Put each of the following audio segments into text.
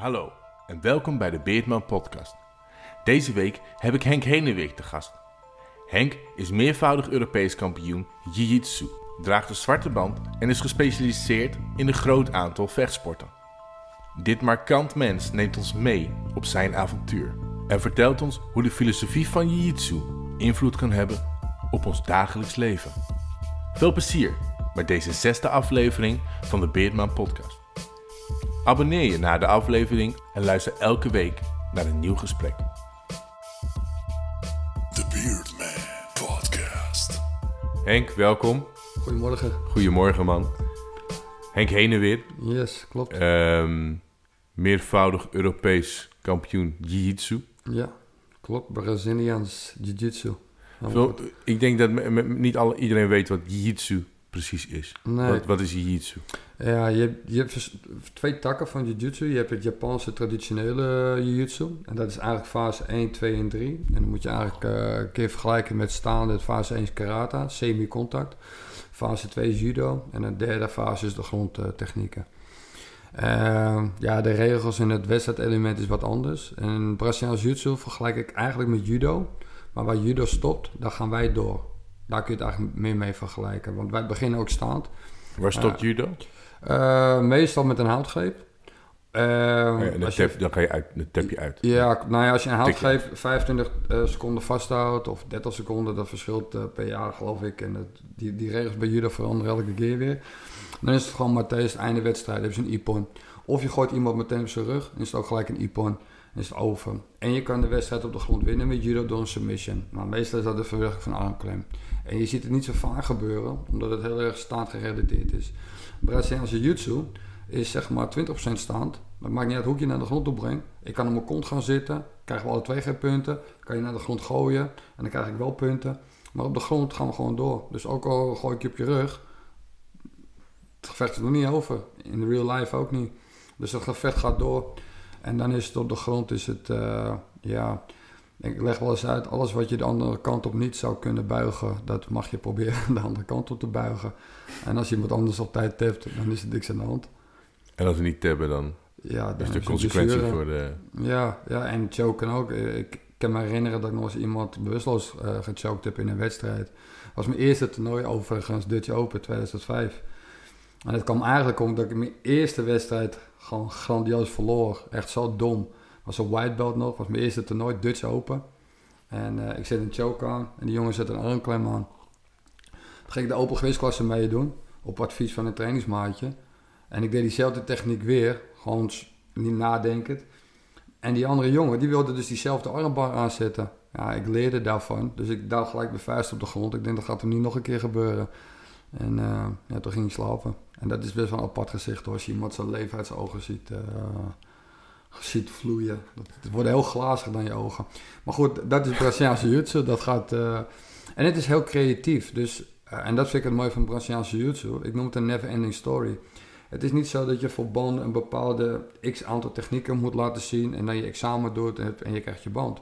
Hallo en welkom bij de Beardman Podcast. Deze week heb ik Henk Heneweg te gast. Henk is meervoudig Europees kampioen Jiu-Jitsu, draagt een zwarte band en is gespecialiseerd in een groot aantal vechtsporten. Dit markant mens neemt ons mee op zijn avontuur en vertelt ons hoe de filosofie van Jiu-Jitsu invloed kan hebben op ons dagelijks leven. Veel plezier met deze zesde aflevering van de Beardman Podcast. Abonneer je na de aflevering en luister elke week naar een nieuw gesprek. The Beardman Podcast. Henk, welkom. Goedemorgen. Goedemorgen, man. Henk Heneweer, Yes, klopt. ehm, meervoudig Europees kampioen Jiu-Jitsu. Ja, klopt. Braziliaans Jiu-Jitsu. Goed. Ik denk dat me- me- niet alle, iedereen weet wat Jiu-Jitsu precies is. Nee. Wat, wat is Jiu-Jitsu? Ja, je, hebt- je hebt twee takken van Jiu-Jitsu. Je hebt het Japanse traditionele Jiu-Jitsu. En dat is eigenlijk fase 1, 2 en 3. En dan moet je eigenlijk eh, een keer vergelijken met staande. Fase 1 is karate, semi-contact. Fase 2 is judo. En de derde fase is de grondtechnieken. Ehm, ja, de regels in het wedstrijdelement is wat anders. En Braziliaans Jiu-Jitsu vergelijk ik eigenlijk met judo. Maar waar judo stopt, daar gaan wij door. Daar kun je het eigenlijk meer mee vergelijken. Want wij beginnen ook staand. Waar stopt judo? Eh, meestal met een houtgreep. Eh, Oh ja, dan, je, ga je uit, dan tap je uit. ja, nou ja, als je een houtgreep 25 eh, seconden vasthoudt of 30 seconden, dat verschilt eh, per jaar geloof ik. En dat, die, die regels bij judo veranderen elke keer weer. Dan is het gewoon maar tijdens het einde wedstrijd, heb je een ipon. Of je gooit iemand meteen op zijn rug, dan is het ook gelijk een ipon. Dan is het over. En je kan de wedstrijd op de grond winnen met judo door een submission. Nou, meestal is dat de verwerking van armklem. En je ziet het niet zo vaak gebeuren, omdat het heel erg staandgerelateerd is. Braziliaanse jiu-jitsu is zeg maar 20% staand. Dat maakt niet uit hoe ik je naar de grond toe breng. Ik kan op mijn kont gaan zitten, krijgen we alle twee geen punten. Kan je naar de grond gooien en dan krijg ik wel punten. Maar op de grond gaan we gewoon door. Dus ook al gooi ik je op je rug, het gevecht is nog niet over. In real life ook niet. Dus het gevecht gaat door. En dan is het op de grond, is het, eh, ja, ik leg wel eens uit, alles wat je de andere kant op niet zou kunnen buigen, dat mag je proberen de andere kant op te buigen. En als je iemand anders op tijd hebt, dan is er niks aan de hand. En als we niet tabben, dan Ja, dan is de consequentie voor de... Ja, ja, en choken ook. Eh, Ik kan me herinneren dat ik nog eens iemand bewusteloos eh gechoked heb in een wedstrijd. Dat was mijn eerste toernooi overigens, Dutch Open 2005. En het kwam eigenlijk omdat ik mijn eerste wedstrijd gewoon grandioos verloor. Echt zo dom. Was een white belt nog, was mijn eerste toernooi, Dutch Open. En eh, ik zet een choke aan en die jongen zet een armklem aan. Toen ging ik de open gewichtsklasse meedoen, op advies van een trainingsmaatje. En ik deed diezelfde techniek weer, gewoon niet nadenkend. En die andere jongen, die wilde dus diezelfde armbar aanzetten. Ja, ik leerde daarvan. Dus ik daal gelijk mijn vuist op de grond. Ik denk, dat gaat hem niet nog een keer gebeuren. En eh, ja, toen ging ik slapen. En dat is best wel een apart gezicht hoor. Als je iemand zijn uit zijn ziet, eh, ziet vloeien. Het wordt heel glazig dan je ogen. Maar goed, dat is Braziliaanse jiu-jitsu. Dat gaat... eh, en het is heel creatief. Dus, eh, en dat vind ik het mooie van Braziliaanse jiu-jitsu. Ik noem het een never-ending story. Het is niet zo dat je voor banden een bepaalde x aantal technieken moet laten zien en dan je examen doet en, en je krijgt je band.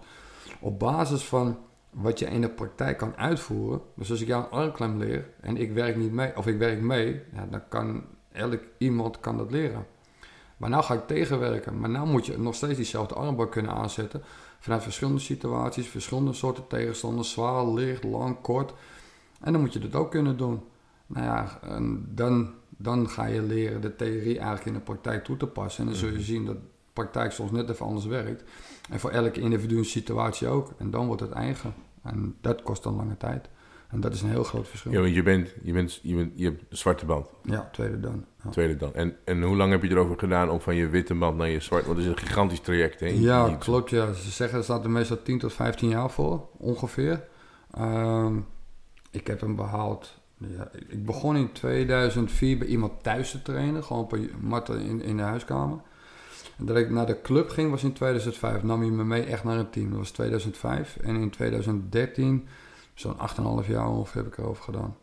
Op basis van wat je in de praktijk kan uitvoeren, dus als ik jou een armklem leer en ik werk niet mee, of ik werk mee, ja, dan kan elk iemand kan dat leren. Maar nou ga ik tegenwerken. Maar nou moet je nog steeds diezelfde armbar kunnen aanzetten. Vanuit verschillende situaties, verschillende soorten tegenstanders. Zwaar, licht, lang, kort. En dan moet je dat ook kunnen doen. Nou ja, en dan, dan ga je leren de theorie eigenlijk in de praktijk toe te passen. En dan zul je zien dat de praktijk soms net even anders werkt. En voor elke individu een situatie ook. En dan wordt het eigen. En dat kost dan lange tijd. En dat is een heel groot verschil. Ja, want je bent, je bent, je bent, je hebt een zwarte band, Ja, tweede dan. Ja. tweede dan. En, en hoe lang heb je erover gedaan om van je witte band naar je zwart... Want het is een gigantisch traject, hè? Ja, klopt. Ja. Ze zeggen er staat er meestal 10 tot 15 jaar voor, ongeveer. Ehm, ik heb hem behaald. Ja, ik- begon in 2004 bij iemand thuis te trainen, gewoon op een mat in, in de huiskamer. En dat ik naar de club ging was in 2005. Nam hij me mee echt naar een team. Dat was 2005. En in 2013, zo'n 8,5 jaar ongeveer, heb ik erover gedaan.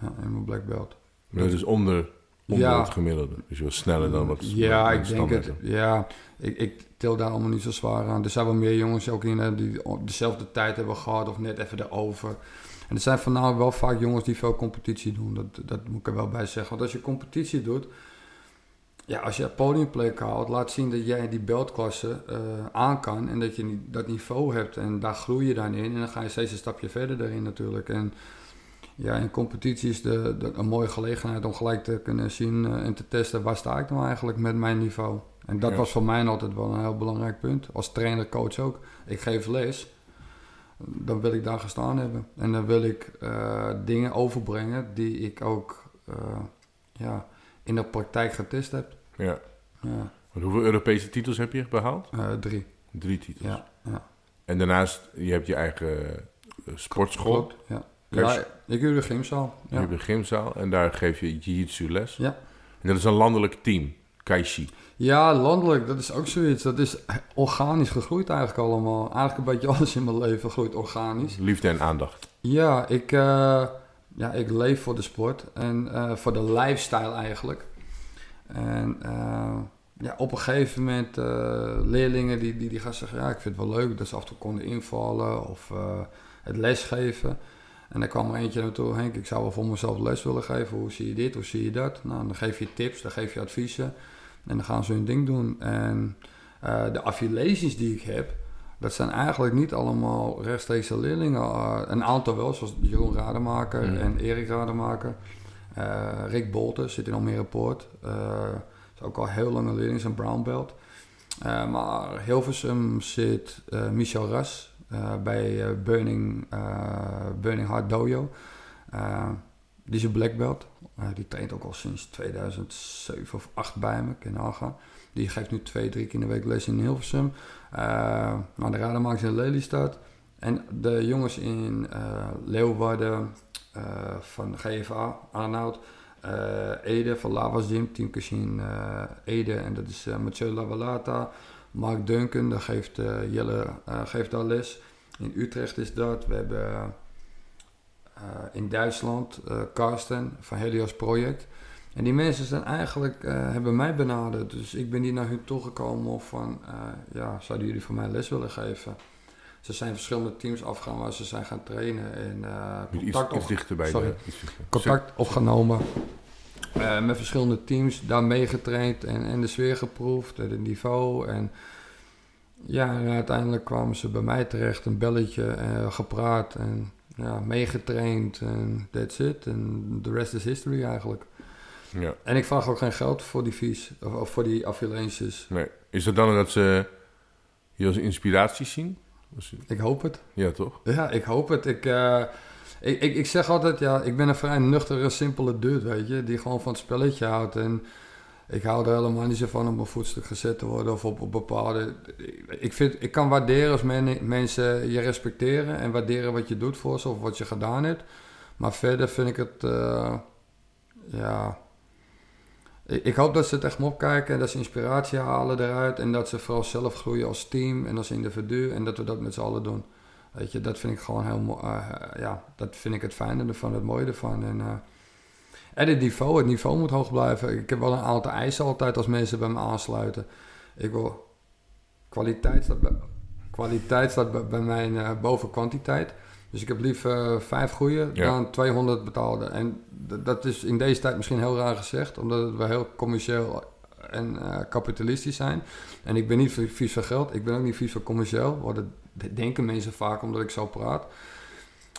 Ja, in mijn black belt. Maar dat is onder, onder Ja. het gemiddelde. Dus je was sneller dan wat Ja, wat ik denk het. Ja, ik, ik til daar allemaal niet zo zwaar aan. Er zijn wel meer jongens ook in die dezelfde tijd hebben gehad of net even erover. En het zijn voornamelijk wel vaak jongens die veel competitie doen. Dat, dat moet ik er wel bij zeggen. Want als je competitie doet, ja, als je podiumplek haalt, laat zien dat jij die beltklasse eh, aan kan en dat je niet, dat niveau hebt. En daar groei je dan in en dan ga je steeds een stapje verder daarin natuurlijk. En ja, in competitie is de, de- een mooie gelegenheid om gelijk te kunnen zien eh, en te testen waar sta ik nou eigenlijk met mijn niveau. En dat Ja. was voor mij altijd wel een heel belangrijk punt. Als trainer, coach ook. Ik geef les. Dan wil ik daar gestaan hebben. En dan wil ik eh, dingen overbrengen die ik ook ja, in de praktijk getest heb. Ja. Ja, Want hoeveel Europese titels heb je behaald? eh, drie. Drie titels. Ja, ja. En daarnaast, je hebt je eigen eh, sportschool. Klopt, ja. Je- Ja, ik huur de gymzaal. Je Ja. hebt een gymzaal en daar geef je jiu-jitsu les. Ja. En dat is een landelijk team, Kaishi. ja, landelijk, dat is ook zoiets. Dat is organisch gegroeid eigenlijk allemaal. Eigenlijk een beetje alles in mijn leven groeit organisch. Liefde en aandacht. Ja, ik, eh, ja, ik leef voor de sport en eh, voor de lifestyle eigenlijk. En eh, ja, op een gegeven moment eh, leerlingen die, die, die gaan zeggen... ja, ik vind het wel leuk dat ze af en toe konden invallen of het lesgeven. En dan kwam er eentje naartoe, Henk, ik zou wel voor mezelf les willen geven. Hoe zie je dit, hoe zie je dat? Nou, dan geef je tips, dan geef je adviezen. En dan gaan ze hun ding doen. En de affiliaties die ik heb, dat zijn eigenlijk niet allemaal rechtstreekse leerlingen. Uh, een aantal wel, zoals Jeroen Rademaker Mm. en Erik Rademaker. Uh, Rick Bolten zit in Almere Poort. Uh, is ook al heel lange leerling, is een brown belt. Uh, maar Hilversum zit Michel Ras bij Burning, Burning Heart Dojo. die is een black belt. die traint ook al sinds 2007 of 2008 bij me, je nagaan. Die geeft nu twee, drie keer in de week les in Hilversum. Uh, maar de Rademakers in Lelystad. En de jongens in uh, Leeuwarden uh, van GFA, Arnoud. Ede van Lavas Gym, Team Cashin Ede. En dat is Mathieu Lavalata. Mark Duncan, daar geeft Jelle geeft daar les. In Utrecht is dat. We hebben in Duitsland Karsten van Helios Project. En die mensen zijn eigenlijk, uh, hebben mij benaderd. Dus ik ben niet naar hun toegekomen of van, uh, ja, zouden jullie voor mij les willen geven? Ze zijn verschillende teams afgegaan waar ze zijn gaan trainen. En uh, contact, iets, iets dichterbij sorry, de, contact opgenomen. Met verschillende teams, daar meegetraind en, en de sfeer geproefd en het niveau. En ja, en uiteindelijk kwamen ze bij mij terecht, een belletje, gepraat en ja, meegetraind en that's it. En the rest is history eigenlijk. Ja. En ik vraag ook geen geld voor die fees, of, of voor die affiliaties. Nee. Is het dan dat ze je als inspiratie zien? Ik hoop het. Ja, toch? Ja, ik hoop het. Ik, uh, ik, ik, ik zeg altijd, ja, ik ben een vrij nuchtere, simpele dude, weet je. Die gewoon van het spelletje houdt. En ik hou er helemaal niet zo van om op een voetstuk gezet te worden of op, op bepaalde... Ik, vind, ik kan waarderen als men, mensen je respecteren en waarderen wat je doet voor ze of wat je gedaan hebt. Maar verder vind ik het, uh, ja... Ik, hoop dat ze het echt opkijken en dat ze inspiratie halen eruit. En dat ze vooral zelf groeien als team en als individu. En dat we dat met z'n allen doen. Weet je, dat vind ik gewoon heel mooi. Uh, ja, dat vind ik het fijne ervan, het mooie ervan. En, uh, en het niveau, het niveau moet hoog blijven. Ik heb wel een aantal eisen altijd als mensen bij me aansluiten. Ik wil... Kwaliteit staat bij, kwaliteit staat bij, mij uh, boven kwantiteit. Dus ik heb liever vijf goede ja. dan 200 betaalde. En dat is in deze tijd misschien heel raar gezegd, omdat we heel commercieel en uh, kapitalistisch zijn. En ik ben niet vies van geld, ik ben ook niet vies van commercieel. Dat denken mensen vaak omdat ik zo praat.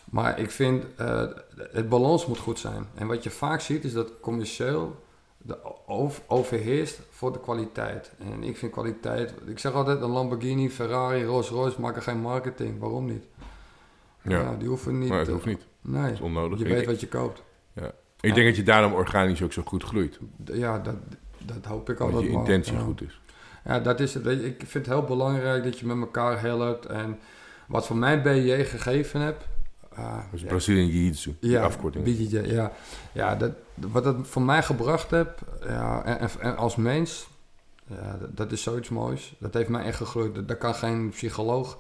Maar ik vind, uh, het balans moet goed zijn. En wat je vaak ziet is dat commercieel de overheerst voor de kwaliteit. En ik vind kwaliteit, ik zeg altijd een Lamborghini, Ferrari, Rolls Royce maken geen marketing. Waarom niet? Ja. ja, die hoeven niet. Maar het hoeft niet. Nee, dat is onnodig. je weet wat je koopt. Ja. Ik ja. denk dat je daarom organisch ook zo goed groeit. Ja, dat, dat hoop ik al. Dat je intentie maar, goed is. Ja, dat is het. Ik vind het heel belangrijk dat je met elkaar helpt. En wat voor mij BJ gegeven heb... Uh, dat is ja. Brazilian Jiu-Jitsu, ja, afkorting. BJJ, ja. Ja, dat, wat dat voor mij gebracht heb, ja, en, en als mens, ja, dat, dat, is zoiets moois. Dat heeft mij echt gegroeid. Daar kan geen psycholoog,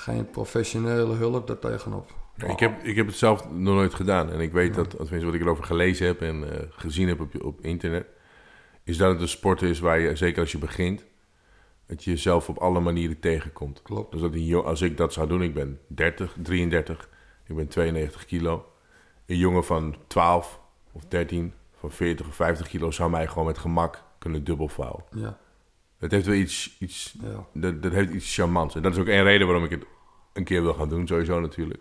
geen professionele hulp daar tegenop. Ik, heb, ik heb het zelf nog nooit gedaan. En ik weet dat, tenminste wat ik erover gelezen heb en uh, gezien heb op, op internet, is dat het een sport is waar je, zeker als je begint, dat je jezelf op alle manieren tegenkomt. Klopt. Dus dat een, als ik dat zou doen, ik ben 30, 33, ik ben 92 kilo. Een jongen van 12 of 13, van 40 of 50 kilo zou mij gewoon met gemak kunnen dubbelvouwen. Ja, Dat heeft wel iets, iets ja. dat, dat heeft iets charmants. En dat is ook één reden waarom ik het een keer wil gaan doen, sowieso natuurlijk.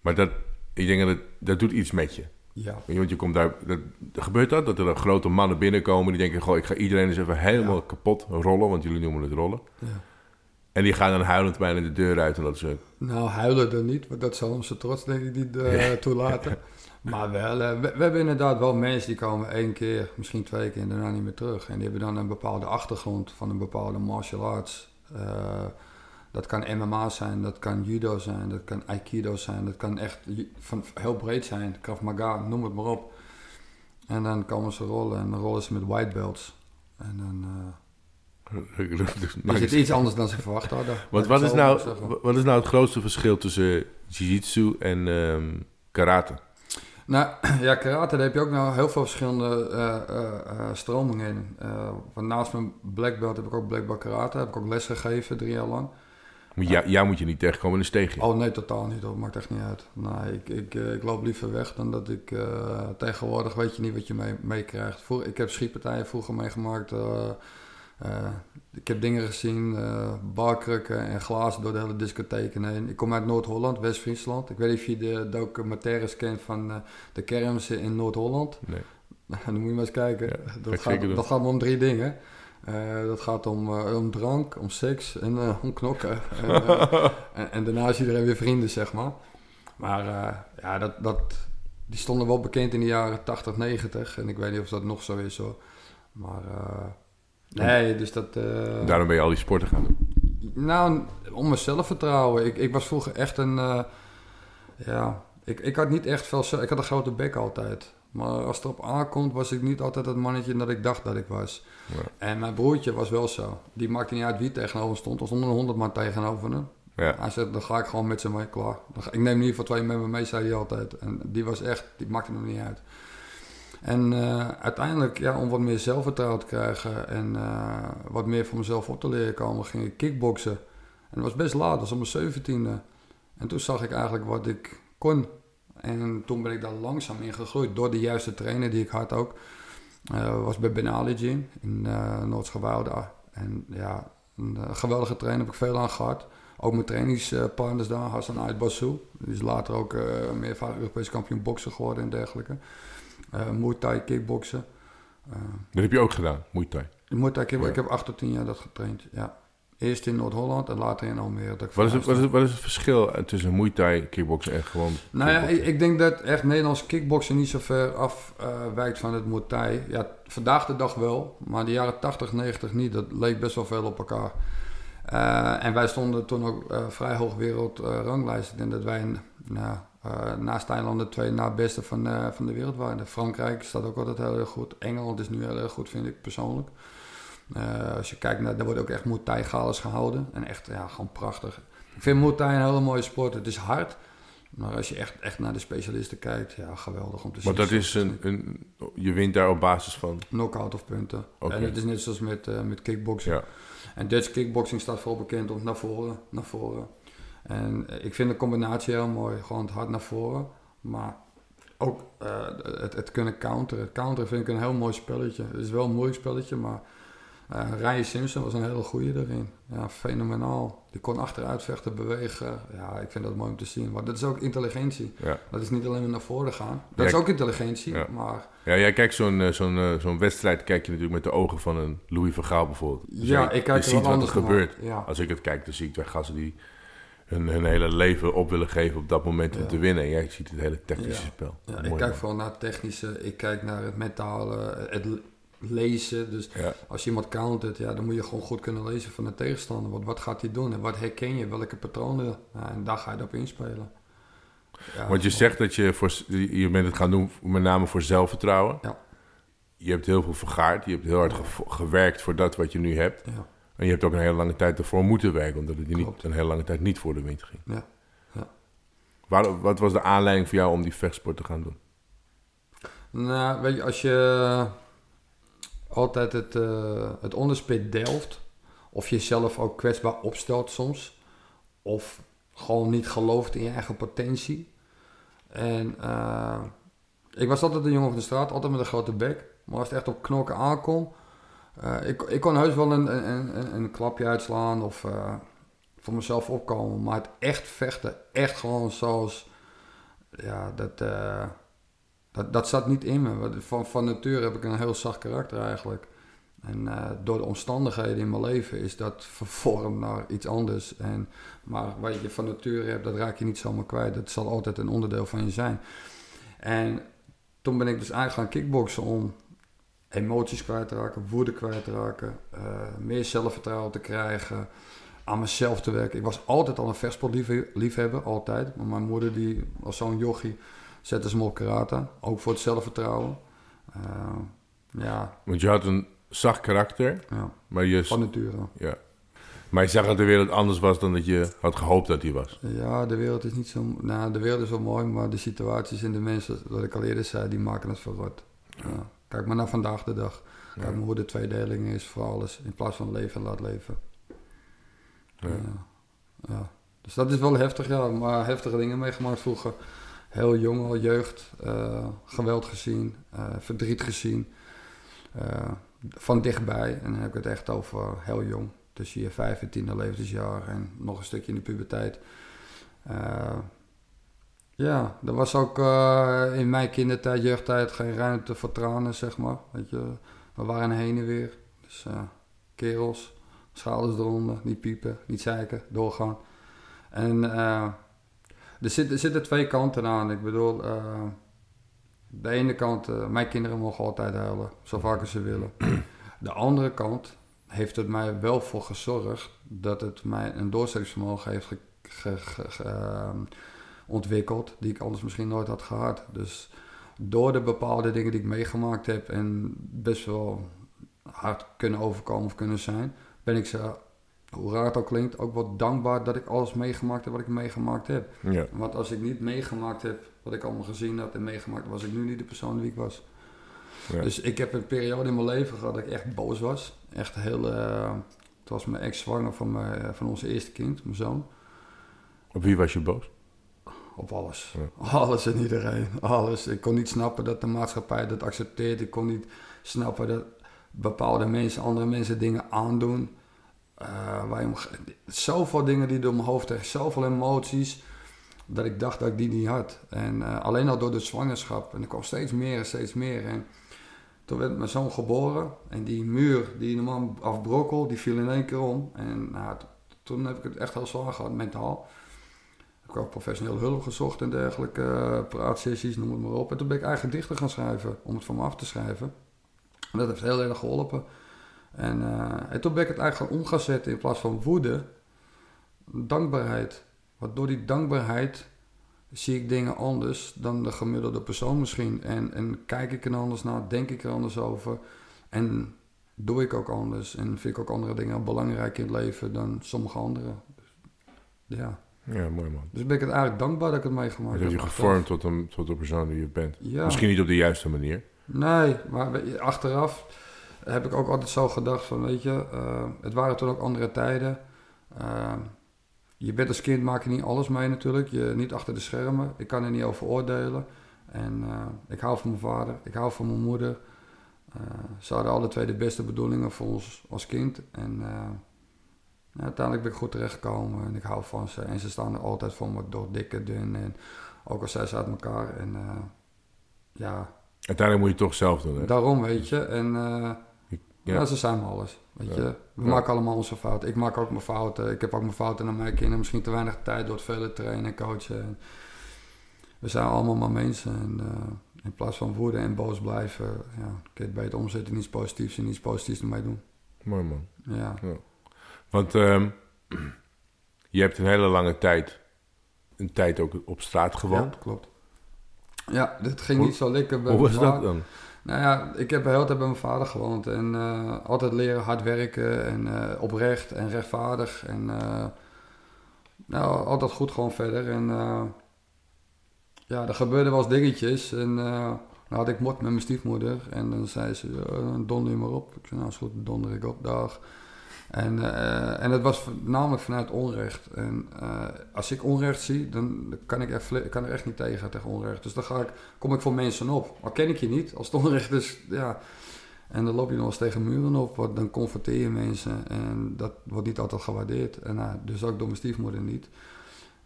Maar dat, ik denk dat het, dat doet iets met je. ja. Weet je, Want je komt daar, dat, gebeurt dat, dat er dan grote mannen binnenkomen die denken, goh, ik ga iedereen eens even helemaal Ja. kapot rollen, want jullie noemen het rollen. ja. En die gaan dan huilend bijna de deur uit omdat ze... Nou, huilen er niet, want dat zal onze trots denk ik niet eh, toelaten. Maar wel, eh, we, we hebben inderdaad wel mensen die komen één keer, misschien twee keer en daarna niet meer terug. En die hebben dan een bepaalde achtergrond van een bepaalde martial arts. Eh, dat kan MMA zijn, dat kan judo zijn, dat kan aikido zijn, dat kan echt van, heel breed zijn. Krav Maga, noem het maar op. En dan komen ze rollen en dan rollen ze met white belts. En dan eh, is het iets anders dan ze verwacht hadden. Want wat is, nou, wat is nou het grootste verschil tussen jiu-jitsu en ehm, karate? Nou ja, karate, daar heb je ook nou heel veel verschillende eh, eh, eh, stromingen in. Want naast mijn black belt heb ik ook black belt karate. Heb ik ook les gegeven, drie jaar lang. Moet jou, jou moet je niet tegenkomen in een steegje. Oh nee, totaal niet. Dat maakt echt niet uit. Nee, ik, ik, ik loop liever weg dan dat ik... tegenwoordig weet je niet wat je mee- meekrijgt. Vroeger- ik heb schietpartijen vroeger meegemaakt. Eh, ik heb dingen gezien, eh barkrukken en glazen door de hele discotheek heen. Ik kom uit Noord-Holland, West-Friesland. Ik weet niet of je de documentaires kent van eh, de kermissen in Noord-Holland. Nee. Dan moet je maar eens kijken. Ja, dat, gaat, dat gaat om drie dingen. Dat gaat om, om drank, om seks en eh, om knokken. en, en, daarna is iedereen weer vrienden, zeg maar. Maar ja, dat, dat, die stonden wel bekend in de jaren 80, 90. En ik weet niet of dat nog zo is hoor. Maar nee, dus dat... eh, Daarom ben je al die sporten gaan doen. nou, om mijn zelfvertrouwen. Ik, ik was vroeger echt een... eh, ja, ik, ik had niet echt veel... Ik had een grote bek altijd. Maar als het erop aankomt, was ik niet altijd het mannetje dat ik dacht dat ik was. Ja. En mijn broertje was wel zo. Die maakte niet uit wie tegenover stond. Er stonden een honderd man tegenover hem. Ja. Hij zei, dan ga ik gewoon met ze mee, klaar. Ik neem in ieder geval twee met me mee, zei hij altijd. En die was echt, die maakte hem niet uit. En eh, uiteindelijk, ja, om wat meer zelfvertrouwen te krijgen en eh, wat meer voor mezelf op te leren komen, ging ik kickboksen. En dat was best laat, dat was om mijn zeventiende. En toen zag ik eigenlijk wat ik kon. En toen ben ik daar langzaam in gegroeid door de juiste trainer die ik had ook. Eh was bij Ben Ali in uh, Noord-Schouwoude. En ja, een geweldige trainer heb ik veel aan gehad. Ook mijn trainingspartners daar, Hassan Ait. Die is later ook uh, meervoudig Europees kampioen boksen geworden en dergelijke. Uh, Muay Thai kickboksen. Uh, Dat heb je ook gedaan, Muay Thai. Muay Thai ja. ik heb acht tot tien jaar dat getraind, ja. Eerst in Noord-Holland en later in Almere. Dat wat, is het, wat, is het, wat is het verschil tussen Muay Thai, kickboksen en gewoon Nou ja, ik, ik, denk dat echt Nederlands kickboksen niet zo ver afwijkt van het Muay Thai. Ja, vandaag de dag wel, maar de jaren 80, 90 niet. Dat leek best wel veel op elkaar. Uh, en wij stonden toen ook uh, vrij hoog wereldranglijst. ik denk dat wij nou, uh, naast Thailand de twee na beste van, uh, van de wereld waren. Frankrijk staat ook altijd heel erg goed. Engeland is nu heel erg goed, vind ik persoonlijk. Uh, als je kijkt naar, daar wordt ook echt Muay Thai galas gehouden. En echt, ja, gewoon prachtig. Ik vind Muay Thai een hele mooie sport. Het is hard. Maar als je echt, echt naar de specialisten kijkt, ja, geweldig om te zien. Maar dat is een, een, je wint daar op basis van? Knockout of punten. Okay. En het is net zoals met, met kickboxing. Ja. En Dutch kickboxing staat vooral bekend om naar voren, naar voren. En ik vind de combinatie heel mooi. Gewoon het hard naar voren. Maar ook uh, het, het, kunnen counteren. Het counteren vind ik een heel mooi spelletje. Het is wel een moeilijk spelletje, maar uh, Ryan Simpson was een hele goede erin. Ja, fenomenaal. Die kon achteruit vechten, bewegen. Ja, ik vind dat mooi om te zien. Maar dat is ook intelligentie. Ja. Dat is niet alleen maar naar voren gaan. Dat ja, is ook intelligentie, ja. maar... Ja, jij kijkt zo'n zo'n zo'n wedstrijd kijk je natuurlijk met de ogen van een Louis van Gaal bijvoorbeeld. Dus ja, ik kijk je ziet wat er gebeurt. Ja. Als ik het kijk, dan zie ik twee gasten die hun, hun hele leven op willen geven op dat moment om te winnen. En jij ziet het hele technische spel. Ja, ik kijk vooral naar het technische. Ik kijk naar het mentale, het lezen. Dus als je iemand countert, ja, dan moet je gewoon goed kunnen lezen van de tegenstander. Wat, wat gaat hij doen en wat herken je? Welke patronen? En daar ga je op inspelen. Ja, Want je zegt dat je, voor, je bent het gaan doen met name voor zelfvertrouwen. Ja. Je hebt heel veel vergaard. Je hebt heel hard ge gewerkt voor dat wat je nu hebt. Ja. En je hebt ook een hele lange tijd ervoor moeten werken. Omdat het je niet, een hele lange tijd niet voor de wind ging. Ja. ja. Waar, wat was de aanleiding voor jou om die vechtsport te gaan doen? Nou, weet je, als je altijd het, uh, het onderspit delft... of jezelf ook kwetsbaar opstelt soms... of gewoon niet gelooft in je eigen potentie... En uh, ik was altijd een jongen van de straat, altijd met een grote bek. Maar als het echt op knokken aankomt, Eh, ik, ik kon heus wel een, een, een, een klapje uitslaan of eh, voor mezelf opkomen. Maar het echt vechten, echt gewoon zoals... Ja, dat, eh, dat, dat zat niet in me. Van, van nature heb ik een heel zacht karakter eigenlijk. En door de omstandigheden in mijn leven is dat vervormd naar iets anders. En, maar wat je van nature hebt, dat raak je niet zomaar kwijt. Dat zal altijd een onderdeel van je zijn. En toen ben ik dus eigenlijk gaan kickboksen om emoties kwijt te raken, woede kwijt te raken, eh, meer zelfvertrouwen te krijgen, aan mezelf te werken. Ik was altijd al een vechtsportliefhebber, altijd. Maar mijn moeder, die was zo'n jochie, zette ze me op karate. Ook voor het zelfvertrouwen. Eh, ja, Want je had een zacht karakter, ja, maar je, van nature. ja. maar je zag dat de wereld anders was dan dat je had gehoopt dat die was. Ja, de wereld is niet zo... Nou, de wereld is wel mooi, maar de situaties en de mensen, wat ik al eerder zei, die maken het verrot. Ja. Kijk maar naar vandaag de dag. Kijk Ja. maar hoe de tweedeling is voor alles, in plaats van leven en laat leven. Ja. Ja. ja. Dus dat is wel heftig, ja. Maar heftige dingen meegemaakt vroeger. Heel jong al, jeugd. eh, geweld gezien. eh, verdriet gezien. eh, van dichtbij. En dan heb ik het echt over heel jong. Tussen je vijf en tiende levensjaar. En nog een stukje in de puberteit. Ja, er was ook eh, in mijn kindertijd, jeugdtijd, geen ruimte voor tranen, zeg maar. Je, we waren heen en weer. Dus eh, kerels, schouders eronder, niet piepen, niet zeiken, doorgaan. En eh, er, zit, er zitten twee kanten aan. Ik bedoel, de ene kant, mijn kinderen mogen altijd huilen, zo vaak als ze willen. De andere kant heeft het mij wel voor gezorgd dat het mij een doorzettingsvermogen heeft ge- ge- ge- ge- ehm, ontwikkeld, die ik anders misschien nooit had gehad. Dus door de bepaalde dingen die ik meegemaakt heb en best wel hard kunnen overkomen of kunnen zijn, ben ik ze, hoe raar het ook klinkt, ook wel dankbaar dat ik alles meegemaakt heb wat ik meegemaakt heb. Ja. Want als ik niet meegemaakt heb wat ik allemaal gezien had en meegemaakt, was ik nu niet de persoon die ik was. Ja. Dus ik heb een periode in mijn leven gehad dat ik echt boos was. Echt heel. eh het was mijn ex zwanger van, mijn, van onze eerste kind, mijn zoon. Op wie was je boos? Op alles. Ja. Alles en iedereen. Alles. Ik kon niet snappen dat de maatschappij dat accepteert. Ik kon niet snappen dat bepaalde mensen andere mensen dingen aandoen. Eh, waar je zoveel dingen die door mijn hoofd tegen, zoveel emoties. Dat ik dacht dat ik die niet had. En eh, alleen al door de zwangerschap. En er kwam steeds meer en steeds meer. En toen werd mijn zoon geboren. En die muur die normaal afbrokkel, die viel in één keer om. En nou, toen heb ik het echt heel zwaar gehad, mentaal. Ik professioneel hulp gezocht en dergelijke, eh, praatsessies, noem het maar op. En toen ben ik eigen dichter gaan schrijven, om het van me af te schrijven. En dat heeft heel erg geholpen. En, eh, en toen ben ik het eigenlijk om gaan zetten in plaats van woede, dankbaarheid. Want door die dankbaarheid zie ik dingen anders dan de gemiddelde persoon misschien. En, en kijk ik er anders naar, denk ik er anders over. En doe ik ook anders. En vind ik ook andere dingen belangrijk in het leven dan sommige anderen. Dus, ja. Ja, mooi man. Dus ben ik het eigenlijk dankbaar dat ik het meegemaakt Dat heb. heb je gevormd tot, een, tot de persoon die je bent. Ja. Misschien niet op de juiste manier. Nee, maar achteraf heb ik ook altijd zo gedacht van, weet je, eh, het waren toen ook andere tijden. Eh, je bent als kind, maak je niet alles mee natuurlijk. Je, niet achter de schermen. Ik kan er niet over oordelen. En eh, ik hou van mijn vader, ik hou van mijn moeder. Ze hadden alle twee de beste bedoelingen voor ons als kind. En uiteindelijk ben ik goed terechtgekomen en ik hou van ze. En ze staan er altijd voor me door dik en dun. En ook al zijn ze uit elkaar. En eh, ja, Uiteindelijk moet je het toch zelf doen. Hè? Daarom, weet je. En eh, Ja. ja. ze zijn me alles. Weet Ja. je. We Ja. maken allemaal onze fouten. Ik maak ook mijn fouten. Ik heb ook mijn fouten naar mijn kinderen. Misschien te weinig tijd door het vele trainen en coachen. En we zijn allemaal maar mensen. En eh, in plaats van woede en boos blijven, ja, kun je het beter omzetten in iets positiefs en iets positiefs ermee doen. Mooi man. Ja. Want ehm, je hebt een hele lange tijd, een tijd ook op straat gewoond. Ja, klopt. Ja, dit ging niet zo lekker bij Hoe was dat dan? Nou ja, ik heb de hele tijd bij mijn vader gewoond. En eh, altijd leren hard werken en eh, oprecht en rechtvaardig. En eh, nou, altijd goed gewoon verder. En ja, er gebeurden wel eens dingetjes. En dan had ik mot met mijn stiefmoeder. En dan zei ze, dan donder je maar op. Ik zei, nou is goed, donder ik op, dag. En, eh, en het was namelijk vanuit onrecht. En eh, als ik onrecht zie, dan kan ik, vle- kan er echt niet tegen, tegen onrecht. Dus dan ga ik, kom ik voor mensen op. Al ken ik je niet, als het onrecht is, ja. En dan loop je nog eens tegen muren op, dan confronteer je mensen en dat wordt niet altijd gewaardeerd. En nou, dus ook door mijn stiefmoeder niet.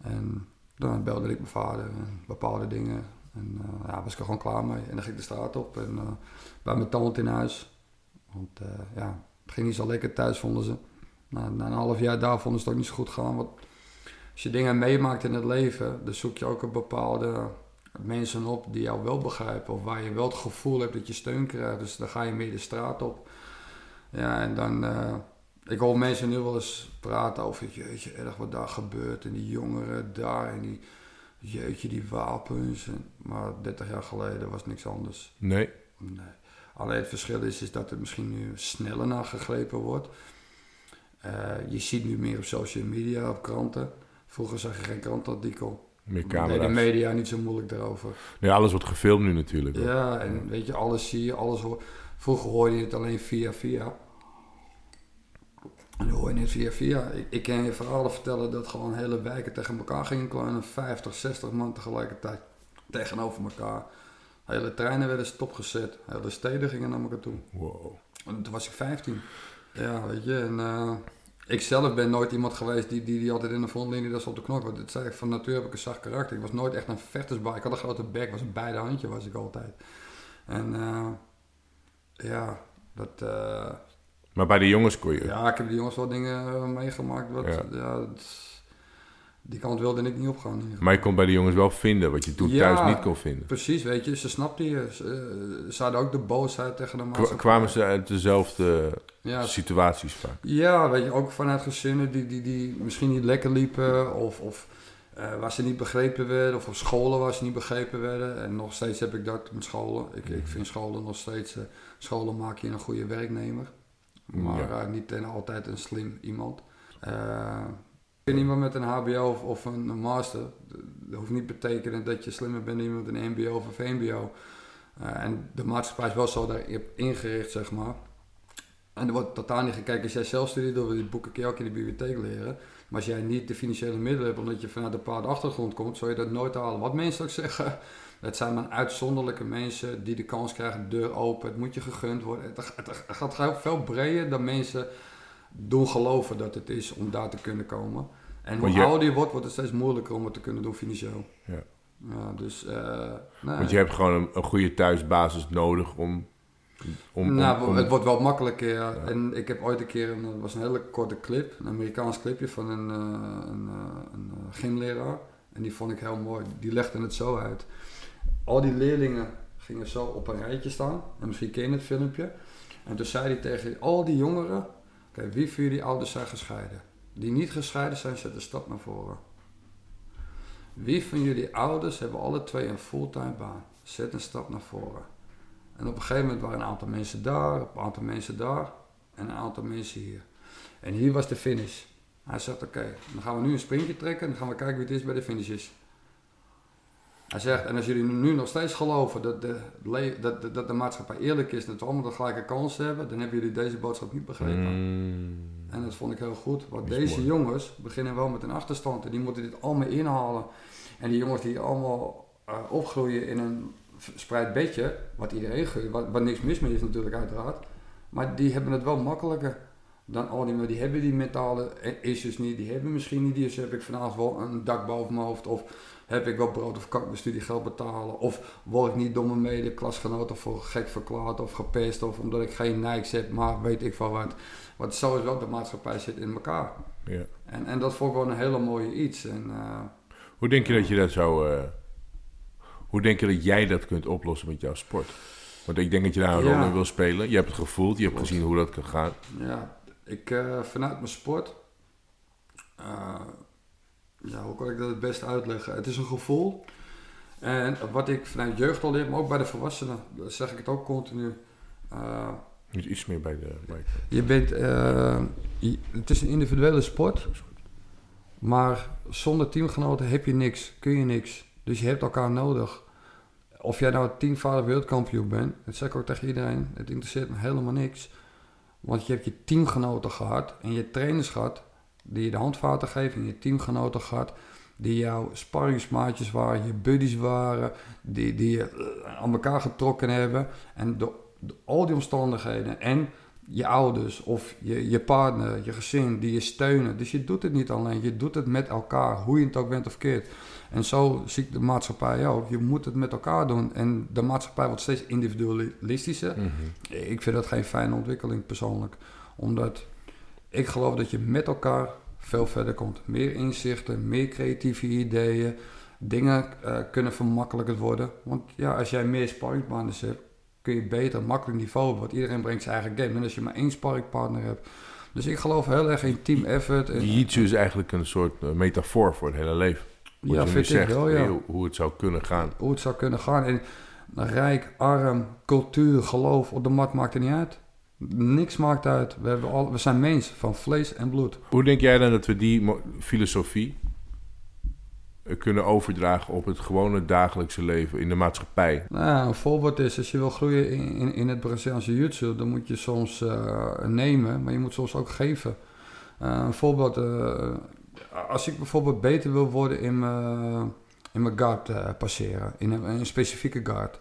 En dan belde ik mijn vader en bepaalde dingen. En ja, was ik er gewoon klaar mee. En dan ging ik de straat op en bij mijn tante in huis. Want ja, het ging niet zo lekker thuis, vonden ze. Na, na, een half jaar daar vonden ze het ook niet zo goed gaan. Want als je dingen meemaakt in het leven, dan zoek je ook een bepaalde mensen op die jou wel begrijpen. Of waar je wel het gevoel hebt dat je steun krijgt. Dus dan ga je meer de straat op. Ja, en dan... Uh, ik hoor mensen nu wel eens praten over... Jeetje, erg wat daar gebeurt. En die jongeren daar. En die... Jeetje, die wapens. En, maar 30 jaar geleden was niks anders. Nee. Nee. Alleen het verschil is, is dat er misschien nu sneller naar gegrepen wordt. Uh, je ziet nu meer op social media, op kranten. Vroeger zag je geen krantartikel. Meer camera's. de media niet zo moeilijk daarover. Nee, alles wordt gefilmd nu natuurlijk. Ja, en weet je, alles zie je, alles hoor. Vroeger hoorde je het alleen via via. En nu hoor je het via via. Ik, ik kan je verhalen vertellen dat gewoon hele wijken tegen elkaar gingen kleinen. 50, 60 man tegelijkertijd tegenover elkaar. Hele treinen werden stopgezet. Hele steden gingen naar elkaar toe. Wow. En toen was ik 15. Ja, weet je. En uh, ik zelf ben nooit iemand geweest die, die, die altijd in de frontlinie dat op de knok. Want dat zei ik van natuur heb ik een zacht karakter. Ik was nooit echt een vechtersbaar. Ik had een grote bek, was een beide handje was ik altijd. En uh, ja, dat... Uh, maar bij de jongens kon je? Ja, ik heb de jongens wel dingen meegemaakt. Wat, ja. ja dat, die kant wilde ik niet opgaan. Maar je kon bij de jongens wel vinden wat je toen ja, thuis niet kon vinden. Precies, weet je. Ze snapten je. Ze, ze hadden ook de boosheid tegen de maatschappij. Kwamen ze uit dezelfde ja. situaties vaak? Ja, weet je. Ook vanuit gezinnen die, die, die misschien niet lekker liepen. Of, of uh, waar ze niet begrepen werden. Of op scholen waar ze niet begrepen werden. En nog steeds heb ik dat met scholen. Ik, ik vind scholen nog steeds... Uh, scholen maak je een goede werknemer. Maar ja. uh, niet en altijd een slim iemand. Iemand met een HBO of, een, een, master. Dat hoeft niet betekenen dat je slimmer bent dan iemand met een MBO of een VMBO. Uh, en de maatschappij is wel zo daarop ingericht, zeg maar. En er wordt totaal niet gekeken als jij zelf studeert, door die boeken kun je ook in de bibliotheek leren. Maar als jij niet de financiële middelen hebt, omdat je vanuit een bepaalde achtergrond komt, zou je dat nooit halen. Wat mensen ook zeggen, het zijn maar uitzonderlijke mensen die de kans krijgen, de deur open, het moet je gegund worden. Het, het, het gaat veel breder dan mensen doen geloven dat het is om daar te kunnen komen. En hoe je, ouder je wordt, wordt het steeds moeilijker om het te kunnen doen financieel. Ja. ja dus, uh, nee. Want je hebt gewoon een, een, goede thuisbasis nodig om... om nou, om, om, het wordt wel makkelijker, ja. ja. En ik heb ooit een keer, een, het was een hele korte clip, een Amerikaans clipje van een, uh, een, uh, een gymleraar. En die vond ik heel mooi. Die legde het zo uit. Al die leerlingen gingen zo op een rijtje staan. En misschien ken je het filmpje. En toen zei hij tegen al die jongeren... Oké, wie van jullie ouders zijn gescheiden? Die niet gescheiden zijn, zet een stap naar voren. Wie van jullie ouders hebben alle twee een fulltime baan? Zet een stap naar voren. En op een gegeven moment waren een aantal mensen daar, een aantal mensen daar en een aantal mensen hier. En hier was de finish. Hij zegt: Oké, dan gaan we nu een sprintje trekken en dan gaan we kijken wie het is bij de finishes. Hij zegt, en als jullie nu nog steeds geloven dat de, dat, de, dat de maatschappij eerlijk is, dat we allemaal de gelijke kans hebben, dan hebben jullie deze boodschap niet begrepen. Mm. En dat vond ik heel goed, want deze mooi. jongens beginnen wel met een achterstand en die moeten dit allemaal inhalen. En die jongens die allemaal uh, opgroeien in een verspreid bedje, wat iedereen geeft, wat, wat niks mis mee is natuurlijk uiteraard, maar die hebben het wel makkelijker dan al die, maar die hebben die mentale issues niet, die hebben misschien niet die, dus heb ik vanavond wel een dak boven mijn hoofd of heb ik wel brood of kan ik mijn studiegeld betalen? Of word ik niet door mijn mede-klasgenoten voor gek verklaard of gepest of omdat ik geen Nikes heb, maar weet ik van wat. Want zo is wel de maatschappij zit in elkaar. Ja. En, en dat vond ik wel een hele mooie iets. En, uh, hoe denk je dat je dat zou... Uh, hoe denk je dat jij dat kunt oplossen met jouw sport? Want ik denk dat je daar een rol in wil spelen. Je hebt het gevoeld, je hebt gezien hoe dat kan gaan. Ja, ik uh, vanuit mijn sport ja, hoe kan ik dat het best uitleggen? Het is een gevoel. En wat ik vanuit jeugd al leer, maar ook bij de volwassenen, dan zeg ik het ook continu. Uh, Niet iets meer bij de. Bij je bent. Uh, je, het is een individuele sport. Maar zonder teamgenoten heb je niks, kun je niks. Dus je hebt elkaar nodig. Of jij nou tienvoudig wereldkampioen bent, dat zeg ik ook tegen iedereen, het interesseert me helemaal niks. Want je hebt je teamgenoten gehad en je trainers gehad die je de handvaten geven, en je teamgenoten gehad, die jouw sparringsmaatjes waren, je buddies waren, die, die je aan elkaar getrokken hebben. En al die omstandigheden en je ouders of je, je partner, je gezin die je steunen. Dus je doet het niet alleen, je doet het met elkaar, hoe je het ook bent of keert. En zo zie ik de maatschappij ook. Je moet het met elkaar doen. En de maatschappij wordt steeds individualistischer. Mhm. Ik vind dat geen fijne ontwikkeling persoonlijk. Omdat ik geloof dat je met elkaar veel verder komt. Meer inzichten, meer creatieve ideeën. Dingen eh, kunnen vermakkelijker worden. Want ja, als jij meer sparringpartners hebt, kun je beter, makkelijk niveau hebben. Want iedereen brengt zijn eigen game. En als je maar één sparringpartner hebt. Dus ik geloof heel erg in team effort. En, Jiu-jitsu is eigenlijk een soort eh, metafoor voor het hele leven. Wat ja, je ik zegt, wel, ja. hoe, hoe het zou kunnen gaan. hoe het zou kunnen gaan. En rijk, arm, cultuur, geloof, op de mat maakt er niet uit. Niks maakt uit. We, hebben al, we zijn mens van vlees en bloed. Hoe denk jij dan dat we die filosofie eh, kunnen overdragen op het gewone dagelijkse leven in de maatschappij? Nou, een voorbeeld is, als je wil groeien in, in, in het Braziliaanse jiu-jitsu, dan moet je soms eh, nemen, maar je moet soms ook geven. Eh, een voorbeeld, als ik bijvoorbeeld beter wil worden in mijn, in mijn guard passeren, in een, in een specifieke guard.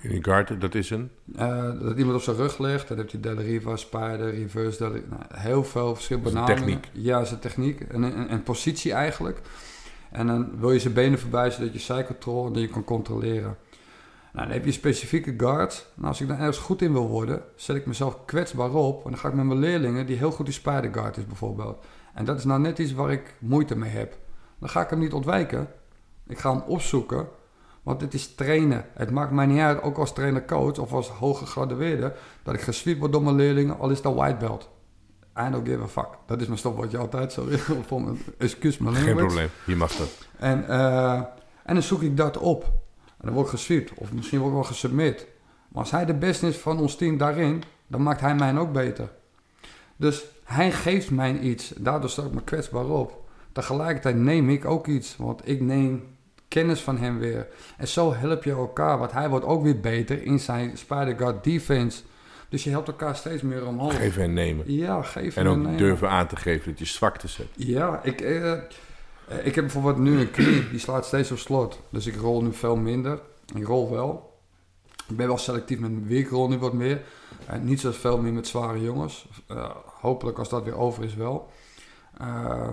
In die guard, dat is een... Eh, dat iemand op zijn rug ligt, dan heeft hij Della Riva, Spider, Reverse, Della nou, heel veel verschillende Dat is benamingen. techniek. Ja, zijn techniek en positie eigenlijk. En dan wil je zijn benen voorbij zodat je side control en dat je kan controleren. Nou, dan heb je specifieke guards. Nou, als ik dan ergens goed in wil worden, zet ik mezelf kwetsbaar op. En dan ga ik met mijn leerlingen, die heel goed in Spider Guard is bijvoorbeeld. En dat is nou net iets waar ik moeite mee heb. Dan ga ik hem niet ontwijken. Ik ga hem opzoeken. Want het is trainen. Het maakt mij niet uit, ook als trainer-coach of als hoge gradueerde, dat ik gesweept word door mijn leerlingen, al is dat white belt. I don't give a fuck. Dat is mijn stopwoordje altijd, sorry. mijn, excuus mijn Geen language. probleem, je mag dat. En, eh, en dan zoek ik dat op. En dan word ik gesweept. Of misschien word ik wel gesubmit. Maar als hij de beste is van ons team daarin, dan maakt hij mij ook beter. Dus hij geeft mij iets. Daardoor sta ik me kwetsbaar op. Tegelijkertijd neem ik ook iets. Want ik neem kennis van hem weer. En zo help je elkaar. Want hij wordt ook weer beter in zijn Spider-God defense. Dus je helpt elkaar steeds meer omhoog. Geven en nemen. Ja, geef En hem ook nemen. durven aan te geven dat je zwakte zet. Ja, ik, eh, eh, ik heb bijvoorbeeld nu een knie, die slaat steeds op slot. Dus ik rol nu veel minder. Ik rol wel. Ik ben wel selectief met mijn weekrol nu wat meer. En niet zo veel meer met zware jongens. Eh, hopelijk als dat weer over is wel. Eh,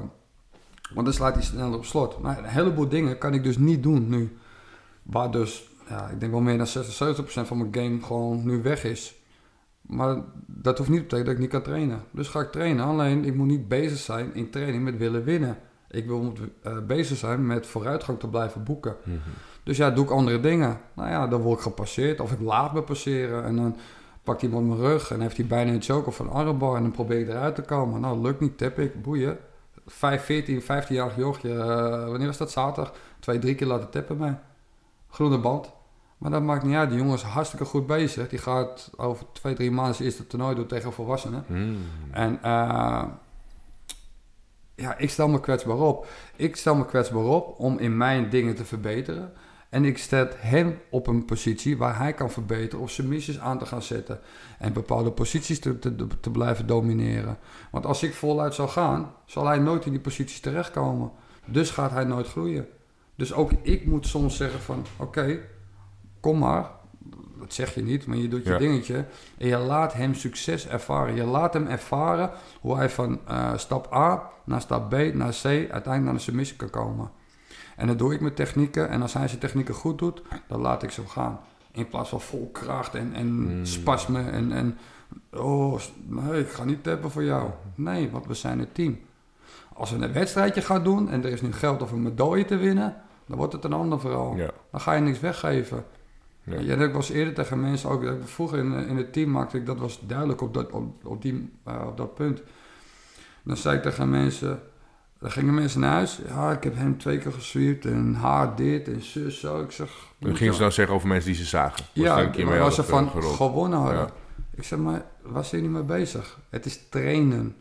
want dan slaat hij sneller op slot. Maar een heleboel dingen kan ik dus niet doen nu. Waar dus, ja, ik denk wel meer dan 76% van mijn game gewoon nu weg is. Maar dat hoeft niet te betekenen dat ik niet kan trainen. Dus ga ik trainen. Alleen ik moet niet bezig zijn in training met willen winnen. Ik wil eh, bezig zijn met vooruitgang te blijven boeken. Dus ja, doe ik andere dingen. Nou ja, dan word ik gepasseerd. Of ik laat me passeren. En dan pakt iemand mijn rug. En heeft hij bijna een choke of een armbar. En dan probeer ik eruit te komen. Nou, lukt niet. Tap ik. Boeien. 5, 14, 15-jarig jochje. eh, wanneer was dat? Zaterdag. Twee, drie keer laten tappen mij. Groene band. Maar dat maakt niet uit. Die jongen is hartstikke goed bezig. Die gaat over twee, drie maanden zijn eerste toernooi doen tegen volwassenen. Hmm. En eh, ja, ik stel me kwetsbaar op. Ik stel me kwetsbaar op om in mijn dingen te verbeteren. En ik zet hem op een positie waar hij kan verbeteren of submissies aan te gaan zetten. En bepaalde posities te, te, te blijven domineren. Want als ik voluit zou gaan, zal hij nooit in die posities terechtkomen. Dus gaat hij nooit groeien. Dus ook ik moet soms zeggen van, oké, kom maar. Dat zeg je niet, maar je doet je Ja. dingetje. En je laat hem succes ervaren. Je laat hem ervaren hoe hij van eh, stap A naar stap B naar C uiteindelijk naar de submissie kan komen. En dat doe ik met technieken. En als hij zijn technieken goed doet, dan laat ik ze gaan. In plaats van vol kracht en, en Hmm. spasme en, en... Oh, nee, ik ga niet tappen voor jou. Nee, want we zijn een team. Als we een wedstrijdje gaan doen en er is nu geld of een medaille te winnen... dan wordt het een ander verhaal. Ja. Dan ga je niks weggeven. Ja. Ja, dat was eerder tegen mensen ook. dat ik Vroeger in, in het team maakte ik dat was duidelijk op dat, op, op, die, eh, op dat punt. Dan zei ik tegen mensen. Dan gingen mensen naar huis. Ja, ik heb hem twee keer gesweept en haar dit en zus zo. Ik zeg. Dan gingen ze dan zeggen over mensen die ze zagen. Ja, dan een keer mee waar hadden ze van gewonnen hadden. Ja. Ik zeg maar, waar zijn jullie mee bezig? Het is trainen.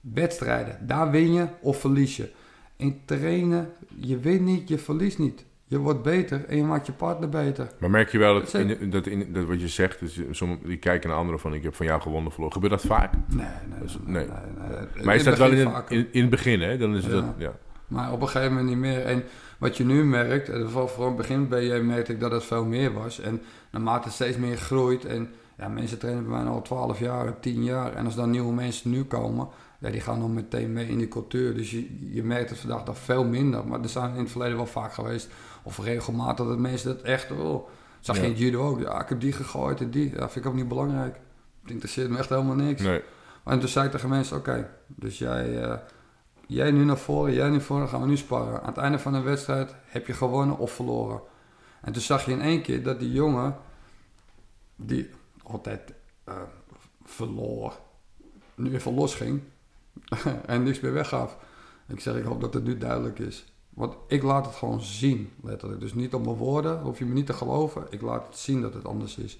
Wedstrijden. Daar win je of verlies je. In trainen, je wint niet, je verliest niet. Je wordt beter en je maakt je partner beter. Maar merk je wel dat, Dat in, dat, in, dat wat je zegt, dus sommigen die kijken naar anderen van ik heb van jou gewonnen verloren. Gebeurt dat vaak? Nee, nee, Dat nee. nee. nee, nee. Maar is dat wel in, in, in het begin, hè? Dan is Ja. dat, ja. Maar op een gegeven moment niet meer. En wat je nu merkt, en vooral in het begin bij je merkte ik dat het veel meer was. En naarmate het steeds meer groeit en Ja, mensen trainen bij mij al 12 jaar, 10 jaar. En als dan nieuwe mensen nu komen, ja, die gaan dan meteen mee in die cultuur. Dus je, je merkt het vandaag nog veel minder. Maar er zijn in het verleden wel vaak geweest, of regelmatig, dat mensen dat echt... Oh, zag je in het judo ook, ja, ik heb die gegooid en die. Ja, vind ik ook niet belangrijk. Het interesseert me echt helemaal niks. Nee. En toen zei ik tegen mensen, oké, dus jij, eh, jij nu naar voren, jij nu naar voren, gaan we nu sparren. Aan het einde van de wedstrijd heb je gewonnen of verloren. En toen zag je in één keer dat die jongen, die altijd eh, verloor, nu even losging en niks meer weggaf. Ik zeg, ik hoop dat het nu duidelijk is. Want ik laat het gewoon zien, letterlijk. Dus niet op mijn woorden, hoef je me niet te geloven. Ik laat het zien dat het anders is.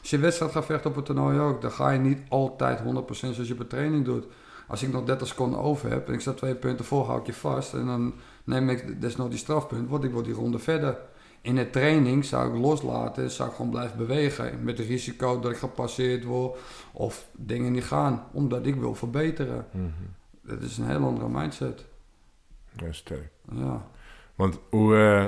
Als je wedstrijd gaat vechten op het toernooi ook, dan ga je niet altijd 100% zoals je op training doet. Als ik nog 30 seconden over heb en ik sta twee punten voor, hou ik je vast. En dan neem ik desnoods die strafpunt, want ik wil die ronde verder. In de training zou ik loslaten, zou ik gewoon blijven bewegen. Met het risico dat ik gepasseerd word of dingen niet gaan, omdat ik wil verbeteren. Mhm. Dat is een heel andere mindset. Ja, sterk. Ja. Want hoe eh,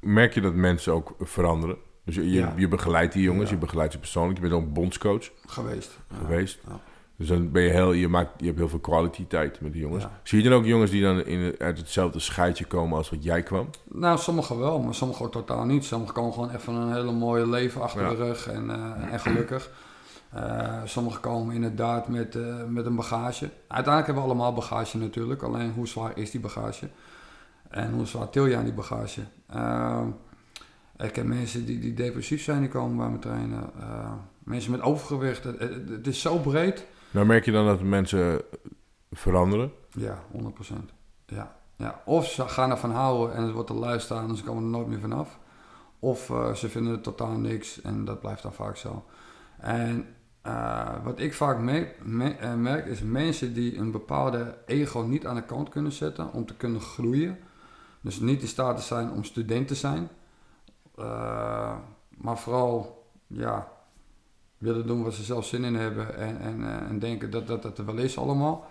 merk je dat mensen ook veranderen? Dus je, je, Ja. je begeleidt die jongens, Ja. je begeleidt ze persoonlijk, je bent ook bondscoach Geweest. Geweest. Dus dan ben je heel, je, maakt, je hebt heel veel quality tijd met die jongens. Zie je dan ook jongens die dan in, uit hetzelfde scheidje komen als wat jij kwam? Nou, sommigen wel, maar sommigen ook totaal niet. Sommigen komen gewoon even een hele mooie leven achter de rug en, eh, en gelukkig. Eh, sommigen komen inderdaad met, eh, met een bagage. Uiteindelijk hebben we allemaal bagage natuurlijk, alleen hoe zwaar is die bagage? En hoe zwaar til je aan die bagage? Eh, ik heb mensen die, die depressief zijn, die komen bij me trainen. Eh, mensen met overgewicht. Het, is zo breed. Nou merk je dan dat mensen veranderen? Ja, 100%. Ja. Ja. Of ze gaan ervan houden en het wordt lui staan en ze komen er nooit meer vanaf. Of eh, ze vinden het totaal niks en dat blijft dan vaak zo. En eh, wat ik vaak eh, merk is mensen die een bepaalde ego niet aan de kant kunnen zetten om te kunnen groeien. Dus niet in staat te zijn om student te zijn. Eh, maar vooral, ja, willen doen wat ze zelf zin in hebben en, en, en denken dat, dat dat er wel is allemaal.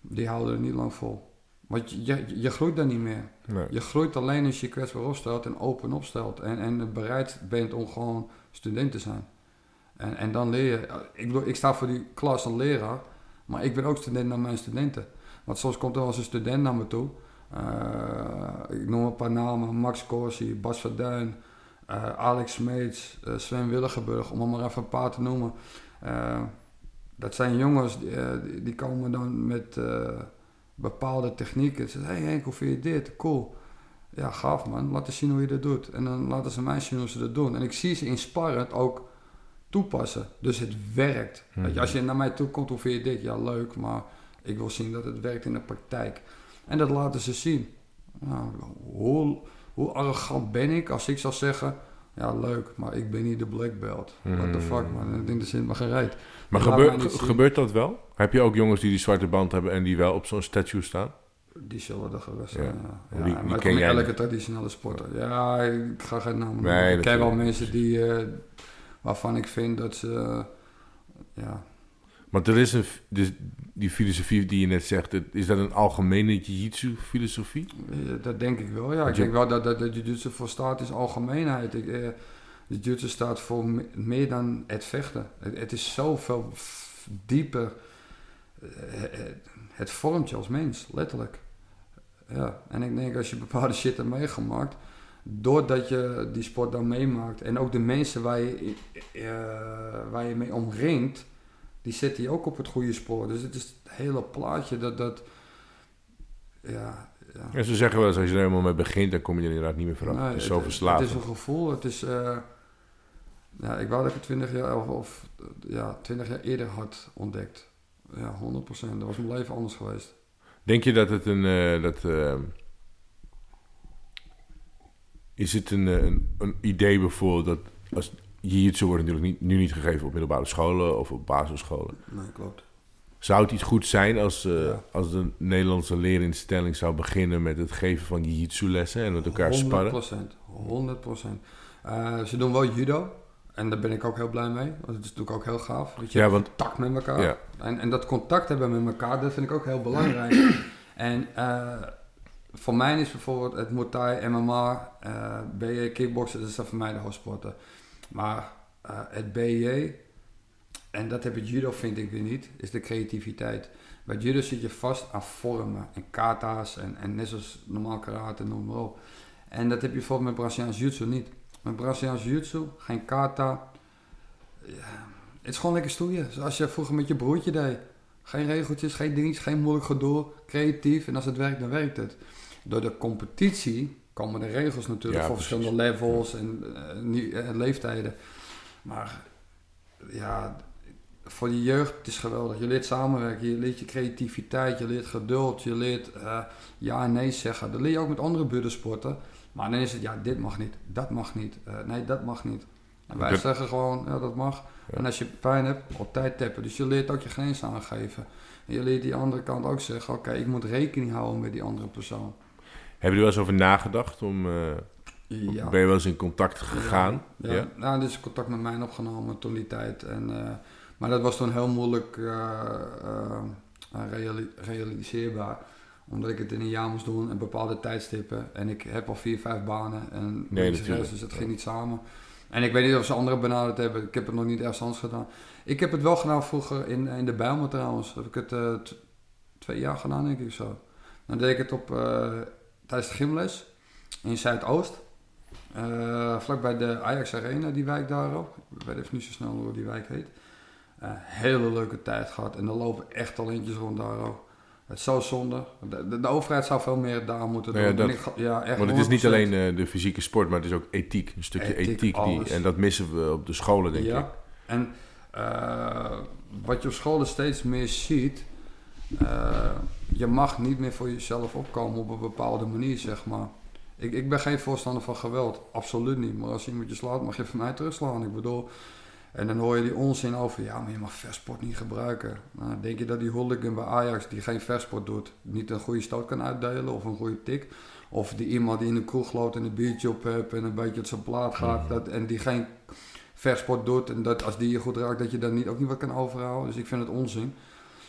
Die houden er niet lang vol. Want je, je, je groeit dan niet meer. Nee. Je groeit alleen als je je kwetsbaar opstelt en open opstelt. En, en bereid bent om gewoon student te zijn. En, en dan leer je. Ik bedoel, ik sta voor die klas als leraar. Maar ik ben ook student naar mijn studenten. Want soms komt er wel eens een student naar me toe. Eh, ik noem een paar namen. Max Corsi, Bas Verduin, eh, Alex Smeets, eh, Sven Willigenburg. Om er maar even een paar te noemen. Eh, dat zijn jongens die, eh, die, komen dan met eh, bepaalde technieken. Ze zeggen, hey Henk, hoe vind je dit? Cool. Ja, gaaf man. Laat eens zien hoe je dat doet. En dan laten ze mij zien hoe ze dat doen. En ik zie ze in ook toepassen. Dus het werkt. Je, als je naar mij toe komt, hoe vind je dit? Ja, leuk, maar ik wil zien dat het werkt in de praktijk. En dat laten ze zien. Nou, hoe, hoe arrogant ben ik als ik zou zeggen... Ja, leuk, maar ik ben niet de black belt. What the fuck, man. Ik denk, dat me gereid. Maar Laat gebeur- mij niet ge- zien. gebeurt dat wel? Heb je ook jongens die die zwarte band hebben en die wel op zo'n statue staan? Die zullen er gerust Ja. zijn, ja. Ja wie maar ken jij elke traditionele sporter. Ja, ik ga geen namen Nee, noemen. Ik ken wel mensen die... eh, waarvan ik vind dat ze... eh, ja, Want er is een, dus die filosofie die je net zegt, is dat een algemene jiu-jitsu filosofie? Eh, Dat denk ik wel, ja. Ik je- denk wel dat, dat, dat jiu-jitsu voor staat is algemeenheid. Ik, eh, jiu-jitsu staat voor me- meer dan het vechten. Het, het is zoveel dieper. Eh, het, het vormt je als mens, letterlijk. Ja, en ik denk als je bepaalde shit hebt meegemaakt, doordat je die sport dan meemaakt en ook de mensen waar je, eh, waar je mee omringt, die zetten je ook op het goede spoor. Dus het is het hele plaatje dat, dat ja, ja. En ze zeggen wel eens, als je er helemaal mee begint, dan kom je er inderdaad niet meer vanaf. Nee, het is zo Het verslavend. is een gevoel. Het is. eh, ja, ik wou dat ik het 20 jaar of, of ja, 20 jaar eerder had ontdekt. Ja, 100%. Dat was mijn leven anders geweest. Denk je dat het een... eh, dat, is het een, eh, een, een idee bijvoorbeeld dat... Als, jiu-jitsu wordt natuurlijk niet, nu niet gegeven op middelbare scholen of op basisscholen. Nee, klopt. Zou het iets goed zijn als, Ja. als de Nederlandse leerinstelling zou beginnen met het geven van jiu-jitsu lessen en met elkaar sparren? 100%. 100%. Eh, ze doen wel judo. En daar ben ik ook heel blij mee. Want het is natuurlijk ook heel gaaf. Weet je, Ja, want contact met elkaar. Ja. En, en dat contact hebben met elkaar, dat vind ik ook heel belangrijk. en eh, voor mij is bijvoorbeeld het Muay Thai, MMA, eh BJ, kickboksen, dat zijn voor mij de hoofdsporten. Maar eh, het BJ, en dat heb het judo vind ik weer niet, is de creativiteit. Bij judo zit je vast aan vormen en kata's en, en net zoals normaal karate, noem maar op. En dat heb je bijvoorbeeld met Braziliaans jiu-jitsu niet. Met Braziliaans jiu-jitsu, geen kata. Ja, het is gewoon lekker stoeien. Zoals je vroeger met je broertje deed. Geen regeltjes, geen dingetjes, geen moeilijk gedoe. Creatief en als het werkt, dan werkt het. Door de competitie komen de regels natuurlijk Ja, voor precies. verschillende levels en eh, eh, leeftijden. Maar ja, voor de jeugd het is geweldig. Je leert samenwerken, je leert je creativiteit, je leert geduld, je leert eh, ja en nee zeggen. Dat leer je ook met andere buddensporten. Maar dan is het, ja, dit mag niet, dat mag niet, nee, dat mag niet. En wij Dat- zeggen gewoon, ja, dat mag. Ja. En als je pijn hebt, altijd tappen. Dus je leert ook je grenzen aangeven. En je leert die andere kant ook zeggen, oké, ik moet rekening houden met die andere persoon. Heb je er wel eens over nagedacht? Om, eh, Ja. Ben je wel eens in contact gegaan? Ja, ja. nou, er is contact met mij opgenomen toen die tijd. En, eh, maar dat was toen heel moeilijk reali- realiseerbaar. Omdat ik het in een jaar moest doen en bepaalde tijdstippen. En ik heb al vier, vijf banen. En Nee, Dus het ging niet samen. En ik weet niet of ze anderen benaderd hebben. Ik heb het nog niet ergens anders gedaan. Ik heb het wel gedaan vroeger in, in de Bijlmer trouwens. Heb ik het twee jaar gedaan denk ik zo. Dan deed ik het op, tijdens de gymles in Zuidoost. Eh vlakbij de Ajax Arena, die wijk daarop. Ik weet even niet zo snel hoe die wijk heet. Eh, hele leuke tijd gehad. En er lopen echt talentjes rond daar ook. Het is zo zonde. De, de, de overheid zou veel meer daar moeten doen. Ja, dat- ik ja, echt Want het is niet 100%. alleen eh, de fysieke sport, maar het is ook ethiek. Een stukje Ethiek, ethiek. die, en dat missen we op de scholen, denk ja. ik. En wat je op scholen steeds meer ziet, eh, je mag niet meer voor jezelf opkomen op een bepaalde manier, zeg maar. Ik, ik ben geen voorstander van geweld, absoluut niet. Maar als iemand je slaat, mag je van mij terugslaan. Ik bedoel, en dan hoor je die onzin over, ja, maar je mag versport niet gebruiken. Nou, denk je dat die hooligan bij Ajax, die geen versport doet, niet een goede stoot kan uitdelen of een goede tik? Of die iemand die in de kroeg loopt en een biertje op hebt en een beetje op zijn plaat gaat, dat, en die geen versport doet en dat als die je goed raakt, dat je daar niet, ook niet wat kan overhouden. Dus ik vind het onzin.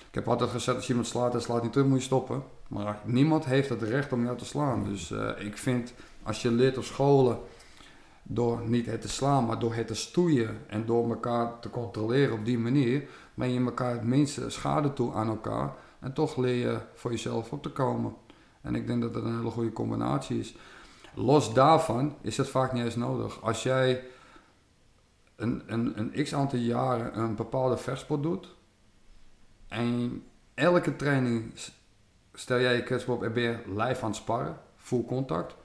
Ik heb altijd gezegd, als iemand slaat en slaat niet terug, moet je stoppen. Maar niemand heeft het recht om jou te slaan. Dus eh, ik vind, als je leert op scholen, door niet het te slaan, maar door het te stoeien en door elkaar te controleren op die manier, breng je elkaar het minste schade toe aan elkaar. En toch leer je voor jezelf op te komen. En ik denk dat dat een hele goede combinatie is. Los daarvan is het vaak niet eens nodig. Als jij een, een, een x aantal jaren een bepaalde versport doet. En elke training stel jij je kwetsbaar op en ben je live aan het sparren. Full contact.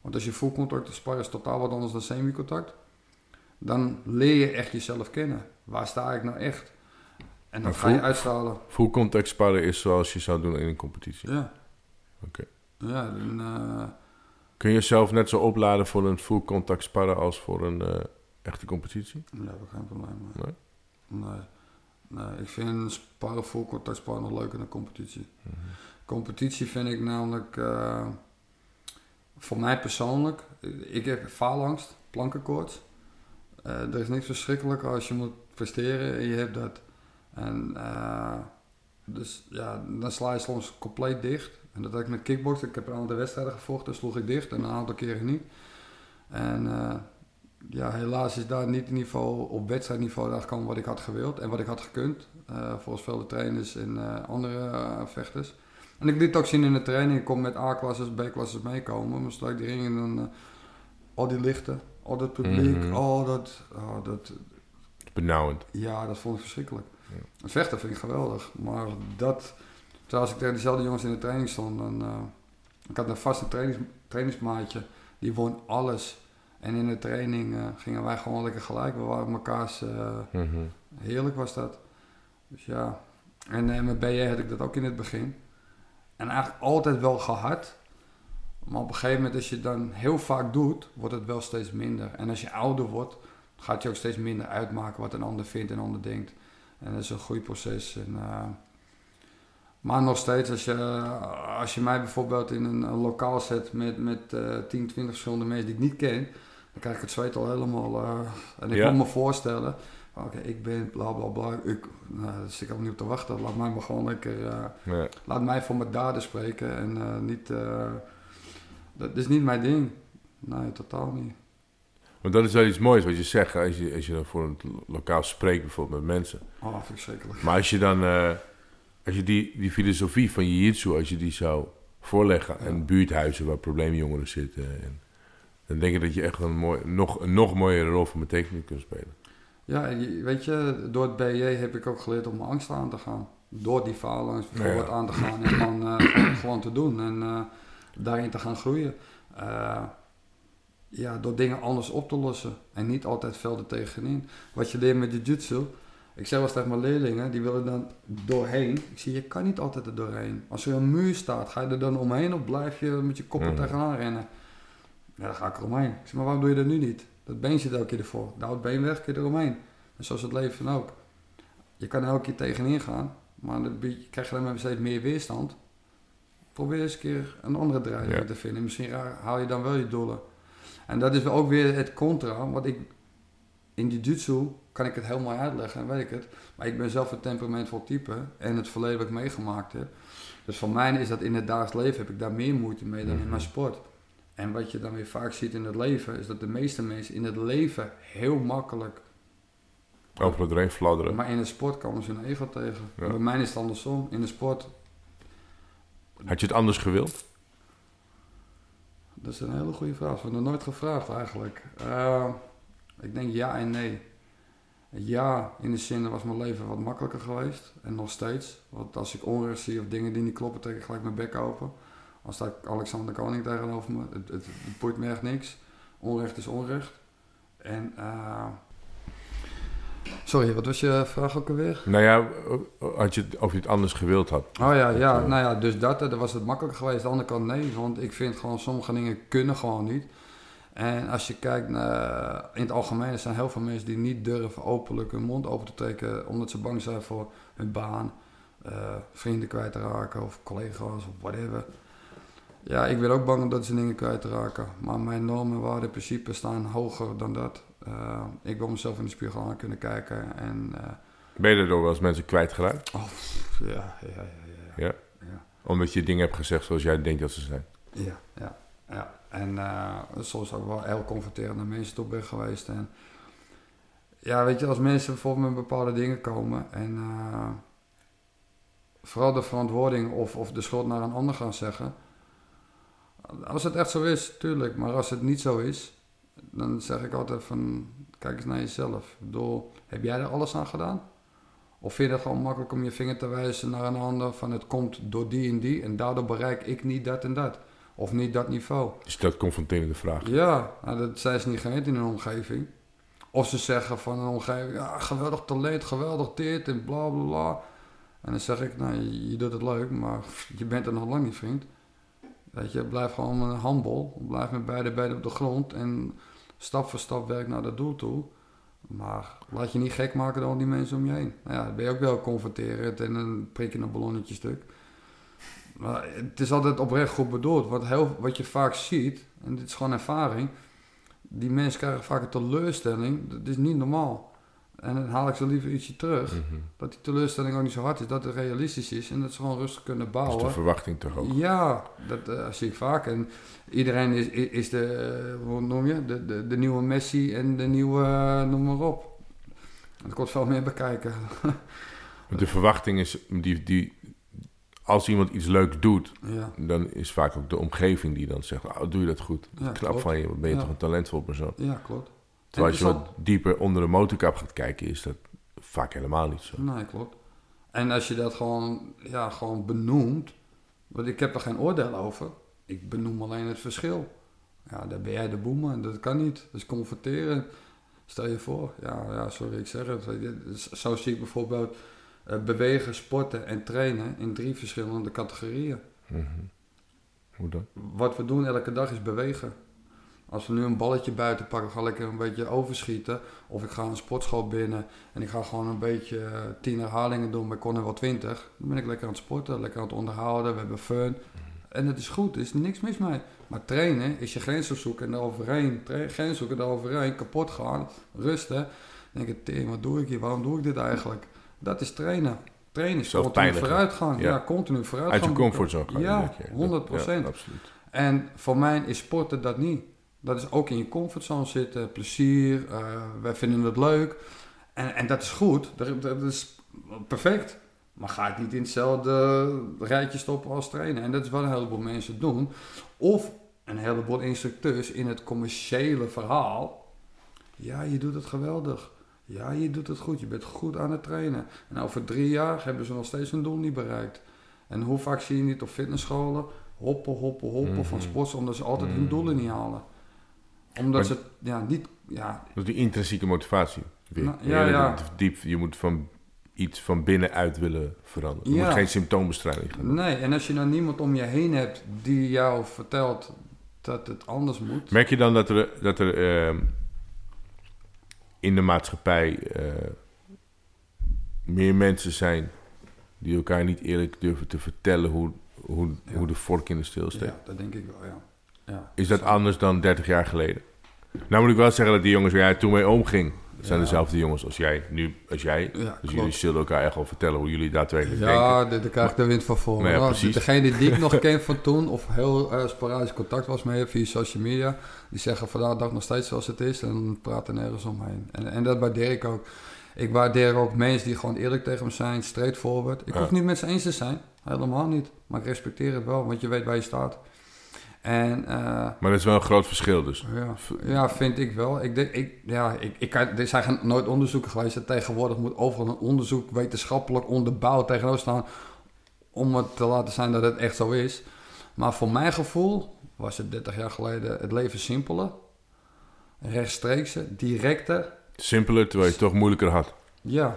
Want als je full contact sparren is totaal wat anders dan semi-contact. Dan leer je echt jezelf kennen. Waar sta ik nou echt? En dan ga je uitstralen. Full contact sparren is zoals je zou doen in een competitie. Ja. Oké. Ja, dan, eh, Kun je jezelf net zo opladen voor een full contact sparren als voor een eh, echte competitie? daar heb ik geen probleem mee. Nee? Nee. Nee. Ik vind sparren full contact sparren nog leuker dan competitie. Mhm. Competitie vind ik namelijk, eh, voor mij persoonlijk, ik heb faalangst, plankenkoorts. Eh, er is niks verschrikkelijker als je moet presteren en je hebt dat. En eh, dus ja, dan sla je soms compleet dicht. En dat had ik met kickboksen. Ik heb een aantal wedstrijden gevochten, sloeg ik dicht en een aantal keren niet. En ja, helaas is daar niet niveau op wedstrijdniveau daar gekomen wat ik had gewild en wat ik had gekund. eh, volgens vele trainers en eh, andere eh, vechters. En ik liet ook zien in de training. Ik kon met A-klasses, B-klasses meekomen. Maar straks die ringen dan eh, al die lichten, al dat publiek, Mhm. al dat, oh, dat, Benauwend. ja, dat vond ik verschrikkelijk. Ja. Het vechten vind ik geweldig. Maar dat, terwijl als ik tegen dezelfde jongens in de training stond, dan, ik had een vaste trainings, trainingsmaatje, die won alles. En in de training eh, gingen wij gewoon lekker gelijk. We waren mekaars, Mhm. heerlijk was dat. Dus ja, en eh, met BJ had ik dat ook in het begin. En eigenlijk altijd wel gehad. Maar op een gegeven moment, als je het dan heel vaak doet, wordt het wel steeds minder. En als je ouder wordt, gaat je ook steeds minder uitmaken wat een ander vindt en een ander denkt. En dat is een groeiproces. En, maar nog steeds, als je, als je mij bijvoorbeeld in een, een lokaal zet met, met eh 10, 20 verschillende mensen die ik niet ken, dan krijg ik het zweet al helemaal. eh, en ik Ja. moet me voorstellen, oké, ik ben bla bla bla. Ik, nou, daar zit ik niet op te wachten. Laat mij maar gewoon lekker. eh, laat mij voor mijn daden spreken en eh, niet. dat is niet mijn ding. Nee, totaal niet. Want dat is wel iets moois wat je zegt, als je, als je dan voor een lo- lokaal spreekt, bijvoorbeeld met mensen. Oh, verschrikkelijk. Maar als je dan, als je die, die filosofie van jiu-jitsu, als je die zou voorleggen aan buurthuizen waar probleemjongeren zitten, en, dan denk ik dat je echt een, mooi, nog, een nog mooiere rol van betekenis kunt spelen. Ja, en weet je, door het BJ heb ik ook geleerd om mijn angst aan te gaan. Door die faalangst bijvoorbeeld Ja. aan te gaan en dan eh, gewoon, gewoon te doen en eh, daarin te gaan groeien. Eh, ja, door dingen anders op te lossen en niet altijd velden tegenin. Wat je leert met jiu-jitsu, ik zeg wel eens tegen mijn leerlingen, die willen dan doorheen. Ik zie, je kan niet altijd er doorheen. Als er een muur staat, ga je er dan omheen of blijf je met je kop er Mhm. tegenaan rennen? Ja, dan ga ik eromheen. Ik zeg, maar waarom doe je dat nu niet? Dat been zit elke keer ervoor. Nou, het been weg, je eromheen. En zoals het leven ook. Je kan elke keer tegenin gaan, maar dan krijg je dan maar steeds meer weerstand. Probeer eens een keer een andere draai Ja. te vinden. Misschien haal je dan wel je doelen. En dat is ook weer het contra, want ik in jiu-jitsu kan ik het heel mooi uitleggen en weet ik het. Maar ik ben zelf een temperamentvol type en het verleden wat ik meegemaakt heb. Dus voor mij is dat in het dagelijks leven heb ik daar meer moeite mee dan in mijn sport. En wat je dan weer vaak ziet in het leven, is dat de meeste mensen in het leven heel makkelijk Overal doorheen fladderen. maar in de sport komen ze hun ego tegen. Ja. Bij mij is het andersom. In de sport, Had je het anders gewild? dat is een hele goede vraag. Dat wordt nog nooit gevraagd eigenlijk. Eh, ik denk ja en nee. Ja, in de zin was mijn leven wat makkelijker geweest. En nog steeds. Want als ik onrecht zie of dingen die niet kloppen, trek ik gelijk mijn bek open. Als staat Alexander Koning tegenover me. Het, het, het boeit me echt niks. Onrecht is onrecht. En, eh, sorry, wat was je vraag ook alweer? Nou ja, had je of je het anders gewild had. Oh ja, ja, eh, nou ja, dus dat, eh, dan was het makkelijker geweest. Aan de andere kant nee, want ik vind gewoon sommige dingen kunnen gewoon niet. En als je kijkt naar, in het algemeen, er zijn heel veel mensen die niet durven openlijk hun mond open te trekken, omdat ze bang zijn voor hun baan, vrienden kwijt te raken of collega's of whatever. Ja, ik ben ook bang dat ze dingen kwijt te raken. Maar mijn normen, waarden, principes staan hoger dan dat. Eh, ik wil mezelf in de spiegel aan kunnen kijken en eh, Ben je daardoor wel eens mensen kwijtgeraakt? ja, ja, ja, ja, ja. Ja. ja. Omdat je dingen hebt gezegd zoals jij denkt dat ze zijn. Ja, ja, ja. En eh, soms ook wel heel confronterend naar mensen toe ben geweest. En ja, weet je, als mensen bijvoorbeeld met bepaalde dingen komen en eh, vooral de verantwoording of, of de schuld naar een ander gaan zeggen. Als het echt zo is, tuurlijk. Maar als het niet zo is, dan zeg ik altijd van, kijk eens naar jezelf. Bedoel, heb jij er alles aan gedaan? Of vind je het gewoon makkelijk om je vinger te wijzen naar een ander van het komt door die en die en daardoor bereik ik niet dat en dat. Of niet dat niveau. Dus dat confronterende vraag. Ja, nou, dat zijn ze niet gewend in hun omgeving. Of ze zeggen van een omgeving, ja, geweldig talent, geweldig dit en bla bla bla. En dan zeg ik, nou, je, je doet het leuk, maar je bent er nog lang niet, vriend. Weet je, blijf gewoon een handbal. Blijf met beide benen op de grond en stap voor stap werk naar dat doel toe. Maar laat je niet gek maken door al die mensen om je heen. Nou ja, dan ben je ook wel confronterend en dan prik je een ballonnetje stuk. Maar het is altijd oprecht goed bedoeld. Want heel, wat je vaak ziet, en dit is gewoon ervaring, die mensen krijgen vaak een teleurstelling. Dat is niet normaal. En dan haal ik ze liever ietsje terug. Mhm. Dat die teleurstelling ook niet zo hard is, dat het realistisch is en dat ze gewoon rustig kunnen Dus de bouwen. verwachting toch ook. Ja, dat eh, zie ik vaak. En iedereen is, is is de, eh, hoe noem je, de, de, de nieuwe Messi en de nieuwe, eh, noem maar op. Er komt veel meer bekijken. De verwachting is, die, die, als iemand iets leuks doet, Ja, dan is vaak ook de omgeving die dan zegt, oh, doe je dat goed. Ja, Knap klopt. van je, ben je Ja. toch een talentvol persoon. ja klopt. Terwijl als je wat dieper onder de motorkap gaat kijken, is dat vaak helemaal niet zo. Nee, klopt. En als je dat gewoon, ja, gewoon benoemt, want ik heb er geen oordeel over, ik benoem alleen het verschil. Ja, daar ben jij de boeman, dat kan niet. Dat is confronteren. Stel je voor, ja, ja sorry, ik zeg het. Zo zie ik bijvoorbeeld eh, bewegen, sporten en trainen in drie verschillende categorieën. Mhm. Hoe dan? Wat we doen elke dag is bewegen. Als we nu een balletje buiten pakken, ga ik lekker een beetje overschieten. Of ik ga een sportschool binnen en ik ga gewoon een beetje eh, 10 herhalingen doen bij Conor wel 20. Dan ben ik lekker aan het sporten, lekker aan het onderhouden, we hebben fun. En het is goed, er is niks mis mee. Maar trainen is je grens opzoeken en eroverheen. Grens zoeken en eroverheen, kapot gaan, rusten. Dan denk ik, "Tering, wat doe ik hier? Waarom doe ik dit eigenlijk? Dat is trainen. Trainen is Zelf continu pijnigen. vooruitgang. Ja, Ja. continu vooruitgang. Uit je comfortzone gaan. Ja, denk je. Dat- 100%. Ja, absoluut. En voor mij is sporten dat niet. Dat is ook in je comfortzone zitten, plezier, eh, wij vinden het leuk. En, en dat is goed, dat, dat is perfect. Maar ga het niet in hetzelfde rijtje stoppen als trainen. En dat is wat een heleboel mensen doen. Of een heleboel instructeurs in het commerciële verhaal. Ja, je doet het geweldig. Ja, je doet het goed. Je bent goed aan het trainen. En over drie jaar hebben ze nog steeds hun doel niet bereikt. En hoe vaak zie je niet op fitnessscholen hoppen, hoppen, hoppen van Mhm. sports omdat ze altijd hun Mhm. doelen niet halen. Omdat Maar- ze ja, niet, ja, Dat is die intrinsieke motivatie. Weer. Nou, ja. Diep, je moet van iets van binnenuit willen veranderen. Je Ja. moet geen symptoombestrijding gaan doen. nee. En als je dan niemand om je heen hebt die jou vertelt dat het anders moet. Merk je dan dat er, dat er ehm, in de maatschappij eh, meer mensen zijn die elkaar niet eerlijk durven te vertellen hoe, hoe, Ja. hoe de vork in de steel steekt? Ja, dat denk ik wel, ja. Ja. Is dat anders dan 30 jaar geleden? Nou moet ik wel zeggen dat die jongens waar jij toen mee omging, dat zijn Ja. dezelfde jongens als jij nu, als jij. Ja, dus jullie zullen elkaar echt wel vertellen hoe jullie daadwerkelijk denken. Ja, daar daar krijg ik de wind van voor. Maar ja, Nou, precies. Degene die ik nog ken van toen, of heel eh sporadisch contact was mee via social media, die zeggen vandaag de dag nog steeds zoals het is en praten nergens omheen. En, en dat waardeer ik ook. Ik waardeer ook mensen die gewoon eerlijk tegen me zijn, straightforward. Ik Ja. hoef niet met ze eens te zijn, helemaal niet. Maar ik respecteer het wel, want je weet waar je staat. En eh, Maar dat is wel een groot verschil dus. ja, ja, vind ik wel. Ik denk, ik, ja, ik, ik er zijn nooit onderzoeken geweest. En tegenwoordig moet overal een onderzoek wetenschappelijk onderbouwd tegenover staan. Om het te laten zijn dat het echt zo is. Maar voor mijn gevoel was het 30 jaar geleden het leven simpeler. Rechtstreekser, directer. Simpeler, terwijl je het toch moeilijker had. Ja,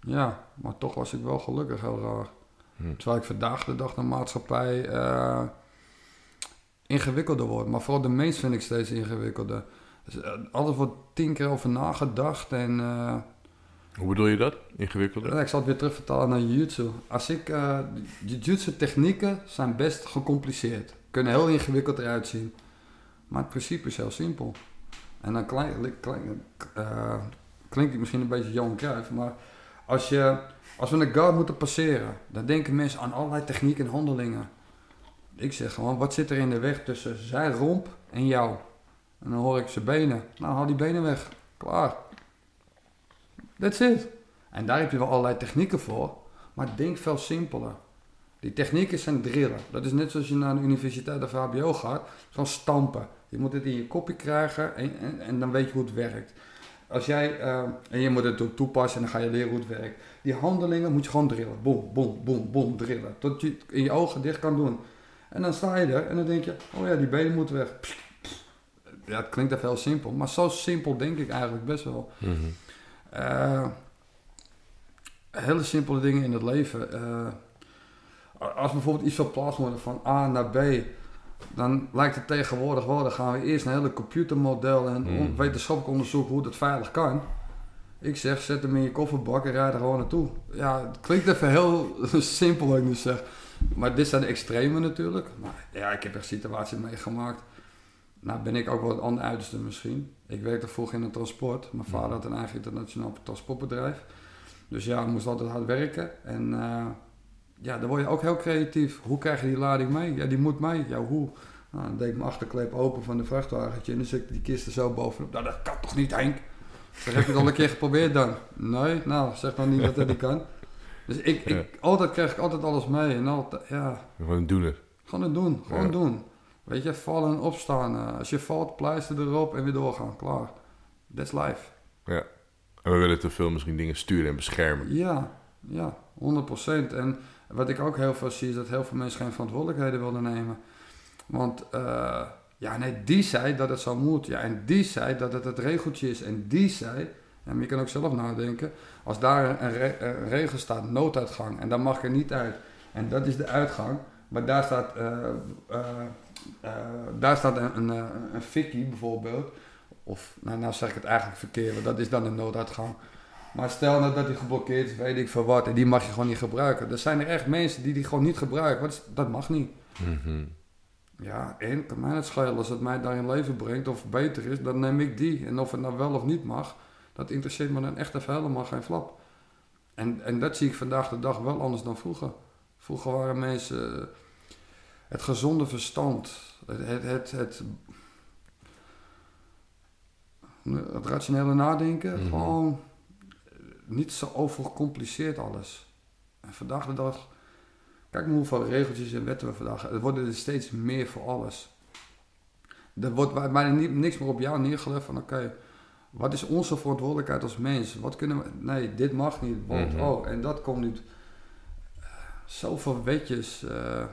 ja, maar toch was ik wel gelukkig, heel raar. Hm. Terwijl ik vandaag de dag de maatschappij eh, ingewikkelder wordt. Maar vooral de mens vind ik steeds ingewikkelder. Dus, eh, alles wordt tien keer over nagedacht. En eh, Hoe bedoel je dat? Ingewikkelder? ik zal het weer terugvertalen naar jiu-jitsu. Als ik, eh jiu-jitsu technieken zijn best gecompliceerd. Kunnen heel ingewikkeld eruit zien. Maar het principe is heel simpel. En dan klink, klink, eh, klinkt het misschien een beetje Johan Cruijff, maar als, je, als we een guard moeten passeren, dan denken mensen aan allerlei technieken en handelingen. Ik zeg gewoon, wat zit er in de weg tussen zijn romp en jou? En dan hoor ik zijn benen. Nou, haal die benen weg. Klaar. That's it. En daar heb je wel allerlei technieken voor, maar denk veel simpeler. Die technieken zijn drillen. Dat is net zoals je naar de universiteit of HBO gaat. Gewoon stampen. Je moet het in je kopje krijgen en, en, dan weet je hoe het werkt. Als jij, eh, en je moet het toepassen en dan ga je leren hoe het werkt. Die handelingen moet je gewoon drillen. Boom, boom, boom, boom, drillen. Tot je in je ogen dicht kan doen. En dan sta je er en dan denk je, oh ja, die benen moeten weg. Ja, het klinkt even heel simpel. Maar zo simpel denk ik eigenlijk best wel. Mhm. Eh, hele simpele dingen in het leven. Eh, als bijvoorbeeld iets verplaatst wordt van A naar B, dan lijkt het tegenwoordig wel, dan gaan we eerst een hele computermodel en on- wetenschappelijk onderzoeken hoe dat veilig kan. Ik zeg, zet hem in je kofferbak en rijd er gewoon naartoe. Ja, het klinkt even heel simpel ik nu zeg. Maar dit zijn de extreme natuurlijk. Maar ja, ik heb echt situaties meegemaakt. Nou ben ik ook wel het andere uiterste misschien. Ik werkte vroeger in het transport. Mijn vader had een eigen internationaal transportbedrijf. Dus ja, ik moest altijd hard werken. En eh, ja, dan word je ook heel creatief. Hoe krijg je die lading mee? Ja, die moet mee. Ja, hoe? Nou, dan deed ik mijn achterklep open van de vrachtwagentje en dan zet ik die kisten zo bovenop. Nou, dat kan toch niet, Henk? Zeg, heb je het al een keer geprobeerd dan? Nee, nou, zeg dan niet dat dat niet kan. Dus ik, ik, Ja. altijd krijg ik altijd alles mee. En altijd, ja, Gewoon een doener. gewoon het doen. Gewoon Ja. doen. Weet je, vallen en opstaan. Eh, als je valt, pleister erop en weer doorgaan. Klaar. That's life. Ja. En we willen te veel misschien dingen sturen en beschermen. Ja, ja, 100%. En wat ik ook heel veel zie, is dat heel veel mensen geen verantwoordelijkheden willen nemen. Want, eh, ja, nee, die zei dat het zo moet. Ja, en die zei dat het het regeltje is. En die zei, en je kan ook zelf nadenken, als daar een, re- een regel staat, nooduitgang, en dan mag ik er niet uit. En dat is de uitgang. Maar daar staat, eh, eh, eh, daar staat een, een, een fikkie bijvoorbeeld. Of, nou, nou zeg ik het eigenlijk verkeerd, want dat is dan een nooduitgang. Maar stel nou dat die geblokkeerd is, weet ik veel wat, en die mag je gewoon niet gebruiken. Er zijn er echt mensen die die gewoon niet gebruiken. Dat mag niet. Mhm. Ja, en kan mij het schelen als het mij daarin leven brengt of beter is, dan neem ik die. En of het nou wel of niet mag, dat interesseert me dan echt even helemaal geen flap. En, en dat zie ik vandaag de dag wel anders dan vroeger. Vroeger waren mensen eh, het gezonde verstand, het, het, het, het Het rationele nadenken, Mhm. gewoon niet zo overgecompliceerd alles. En vandaag de dag, kijk maar hoeveel regeltjes en wetten we vandaag. Er worden er steeds meer voor alles. Er wordt bij- bijna niks meer op jou neergelegd van oké, wat is onze verantwoordelijkheid als mens? Wat kunnen we, nee, dit mag niet, want Mhm. oh, en dat komt niet. Eh, Zoveel wetjes eh,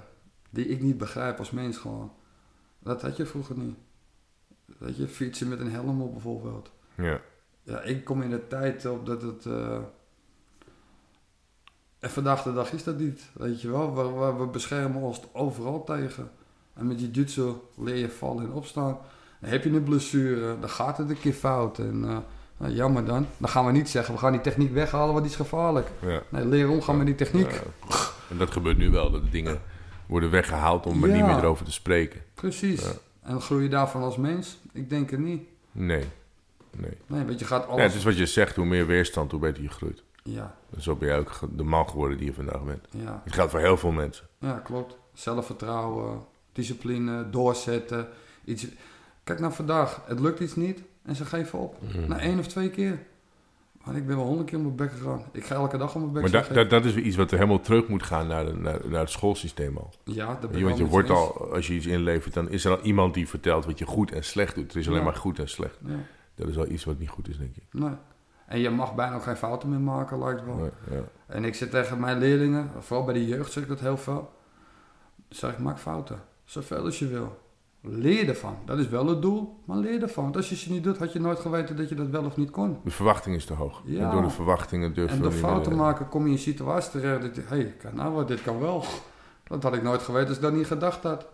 die ik niet begrijp als mens gewoon. Dat had je vroeger niet. Dat je fietsen met een helm op bijvoorbeeld. Ja. Ja, ik kom in de tijd op dat het. eh, En vandaag de dag is dat niet. Weet je wel, we, we, we beschermen ons overal tegen. En met jiu-jitsu leer je vallen en opstaan. Dan heb je een blessure, dan gaat het een keer fout. En eh, nou, jammer dan. Dan gaan we niet zeggen, we gaan die techniek weghalen, want die is gevaarlijk. ja. Nee, leer omgaan met die techniek. Ja. En dat gebeurt nu wel, dat de dingen worden weggehaald om er Ja. niet meer erover te spreken. Precies. Ja. En groei je daarvan als mens? Ik denk het niet. Nee. Nee. Nee, want je gaat Ja, alles... het is wat je zegt, hoe meer weerstand, hoe beter je groeit. Ja, En zo ben jij ook de man geworden die je vandaag bent. ja. Het geldt voor heel veel mensen. Ja, klopt. Zelfvertrouwen, discipline, doorzetten. Iets... Kijk naar vandaag. Het lukt iets niet en ze geven op. Mhm. Na één of twee keer. Maar ik ben wel honderd keer op mijn bek gegaan. Ik ga elke dag op mijn bek Maar gaan dat, is weer iets wat er helemaal terug moet gaan naar, de, naar, naar het schoolsysteem al. Ja, dat ben ik Want je wordt al, als je iets inlevert, dan is er al iemand die vertelt wat je goed en slecht doet. Er is alleen Ja. maar goed en slecht. Ja, Dat is al iets wat niet goed is, denk ik. nee. En je mag bijna ook geen fouten meer maken, lijkt wel. Nee, ja. En ik zit tegen mijn leerlingen, vooral bij de jeugd zeg ik dat heel veel. Zeg ik, maak fouten. Zoveel als je wil. Leer ervan. Dat is wel het doel, maar leer ervan. Want als je ze niet doet, had je nooit geweten dat je dat wel of niet kon. De verwachting is te hoog. Ja. En door de verwachtingen durf je En door meer, fouten eh, maken kom je in een situatie terecht dat je, hé, hey, nou wat, dit kan wel. Dat had ik nooit geweten als ik dat niet gedacht had.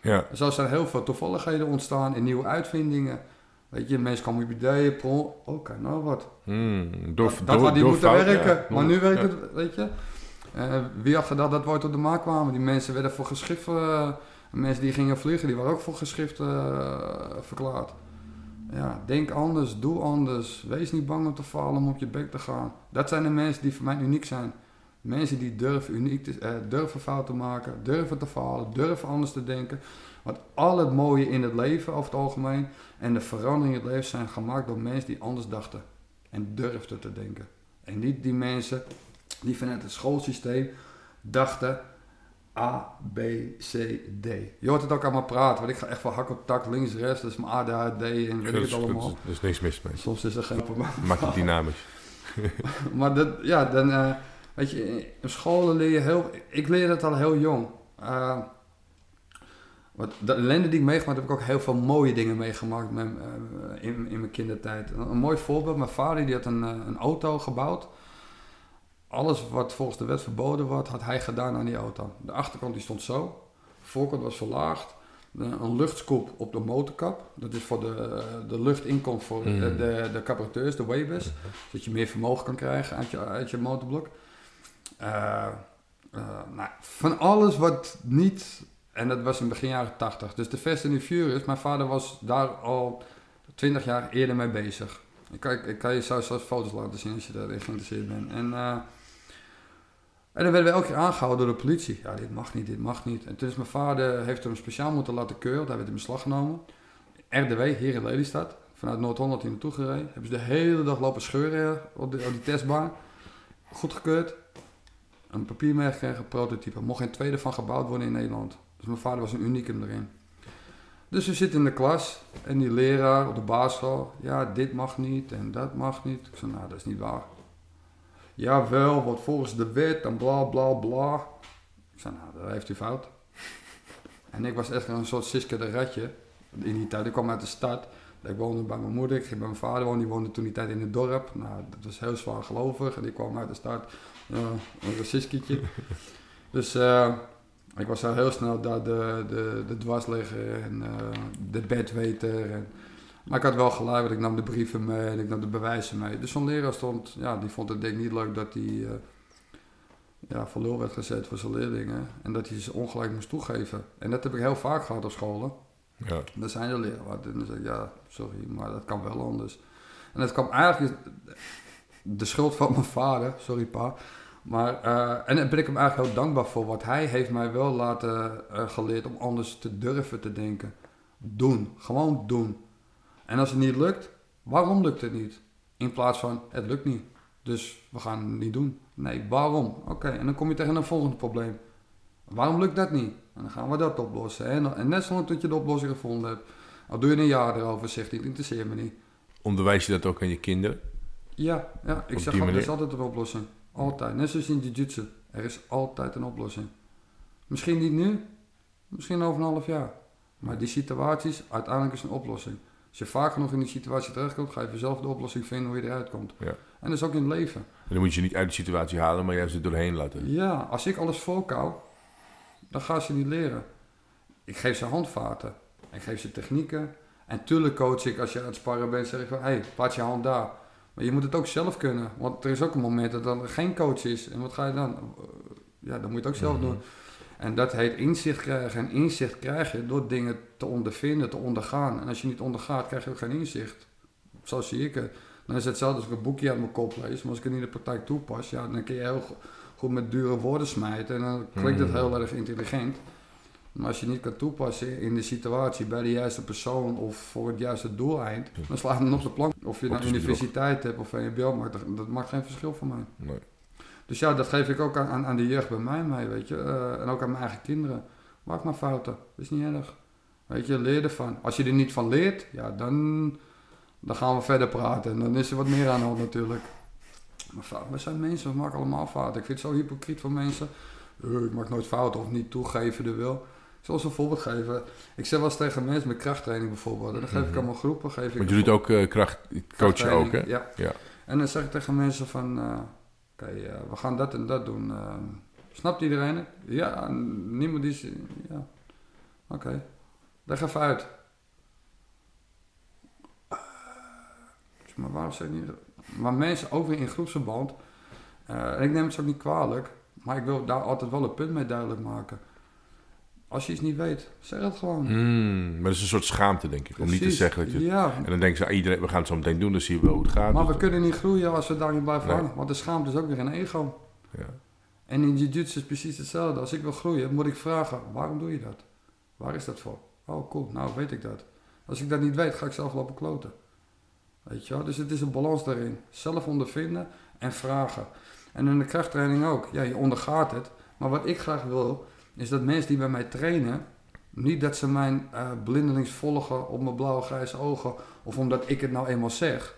Ja, Zo zijn heel veel toevalligheden ontstaan en nieuwe uitvindingen. Weet je, mensen komen op ideeën, pro, oh, kijk nou wat. Hmm, door, dat dat door, had niet door moeten fout- werken, ja. maar nu werkt Ja. het, weet je. Eh, wie had gedacht dat we ooit op de markt kwamen? Die mensen werden voor geschrift, eh, mensen die gingen vliegen, die waren ook voor geschrift eh, verklaard. Ja, denk anders, doe anders. Wees niet bang om te falen, om op je bek te gaan. Dat zijn de mensen die voor mij uniek zijn. Mensen die durven, uniek te, eh, durven fouten maken, durven te falen, durven anders te denken. Want al het mooie in het leven over het algemeen en de veranderingen in het leven zijn gemaakt door mensen die anders dachten. En durfden te denken. En niet die mensen die vanuit het schoolsysteem dachten A, B, C, D. Je hoort het ook allemaal praten, want ik ga echt van hak op tak, links, rechts, is mijn ADHD en weet ik het allemaal. er is niks mis mee. Soms is er geen probleem. Maak het dynamisch. Maar dat, ja, dan, eh, weet je, in scholen leer je heel, ik leer dat al heel jong. Eh, wat, de ellende die ik meegemaakt heb, heb ik ook heel veel mooie dingen meegemaakt met, eh, in, in mijn kindertijd. Een, een mooi voorbeeld, mijn vader die had een, een auto gebouwd. Alles wat volgens de wet verboden wordt, had hij gedaan aan die auto. De achterkant die stond zo, de voorkant was verlaagd. Een luchtskoep op de motorkap. Dat is voor de, de lucht inkomt voor Mhm. de, de, de carburateurs, de. Zodat je meer vermogen kan krijgen uit je, uit je motorblok. Eh, eh, nou, van alles wat niet... En dat was in begin jaren 80. Dus de Fast and the Furious, mijn vader was daar al 20 jaar eerder mee bezig. Ik kan, ik kan je zelfs foto's laten zien als je daarin geïnteresseerd bent. En, eh, en dan werden we elke keer aangehouden door de politie. Ja, dit mag niet, dit mag niet. En toen is mijn vader, heeft hem speciaal moeten laten keuren. Daar werd in beslag genomen. RDW, hier in Lelystad. Vanuit Noord-Holland hier naartoe gereden. Hebben ze de hele dag lopen scheuren op, de, op die testbaan. Goedgekeurd. Een papier meegekregen, prototype. Er mocht geen tweede van gebouwd worden in Nederland. Dus mijn vader was een unicum erin. Dus we zitten in de klas en die leraar op de basisschool, ja, dit mag niet en dat mag niet. Ik zei, nou, dat is niet waar. Jawel, want volgens de wet en bla bla bla. Ik zei, nou, daar heeft u fout. En ik was echt een soort Siske de Ratje in die tijd. Ik kwam uit de stad. Ik woonde bij mijn moeder, ik ging bij mijn vader wonen. Die woonde toen die tijd in het dorp. Nou, dat was heel zwaar gelovig. En die kwam uit de stad. Een racistketje. dus eh, ik was al heel snel daar de, de, de dwarsligger en eh, de bedweter. En, maar ik had wel gelijk, want ik nam de brieven mee en ik nam de bewijzen mee. Dus zo'n leraar stond, ja, die vond het denk ik niet leuk dat hij eh, ja, voor lul werd gezet voor zijn leerlingen. En dat hij ze ongelijk moest toegeven. En dat heb ik heel vaak gehad op scholen. Ja. Dan zijn de leraren. En dan zeg ik, ja, sorry, maar dat kan wel anders. En dat kwam eigenlijk de schuld van mijn vader, sorry pa. Maar, eh, en daar ben ik hem eigenlijk heel dankbaar voor. Want hij heeft mij wel laten eh, geleerd om anders te durven te denken. Doen, gewoon doen. En als het niet lukt, Waarom lukt het niet? In plaats van, het lukt niet. Dus we gaan het niet doen. Nee, waarom? Oké, en dan kom je tegen een volgend probleem. Waarom lukt dat niet? En dan gaan we dat oplossen. En, en net zolang tot je de oplossing gevonden hebt. Al doe je een jaar erover, zegt hij, het interesseert me niet. Onderwijs je dat ook aan je kinderen? Ja, ja ik Op zeg altijd, er is altijd een oplossing. Altijd. Net zoals in jiu-jitsu. Er is altijd een oplossing. Misschien niet nu, misschien over een half jaar. Maar die situaties, uiteindelijk is een oplossing. Als je vaak genoeg in die situatie terechtkomt, ga je vanzelf de oplossing vinden hoe je eruit komt. Ja. En dat is ook in het leven. En dan moet je niet uit de situatie halen, maar juist er doorheen laten. Ja, als ik alles voorkou, dan gaan ze niet leren. Ik geef ze handvaten. Ik geef ze technieken. En tuurlijk coach ik als je aan het sparren bent, zeg ik van, hé, hey, plaats je hand daar. Maar je moet het ook zelf kunnen. Want er is ook een moment dat er geen coach is. En wat ga je dan? Ja, dan moet je het ook zelf Mhm. doen. En dat heet inzicht krijgen. En inzicht krijg je door dingen te ondervinden, te ondergaan. En als je niet ondergaat, krijg je ook geen inzicht. Zo zie ik het. Dan is het hetzelfde als ik een boekje uit mijn kop lees. Maar als ik het niet in de praktijk toepas, ja, dan kun je heel go- goed met dure woorden smijten. En dan klinkt het Mhm. heel erg intelligent. Maar als je het niet kan toepassen in de situatie, bij de juiste persoon of voor het juiste doeleind, dan slaat het op de plank. Of je Op nou universiteit hebt of VMBO dat maakt geen verschil voor mij. Nee. Dus ja, dat geef ik ook aan, aan, de jeugd bij mij mee, weet je. Eh, en ook aan mijn eigen kinderen. Maak maar fouten, dat is niet erg. Weet je, leer ervan. Als je er niet van leert, ja, dan, dan gaan we verder praten. En dan is er wat meer aan hand natuurlijk. Maar we zijn mensen, we maken allemaal fouten. Ik vind het zo hypocriet van mensen. Eh, ik maak nooit fouten of niet toegeven er wil. Ik zal eens een voorbeeld geven. Ik zeg wel eens tegen mensen met krachttraining bijvoorbeeld. En dan geef ik Mhm. allemaal groepen. Geef ik Want jullie doet ook eh, kracht, coachen ook, hè? Ja. Ja. En dan zeg ik tegen mensen van, oké, eh, we gaan dat en dat doen. eh, snapt iedereen het? Ja, niemand is- Ja. Oké, leg even uit. Eh, Maar waarom zeg ik niet... Maar mensen, weer in groepsverband... en ik neem het ook niet kwalijk... Maar ik wil daar altijd wel een punt mee duidelijk maken. Als je iets niet weet, zeg het gewoon. Mm, maar dat is een soort schaamte, denk ik. Om niet te zeggen dat je... Ja, En dan denken ze, ah, iedereen, we gaan het zo meteen doen, dan zien we wel hoe het gaat. maar Dus we kunnen niet groeien als we daar niet blijven Nee. hangen. Want de schaamte is ook weer een ego. Ja. En in jiu-jitsu is precies hetzelfde. Als ik wil groeien, moet ik vragen, waarom doe je dat? Waar is dat voor? Oh, cool, nou weet ik dat. Als ik dat niet weet, ga ik zelf lopen kloten. Weet je wel? Dus het is een balans daarin. Zelf ondervinden en vragen. En in de krachttraining ook. Ja, je ondergaat het. Maar wat ik graag wil, is dat mensen die bij mij trainen... niet dat ze mijn eh, blindelings volgen op mijn blauwe grijze ogen... of omdat ik het nou eenmaal zeg.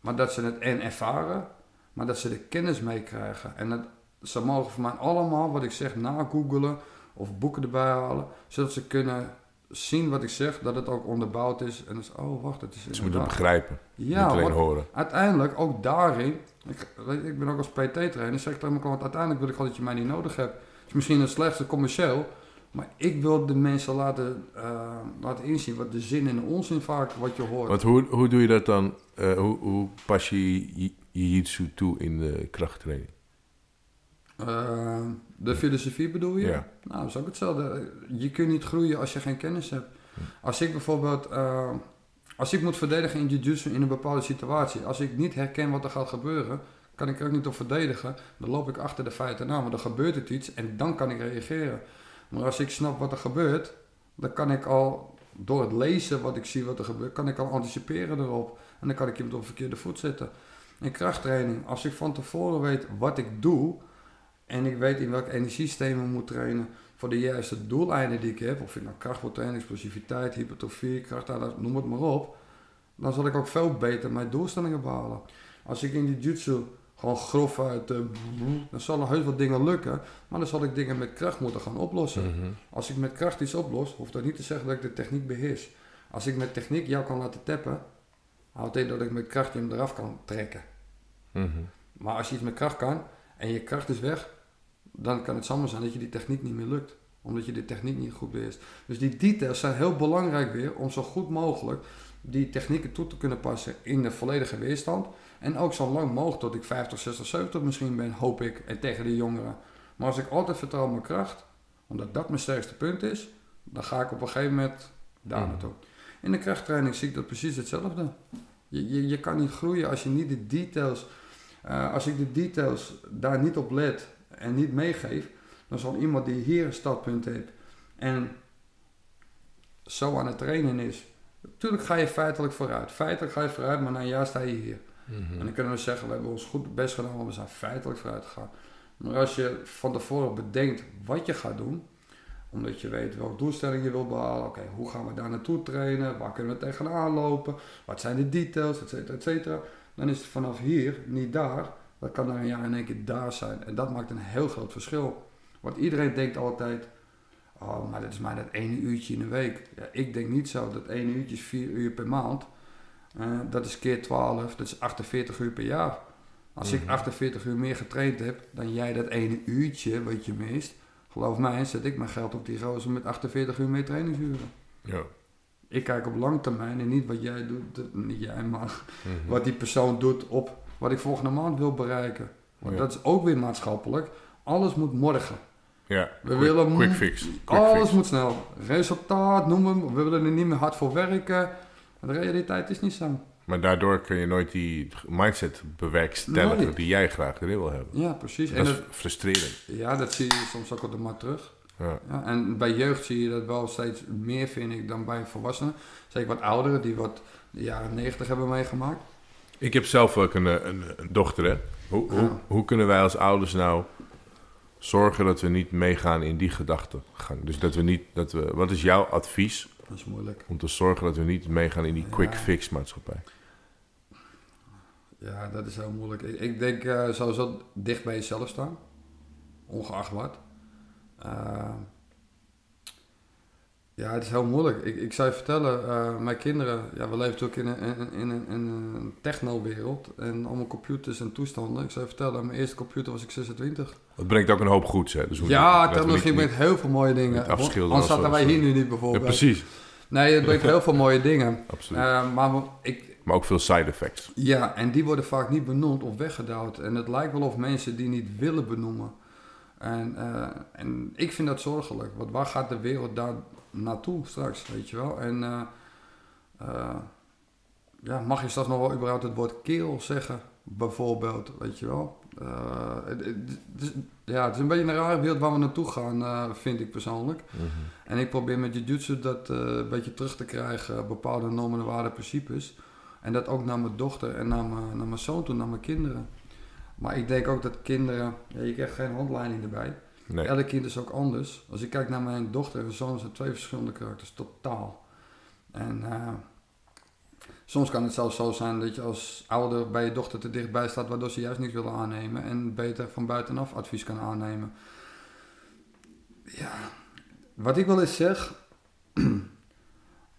Maar dat ze het en ervaren, maar dat ze de kennis meekrijgen. En dat, ze mogen voor mij allemaal wat ik zeg na-googelen of boeken erbij halen, zodat ze kunnen zien wat ik zeg, dat het ook onderbouwd is. En dus, oh wacht, het is Ze moeten het begrijpen, Ja, niet alleen horen. uiteindelijk, ook daarin, ik, ik ben ook als PT-trainer, zeg ik tegen mijn klant, uiteindelijk wil ik gewoon dat je mij niet nodig hebt. Is misschien het slechtste commercieel, maar ik wil de mensen laten, eh, laten inzien wat de zin en de onzin vaak wat je hoort. Want hoe, hoe doe je dat dan? eh, hoe, hoe pas je je jiu-jitsu toe in de krachttraining? Eh, de filosofie bedoel je? Ja. Nou, dat is ook hetzelfde. Je kunt niet groeien als je geen kennis hebt. Als ik bijvoorbeeld, als ik moet verdedigen in jiu-jitsu in een bepaalde situatie, als ik niet herken wat er gaat gebeuren, kan ik er ook niet op verdedigen. Dan loop ik achter de feiten aan, want dan gebeurt het iets en dan kan ik reageren. Maar als ik snap wat er gebeurt, dan kan ik al door het lezen wat ik zie wat er gebeurt, kan ik al anticiperen erop. En dan kan ik iemand op verkeerde voet zetten. In krachttraining, als ik van tevoren weet wat ik doe en ik weet in welk energiesysteem ik moet trainen voor de juiste doeleinden die ik heb, of ik nou kracht wil trainen, explosiviteit, hypertrofie, kracht, noem het maar op, dan zal ik ook veel beter mijn doelstellingen behalen. Als ik in die jutsu gewoon grof uit, eh, dan zal er heus wat dingen lukken, maar dan zal ik dingen met kracht moeten gaan oplossen. Mhm. Als ik met kracht iets oplos, hoeft dat niet te zeggen dat ik de techniek beheers. Als ik met techniek jou kan laten tappen, houdt in dat ik met kracht je hem eraf kan trekken. Mhm. Maar als je iets met kracht kan en je kracht is weg, dan kan het zomaar zijn dat je die techniek niet meer lukt. Omdat je de techniek niet goed beheerst. Dus die details zijn heel belangrijk weer om zo goed mogelijk die technieken toe te kunnen passen in de volledige weerstand. En ook zo lang mogelijk tot ik 50, 60, 70 misschien ben, hoop ik, en tegen de jongeren. Maar als ik altijd vertrouw op mijn kracht, omdat dat mijn sterkste punt is, dan ga ik op een gegeven moment daar Mhm. naartoe. In de krachttraining zie ik dat precies hetzelfde. Je, je, je kan niet groeien als je niet de details, eh, als ik de details daar niet op let en niet meegeef, dan zal iemand die hier een startpunt heeft en zo aan het trainen is Natuurlijk ga je feitelijk vooruit. Feitelijk ga je vooruit, maar na een jaar sta je hier. Mhm. En dan kunnen we zeggen, we hebben ons goed best gedaan, we zijn feitelijk vooruit gegaan. Maar als je van tevoren bedenkt wat je gaat doen, omdat je weet welke doelstelling je wilt behalen, oké, hoe gaan we daar naartoe trainen, waar kunnen we tegenaan lopen, wat zijn de details, et cetera, et cetera. Dan is het vanaf hier, niet daar, dat kan na een jaar in één keer daar zijn. En dat maakt een heel groot verschil. Want iedereen denkt altijd, oh, maar dat is maar dat ene uurtje in de week. Ja, ik denk niet zo, dat ene uurtje is vier uur per maand. Dat is keer 12, dat is 48 uur per jaar. Als ik Mhm. 48 uur meer getraind heb dan jij dat ene uurtje wat je mist, geloof mij, zet ik mijn geld op die gozer met 48 uur meer trainingsuren. Ja. Ik kijk op lang termijn en niet wat jij doet, niet jij, maar Mhm. wat die persoon doet op wat ik volgende maand wil bereiken. Want Ja. dat is ook weer maatschappelijk. Alles moet morgen. Ja, We quick, willen quick fix. Quick Alles fix. moet snel. Resultaat, noem hem. We willen er niet meer hard voor werken. De realiteit is niet zo. Maar daardoor kun je nooit die mindset bewerkstelligen die jij graag erin wil hebben. Ja, precies. En Dat is dat, frustrerend. ja, dat zie je soms ook op de mat terug. Ja. Ja, en bij jeugd zie je dat wel steeds meer, vind ik, dan bij volwassenen. Zeker wat ouderen, die wat de jaren 90 hebben meegemaakt. Ik heb zelf ook een, eh, een, een dochter. Hè? Hoe, hoe, hoe kunnen wij als ouders nou zorgen dat we niet meegaan in die gedachtegang? Dus dat we niet, dat we, wat is jouw advies Dat is moeilijk. om te zorgen dat we niet meegaan in die quick fix maatschappij? Ja, dat is heel moeilijk. Ik, ik denk eh, sowieso dicht bij jezelf staan. Ongeacht wat. Eh, ja, het is heel moeilijk. Ik, ik zou je vertellen, eh, mijn kinderen, ja, we leven natuurlijk in een, in, in, een- in een techno-wereld en allemaal computers en toestanden. Ik zou je vertellen, mijn eerste computer was ik 26. Dat brengt ook een hoop goeds. Hè? Dus ja, technologie brengt heel veel mooie dingen. Anders zaten wij hier nu niet Ja, bijvoorbeeld. precies. Nee, het brengt heel veel mooie dingen. Absoluut. Eh, maar ik, maar ook veel side effects. ja, en die worden vaak niet benoemd of weggedouwd. En het lijkt wel of mensen die niet willen benoemen. En, eh, en ik vind dat zorgelijk. Want waar gaat de wereld daar naartoe straks, weet je wel? En eh, eh, ja, mag je straks nog wel überhaupt het woord kerel zeggen, bijvoorbeeld, weet je wel? Eh, het, is, ja, het is een beetje een rare wereld waar we naartoe gaan, vind ik persoonlijk. Mhm. En ik probeer met jiu-jitsu dat een beetje terug te krijgen, bepaalde normen en waarden, principes. En dat ook naar mijn dochter en naar mijn, naar mijn zoon toe, naar mijn kinderen. Maar ik denk ook dat kinderen, ja, je krijgt geen handleiding erbij. Nee. Elk kind is ook anders. Als ik kijk naar mijn dochter en zoon, zijn twee verschillende karakters, totaal. En eh, soms kan het zelfs zo zijn dat je als ouder bij je dochter te dichtbij staat, waardoor ze juist niks willen aannemen en beter van buitenaf advies kan aannemen. Ja, wat ik wel eens zeg,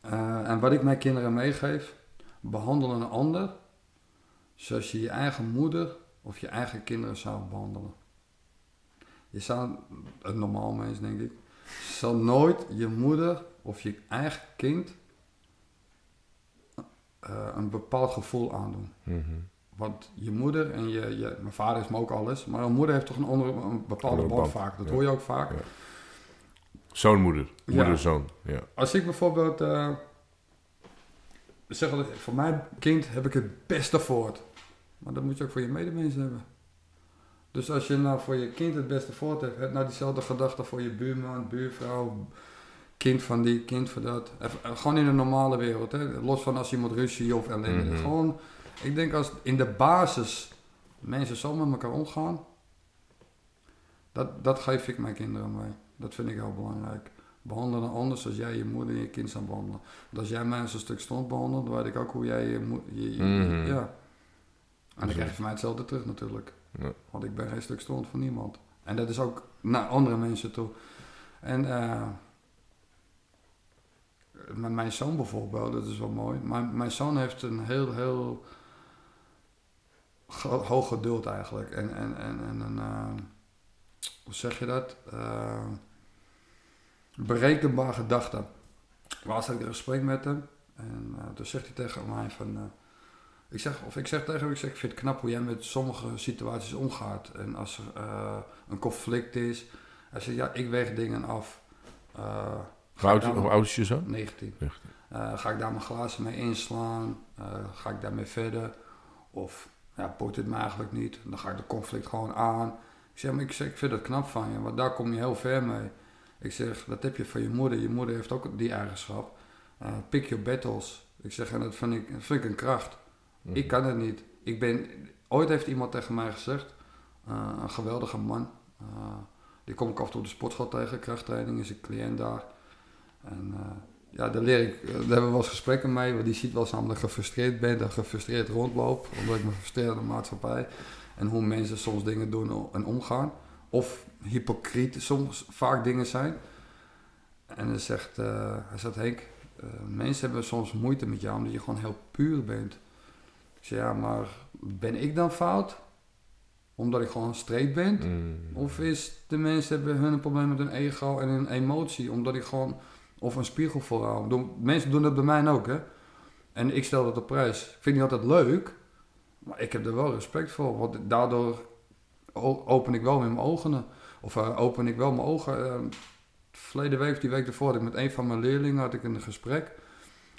eh, en wat ik mijn kinderen meegeef, behandel een ander zoals je je eigen moeder of je eigen kinderen zou behandelen. Je zou, een normaal mens denk ik, zal nooit je moeder of je eigen kind eh, een bepaald gevoel aandoen. Mhm. Want je moeder en je, je, mijn vader is me ook alles, maar een moeder heeft toch een, andere, een bepaalde band band, vaak. Dat ja. hoor je ook vaak. Ja. Zoon, moeder. Ja. Als ik bijvoorbeeld eh, zeg voor mijn kind heb ik het beste voort. Maar dat moet je ook voor je medemensen hebben. Dus als je nou voor je kind het beste voort hebt, heb nou diezelfde gedachte voor je buurman, buurvrouw, kind van die, kind van dat. Even, eh, gewoon in de normale wereld, hè? los van als iemand ruzie of ellende. Mhm. Gewoon, ik denk als in de basis mensen zo met elkaar omgaan, dat, dat geef ik mijn kinderen mee. Dat vind ik heel belangrijk. Behandelen anders als jij je moeder en je kind zou behandelen. Want als jij mij als een stuk stond behandelt, dan weet ik ook hoe jij je moeder... Mhm. Ja. En dan krijg je van mij hetzelfde terug natuurlijk. Want ik ben geen stuk stond van niemand. En dat is ook naar andere mensen toe. En eh, met mijn zoon bijvoorbeeld, dat is wel mooi. Mijn, mijn zoon heeft een heel, heel hoog geduld eigenlijk. En, en, en, en eh, hoe zeg je dat? Eh, berekenbaar gedachte. Laatst had ik een gesprek met hem. En toen zegt hij tegen mij van... ik zeg, of ik zeg tegen hem, ik, zeg, ik vind het knap hoe jij met sommige situaties omgaat. En als er eh, een conflict is, hij zegt, ja, ik weeg dingen af. Eh, Hoe oud, daar- hoe oud is je zoon? 19. 19. Eh, ga ik daar mijn glazen mee inslaan? Ga ik daarmee verder? Of ja, boeit het me eigenlijk niet? Dan ga ik de conflict gewoon aan. Ik zeg, maar ik, zeg, ik vind het knap van je, want daar kom je heel ver mee. Ik zeg, dat heb je van je moeder. Je moeder heeft ook die eigenschap. Pick your battles. Ik zeg, en dat vind ik, dat vind ik een kracht. Mhm. Ik kan het niet. Ik ben, ooit heeft iemand tegen mij gezegd, eh, een geweldige man. eh, die kom ik af en toe de sportschool tegen, krachttraining, is een cliënt daar. En eh, ja, daar leer ik, daar hebben we wel eens gesprekken mee, want die ziet wel dat ik gefrustreerd ben en gefrustreerd rondloop, omdat ik me frustreer aan de maatschappij. En hoe mensen soms dingen doen en omgaan. Of hypocriet soms vaak dingen zijn. En dan zegt, hij zegt Henk, mensen hebben soms moeite met jou omdat je gewoon heel puur bent. Ja, maar ben ik dan fout? Omdat ik gewoon straight ben? Mm. Of is de mensen hebben hun een probleem met hun ego en hun emotie, omdat ik gewoon, of een spiegel. Doen- Mensen doen dat bij mij ook, hè. En ik stel dat op prijs. Ik vind het niet altijd leuk, maar ik heb er wel respect voor. Want daardoor o- open ik wel mijn ogen. Of eh, open ik wel mijn ogen. Eh, verleden week, die week ervoor, had ik met een van mijn leerlingen had ik een gesprek.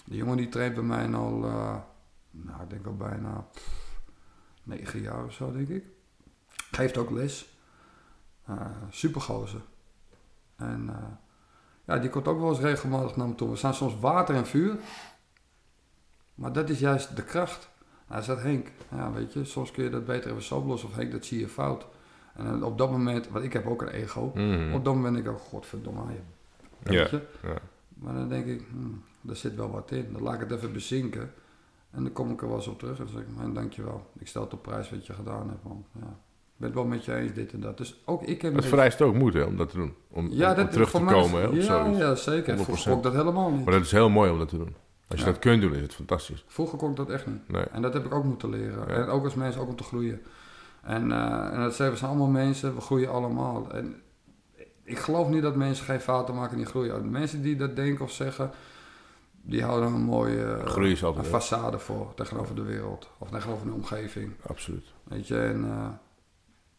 Die jongen die traint bij mij al, eh, nou ik denk al bijna pff, negen jaar of zo, denk ik. Geeft ook les. Uh, supergozer. En eh, ja, die komt ook wel eens regelmatig naar me toe. We staan soms water en vuur. Maar dat is juist de kracht. Hij zegt, Henk, ja, weet je, soms kun je dat beter even zo. Of Henk, dat zie je fout. En dan op dat moment, want ik heb ook een ego. Mhm. Op dat moment denk ik ook, godverdomme. Je, Ja, ja. Maar dan denk ik, hmm, er zit wel wat in. Dan laat ik het even bezinken. En dan kom ik er wel eens op terug. En dan zeg ik, man, dankjewel. Ik stel het op prijs wat je gedaan hebt. Want, ja, ik ben het wel met je eens, dit en dat. Dus ook ik heb... Het vereist ook moed hè, om dat te doen. Om, ja, om- om dat, terug te mij komen hè, ja, zoiets. ja, zeker. 100%. Vroeger kon ik dat helemaal niet. Maar dat is heel mooi om dat te doen. Als je Ja. dat kunt doen, is het fantastisch. Vroeger kon ik dat echt niet. Nee. En dat heb ik ook moeten leren. En ook als mensen, ook om te groeien. En, eh, en dat zeggen we zijn allemaal mensen, we groeien allemaal. En ik geloof niet dat mensen geen fouten maken en niet groeien. De mensen die dat denken of zeggen, die houden een mooie eh, Groei is een altijd façade voor tegenover de wereld. Of tegenover de omgeving. Absoluut. Weet je, en eh,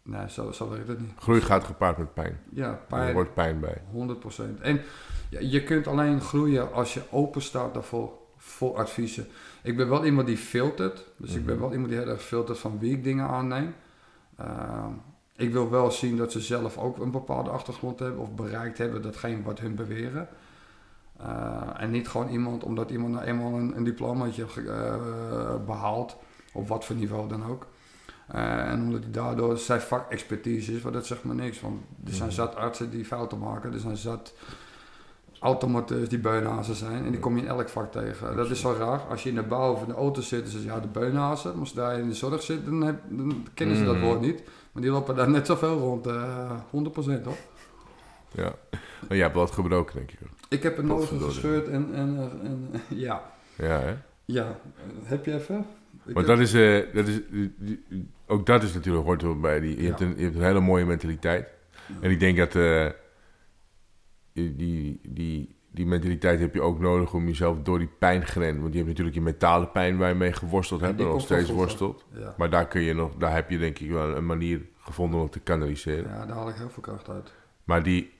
nee, zo, zo werkt het niet. Groei gaat gepaard met pijn. Ja, Er pijn, wordt pijn bij. 100%. En ja, je kunt alleen groeien als je open staat daarvoor, voor adviezen. Ik ben wel iemand die filtert. Dus ik ben Mhm. wel iemand die heel erg filtert van wie ik dingen aanneem. Ehm, ik wil wel zien dat ze zelf ook een bepaalde achtergrond hebben of bereikt hebben datgene wat hun beweren. Eh, en niet gewoon iemand, omdat iemand nou eenmaal een, een diplomaatje heeft eh, behaald, op wat voor niveau dan ook. Eh, en omdat hij daardoor zijn vakexpertise is, maar dat zegt me niks. Want er zijn Mhm. zat artsen die fouten maken, er zijn zat automateurs die beunhazen zijn. En die kom je in elk vak tegen. Dat is zo raar. Als je in de bouw of in de auto zit, dan zeg je ja, de beunhazen. Maar als daar in de zorg zit, dan, heb- dan kennen ze dat Mhm. woord niet. Maar die lopen daar net zoveel rond, eh 100% hoor. Ja. Maar jij hebt wat gebroken, denk ik. Ik heb een Potverdorie. gescheurd en, en, en ja. Ja, hè? Ja, heb je even? Ik Maar heb- dat is, eh, dat is, ook dat is natuurlijk, hoort er bij. Die, je, Ja. hebt een, je hebt een hele mooie mentaliteit. En ik denk dat eh, die, die, die mentaliteit heb je ook nodig om jezelf door die pijngrens... Want je hebt natuurlijk je mentale pijn waar je mee geworsteld hebt en nog steeds worstelt. Ja. Maar daar, kun je nog, daar heb je denk ik wel een manier gevonden om te kanaliseren. ja, daar haal ik heel veel kracht uit. Maar die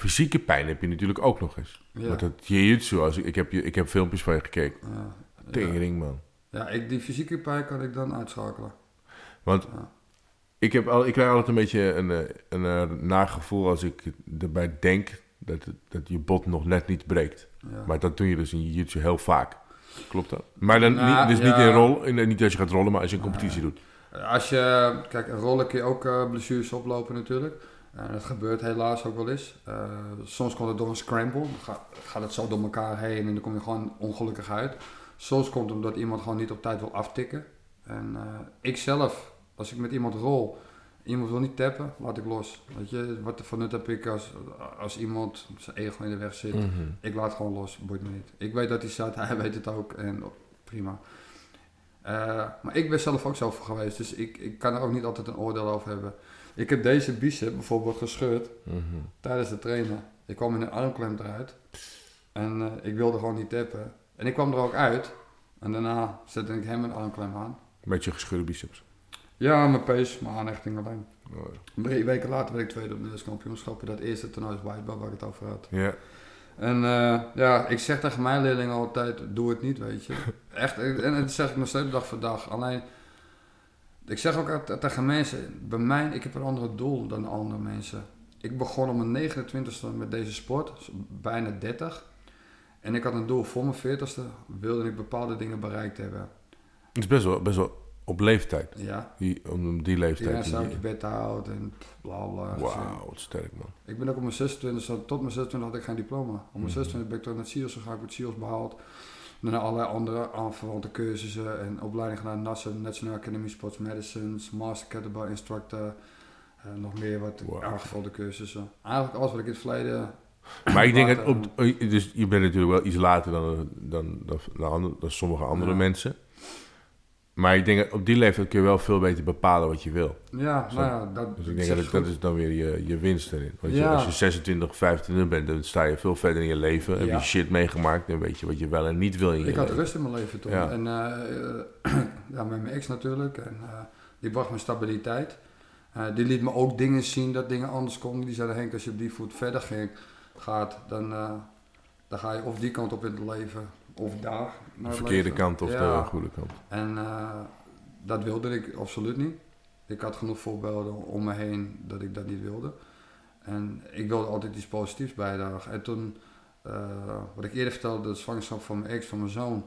fysieke pijn heb je natuurlijk ook nog eens. Ja, Want dat jiu-jitsu, als ik, ik, heb, ik heb filmpjes van je gekeken. ja, ja. Tering, man. ja ik, die fysieke pijn kan ik dan uitschakelen. Want Ja. ik, heb al, ik krijg altijd een beetje een, eh, een, eh, nagevoel als ik erbij denk dat, dat je bot nog net niet breekt. Ja. Maar dat doe je dus in jiu-jitsu heel vaak. Klopt dat? Maar dan Nou, niet, dus niet ja. in rol, in, niet als je gaat rollen, maar als je een competitie doet. Als je, kijk, een rollen kun je ook eh, blessures oplopen natuurlijk. En dat gebeurt helaas ook wel eens. Eh, soms komt het door een scramble. Dan ga- gaat het zo door elkaar heen en dan kom je gewoon ongelukkig uit. Soms komt het omdat iemand gewoon niet op tijd wil aftikken. En eh, ik zelf, als ik met iemand rol, iemand wil niet tappen, laat ik los. Weet je, wat voor nut heb ik als, als iemand zijn ego in de weg zit. Mhm. Ik laat gewoon los, boeit me niet. Ik weet dat hij staat, hij weet het ook en prima. Eh, maar ik ben zelf ook zo voor geweest, dus ik, ik kan er ook niet altijd een oordeel over hebben. Ik heb deze bicep bijvoorbeeld gescheurd Mhm. tijdens het trainen. Ik kwam in een armklem eruit en eh, ik wilde gewoon niet tappen. En ik kwam er ook uit en daarna zette ik hem een armklem aan. Met je gescheurde biceps. Ja, mijn pees, mijn aanhechting alleen. Oh, Drie weken later werd ik tweede op de Nederlands kampioenschappen. Dat eerste toernooi is whiteball waar ik het over had. Ja. En eh, ja, ik zeg tegen mijn leerlingen altijd, doe het niet, weet je. Echt, en dat zeg ik nog steeds dag voor dag. Alleen, ik zeg ook altijd tegen mensen, bij mij, ik heb een ander doel dan andere mensen. Ik begon op mijn 29e met deze sport, dus bijna 30. En ik had een doel voor mijn 40ste, wilde ik bepaalde dingen bereikt hebben. Het is best wel, best wel op leeftijd. Ja, Die, om die leeftijd. zou uit je bed houden en bla bla. Wauw, wat sterk man. Ik ben ook op mijn 26, tot mijn 26 had ik geen diploma. Op mijn Mhm. 26 ben ik toen naar het SIOS gegaan, ik heb het behaald. Daarna allerlei andere aanverwante cursussen en opleidingen gedaan. NASA, National Academy Sports Medicines, Master Kettlebell Instructor. eh, nog meer wat Wow. cursussen. Eigenlijk alles wat ik in het verleden... Maar ik denk dat op, oh, dus je bent natuurlijk wel iets later dan, dan, dan, dan, sommige andere Ja. mensen. Maar ik denk dat op die leeftijd kun je wel veel beter bepalen wat je wil. Ja, nou ja, dat, Dus ik denk dat dat is dan weer je, je winst erin. Want je, als je 26, 25 bent, dan sta je veel verder in je leven. Heb Ja. je shit meegemaakt en weet je wat je wel en niet wil in je Ik had leven. rust in mijn leven toen. Ja. En eh, ja, met mijn ex natuurlijk. En eh, die bracht me stabiliteit. Eh, die liet me ook dingen zien dat dingen anders konden. Die zei, Henk, als je op die voet verder ging, gaat, dan, eh, dan ga je of die kant op in het leven, of daar. naar De verkeerde leven. kant of Ja. de goede kant. En eh, dat wilde ik absoluut niet. Ik had genoeg voorbeelden om me heen dat ik dat niet wilde. En ik wilde altijd iets positiefs bijdragen. En toen, eh, wat ik eerder vertelde, de zwangerschap van mijn ex, van mijn zoon.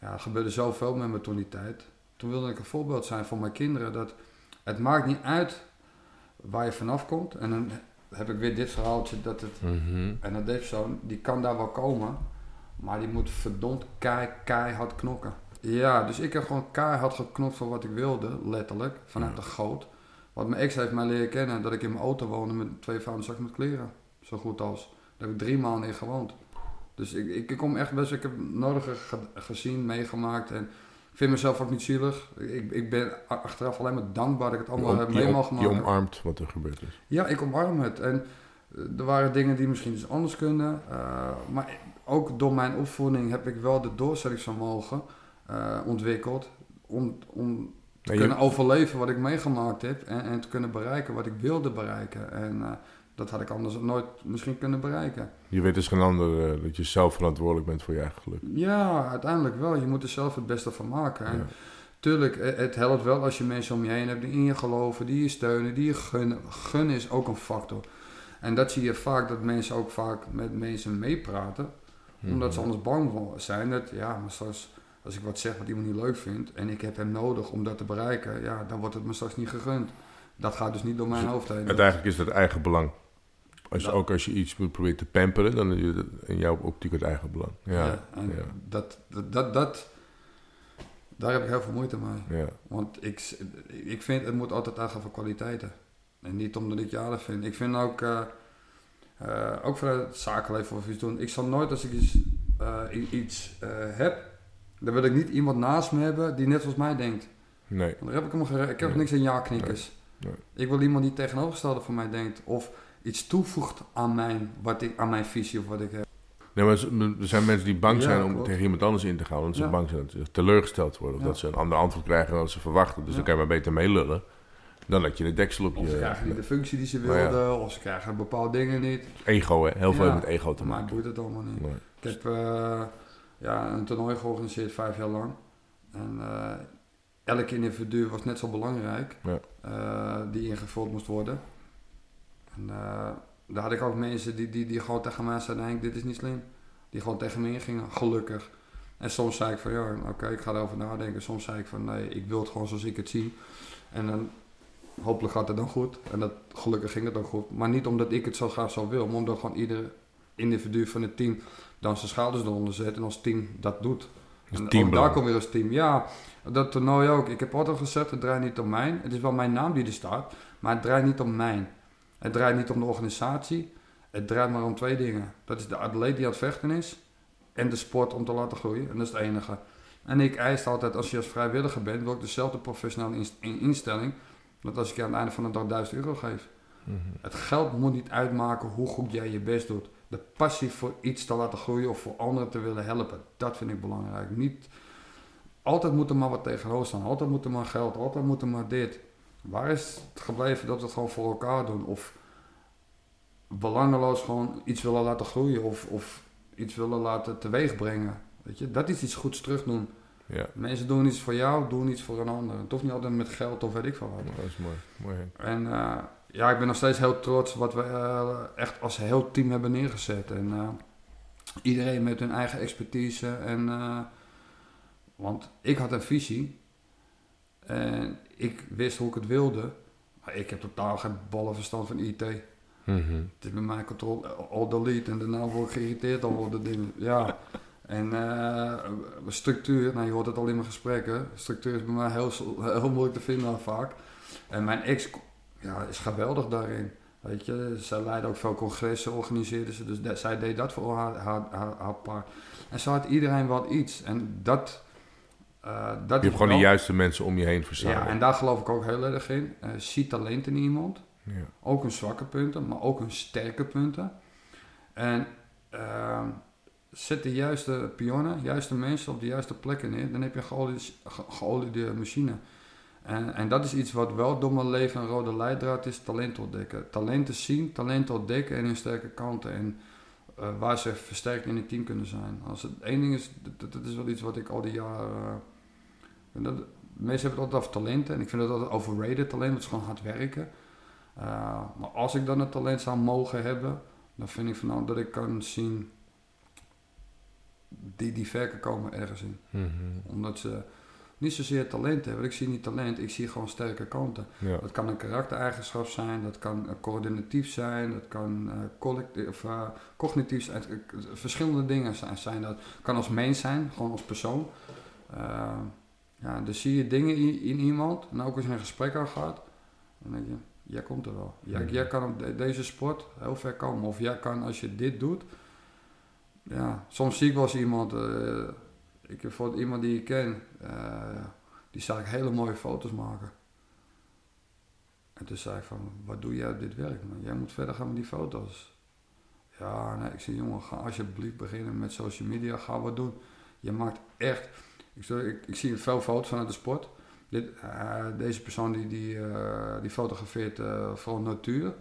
Ja, er gebeurde zoveel met me toen die tijd. Toen wilde ik een voorbeeld zijn voor mijn kinderen. Dat het maakt niet uit waar je vanaf komt. En dan heb ik weer dit verhaaltje dat het Mhm. en dat deze zoon, die kan daar wel komen, maar die moet verdomd kei, keihard knokken. Ja, dus ik heb gewoon keihard geknokt voor wat ik wilde, letterlijk, vanuit de goot. Want mijn ex heeft mij leren kennen dat ik in mijn auto woonde met twee zak met kleren. Zo goed als. Daar heb ik drie maanden in gewoond. Dus ik, ik, ik kom echt best, ik heb het nodige ge- gezien, meegemaakt en ik vind mezelf ook niet zielig. Ik, ik ben achteraf alleen maar dankbaar dat ik het allemaal heb je, mee om- mogen je omarmt wat er gebeurd is. Ja, ik omarm het. En eh, er waren dingen die misschien iets anders kunnen. eh, maar ook door mijn opvoeding heb ik wel de doorzettingsvermogen eh, ontwikkeld. Om, om te je- kunnen overleven wat ik meegemaakt heb. En, en te kunnen bereiken wat ik wilde bereiken. En eh, dat had ik anders nooit misschien kunnen bereiken. Je weet dus geen ander eh, dat je zelf verantwoordelijk bent voor je eigen geluk. Ja, uiteindelijk wel. Je moet er zelf het beste van maken. En. Tuurlijk, het helpt wel als je mensen om je heen hebt die in je geloven, die je steunen, die je gunnen. Gunnen is ook een factor. En dat zie je vaak, dat mensen ook vaak met mensen meepraten. Omdat ze Mhm. anders bang voor zijn. Dat, ja, maar straks, als ik wat zeg wat iemand niet leuk vindt en ik heb hem nodig om dat te bereiken, ja, dan wordt het me straks niet gegund. Dat gaat dus niet door mijn Dus hoofd heen. Uiteindelijk is dat eigen belang. Als. Ook als je iets proberen te pamperen, dan is het in jouw optiek het eigen belang. Ja, Ja, en ja. Dat, dat, dat, dat, daar heb ik heel veel moeite mee. ja. Want ik, ik vind, het moet altijd uitgaan van kwaliteiten. En niet omdat ik je aardig vind. Ik vind ook, eh, eh, ook vanuit het zakenleven of iets doen. Ik zal nooit als ik iets, eh, iets eh, heb, dan wil ik niet iemand naast me hebben die net zoals mij denkt. Nee. Want daar heb ik helemaal Ik heb Nee. niks aan ja-knikkers. Nee. Ik wil iemand die tegenovergestelde van mij denkt. Of iets toevoegt aan mijn, wat ik, aan mijn visie of wat ik heb. nee, maar er zijn mensen die bang Ja, zijn om tegen iemand anders in te gaan. Omdat ze Ja. bang zijn dat ze teleurgesteld worden. Of Ja. dat ze een ander antwoord krijgen dan ze verwachten. Dus dan kan je maar beter meelullen. Dan dat je de deksel op Of ze je... krijgen niet de functie die ze ja. wilden. Of ze krijgen bepaalde dingen niet. Ego, hè. Heel veel Ja. met ego te Maar maken. boeit het allemaal niet. Nee. Ik heb eh, ja, een toernooi georganiseerd vijf jaar lang. En eh, elk individu was net zo belangrijk Ja. eh, die ingevuld moest worden. En daar had ik ook mensen die, die, die gewoon tegen mij zeiden, Henk, dit is niet slim. Die gewoon tegen me ingingen, gelukkig. En soms zei ik van, ja, oké, ik ga erover nadenken. Soms zei ik van, nee, ik wil het gewoon zoals ik het zie. En dan, hopelijk gaat het dan goed. En dat, gelukkig ging het ook goed. Maar niet omdat ik het zo graag zo wil, maar omdat gewoon ieder individu van het team dan zijn schouders eronder zet en als team dat doet. Dus En ook daar komt weer als team. Ja, dat toernooi ook. Ik heb altijd gezegd, het draait niet om mij. Het is wel mijn naam die er staat, maar het draait niet om mij. Het draait niet om de organisatie. Het draait maar om twee dingen. Dat is de atleet die aan het vechten is en de sport om te laten groeien. En dat is het enige. En ik eis altijd, als je als vrijwilliger bent, wil ik dezelfde professionele inst- in- instelling, dat als ik je aan het einde van de dag 1000 euro geef. Mhm. Het geld moet niet uitmaken hoe goed jij je best doet. De passie voor iets te laten groeien of voor anderen te willen helpen, dat vind ik belangrijk. Niet altijd moet er maar wat tegenover staan, altijd moet er maar geld, altijd moet er maar dit. Waar is het gebleven dat we het gewoon voor elkaar doen? Of belangeloos gewoon iets willen laten groeien of, of iets willen laten teweegbrengen. Weet je, dat is iets goeds terug doen. Ja, Mensen doen iets voor jou, doen iets voor een ander. Het hoeft niet altijd met geld of weet ik veel wat. dat is mooi. mooi. En eh, ja, ik ben nog steeds heel trots wat we eh, echt als heel team hebben neergezet. En eh, Iedereen met hun eigen expertise. En, want ik had een visie. En ik wist hoe ik het wilde. Maar ik heb totaal geen ballenverstand van IT. Mhm. Het is bij mij control all delete en daarna word ik geïrriteerd al de dingen. Ja. En eh, structuur, nou je hoort het al in mijn gesprekken. Structuur is bij mij heel, heel moeilijk te vinden vaak. En mijn ex ja, is geweldig daarin. Weet je, zij leidde ook veel congressen, organiseerde ze. Dus dat- zij deed dat voor haar, haar, haar, haar part. En zo had iedereen wat iets. En dat... eh, dat Je hebt gewoon wel- de juiste mensen om je heen verzamelen. Ja, en daar geloof ik ook heel erg in. Eh zie talent in iemand. Ja. Ook hun zwakke punten, maar ook hun sterke punten. En ehm, zet de juiste pionnen, juiste mensen op de juiste plekken neer. Dan heb je een geoliede, ge- geoliede machine. En, en dat is iets wat wel door mijn leven een rode leidraad is, talent ontdekken. Talenten zien, talenten ontdekken en hun sterke kanten. En eh, waar ze versterkt in het team kunnen zijn. Als het één ding is, dat, dat is wel iets wat ik al die jaren... eh, en dat, mensen hebben het altijd over talenten. En ik vind dat altijd overrated talent, het is gewoon hard werken. Uh, maar als ik dan het talent zou mogen hebben, dan vind ik van nou dat ik kan zien die, die ver kan komen ergens in. Mhm. Omdat ze niet zozeer talent hebben. Ik zie niet talent, ik zie gewoon sterke kanten. Ja. Dat kan een karaktereigenschap zijn, dat kan eh, coördinatief zijn, dat kan eh, collectief, of, eh, cognitief zijn. Verschillende dingen zijn, zijn dat. kan als mens zijn, gewoon als persoon. Ja, dus zie je dingen in, in iemand, en ook als je een gesprek aan gaat, dan denk je, jij komt er wel. Jij, Mhm. jij kan op de- deze sport heel ver komen. Of jij kan, als je dit doet, ja, soms zie ik wel iemand, eh, ik heb voor iemand die ik ken, eh, die zag ik hele mooie foto's maken. En toen zei ik van, wat doe jij dit werk man? Jij moet verder gaan met die foto's. Ja, nee, ik zei jongen, ga alsjeblieft beginnen met social media, ga wat doen. Je maakt echt, ik, ik, ik zie veel foto's vanuit de sport. Dit, eh, deze persoon die, die, die fotografeert vooral natuur.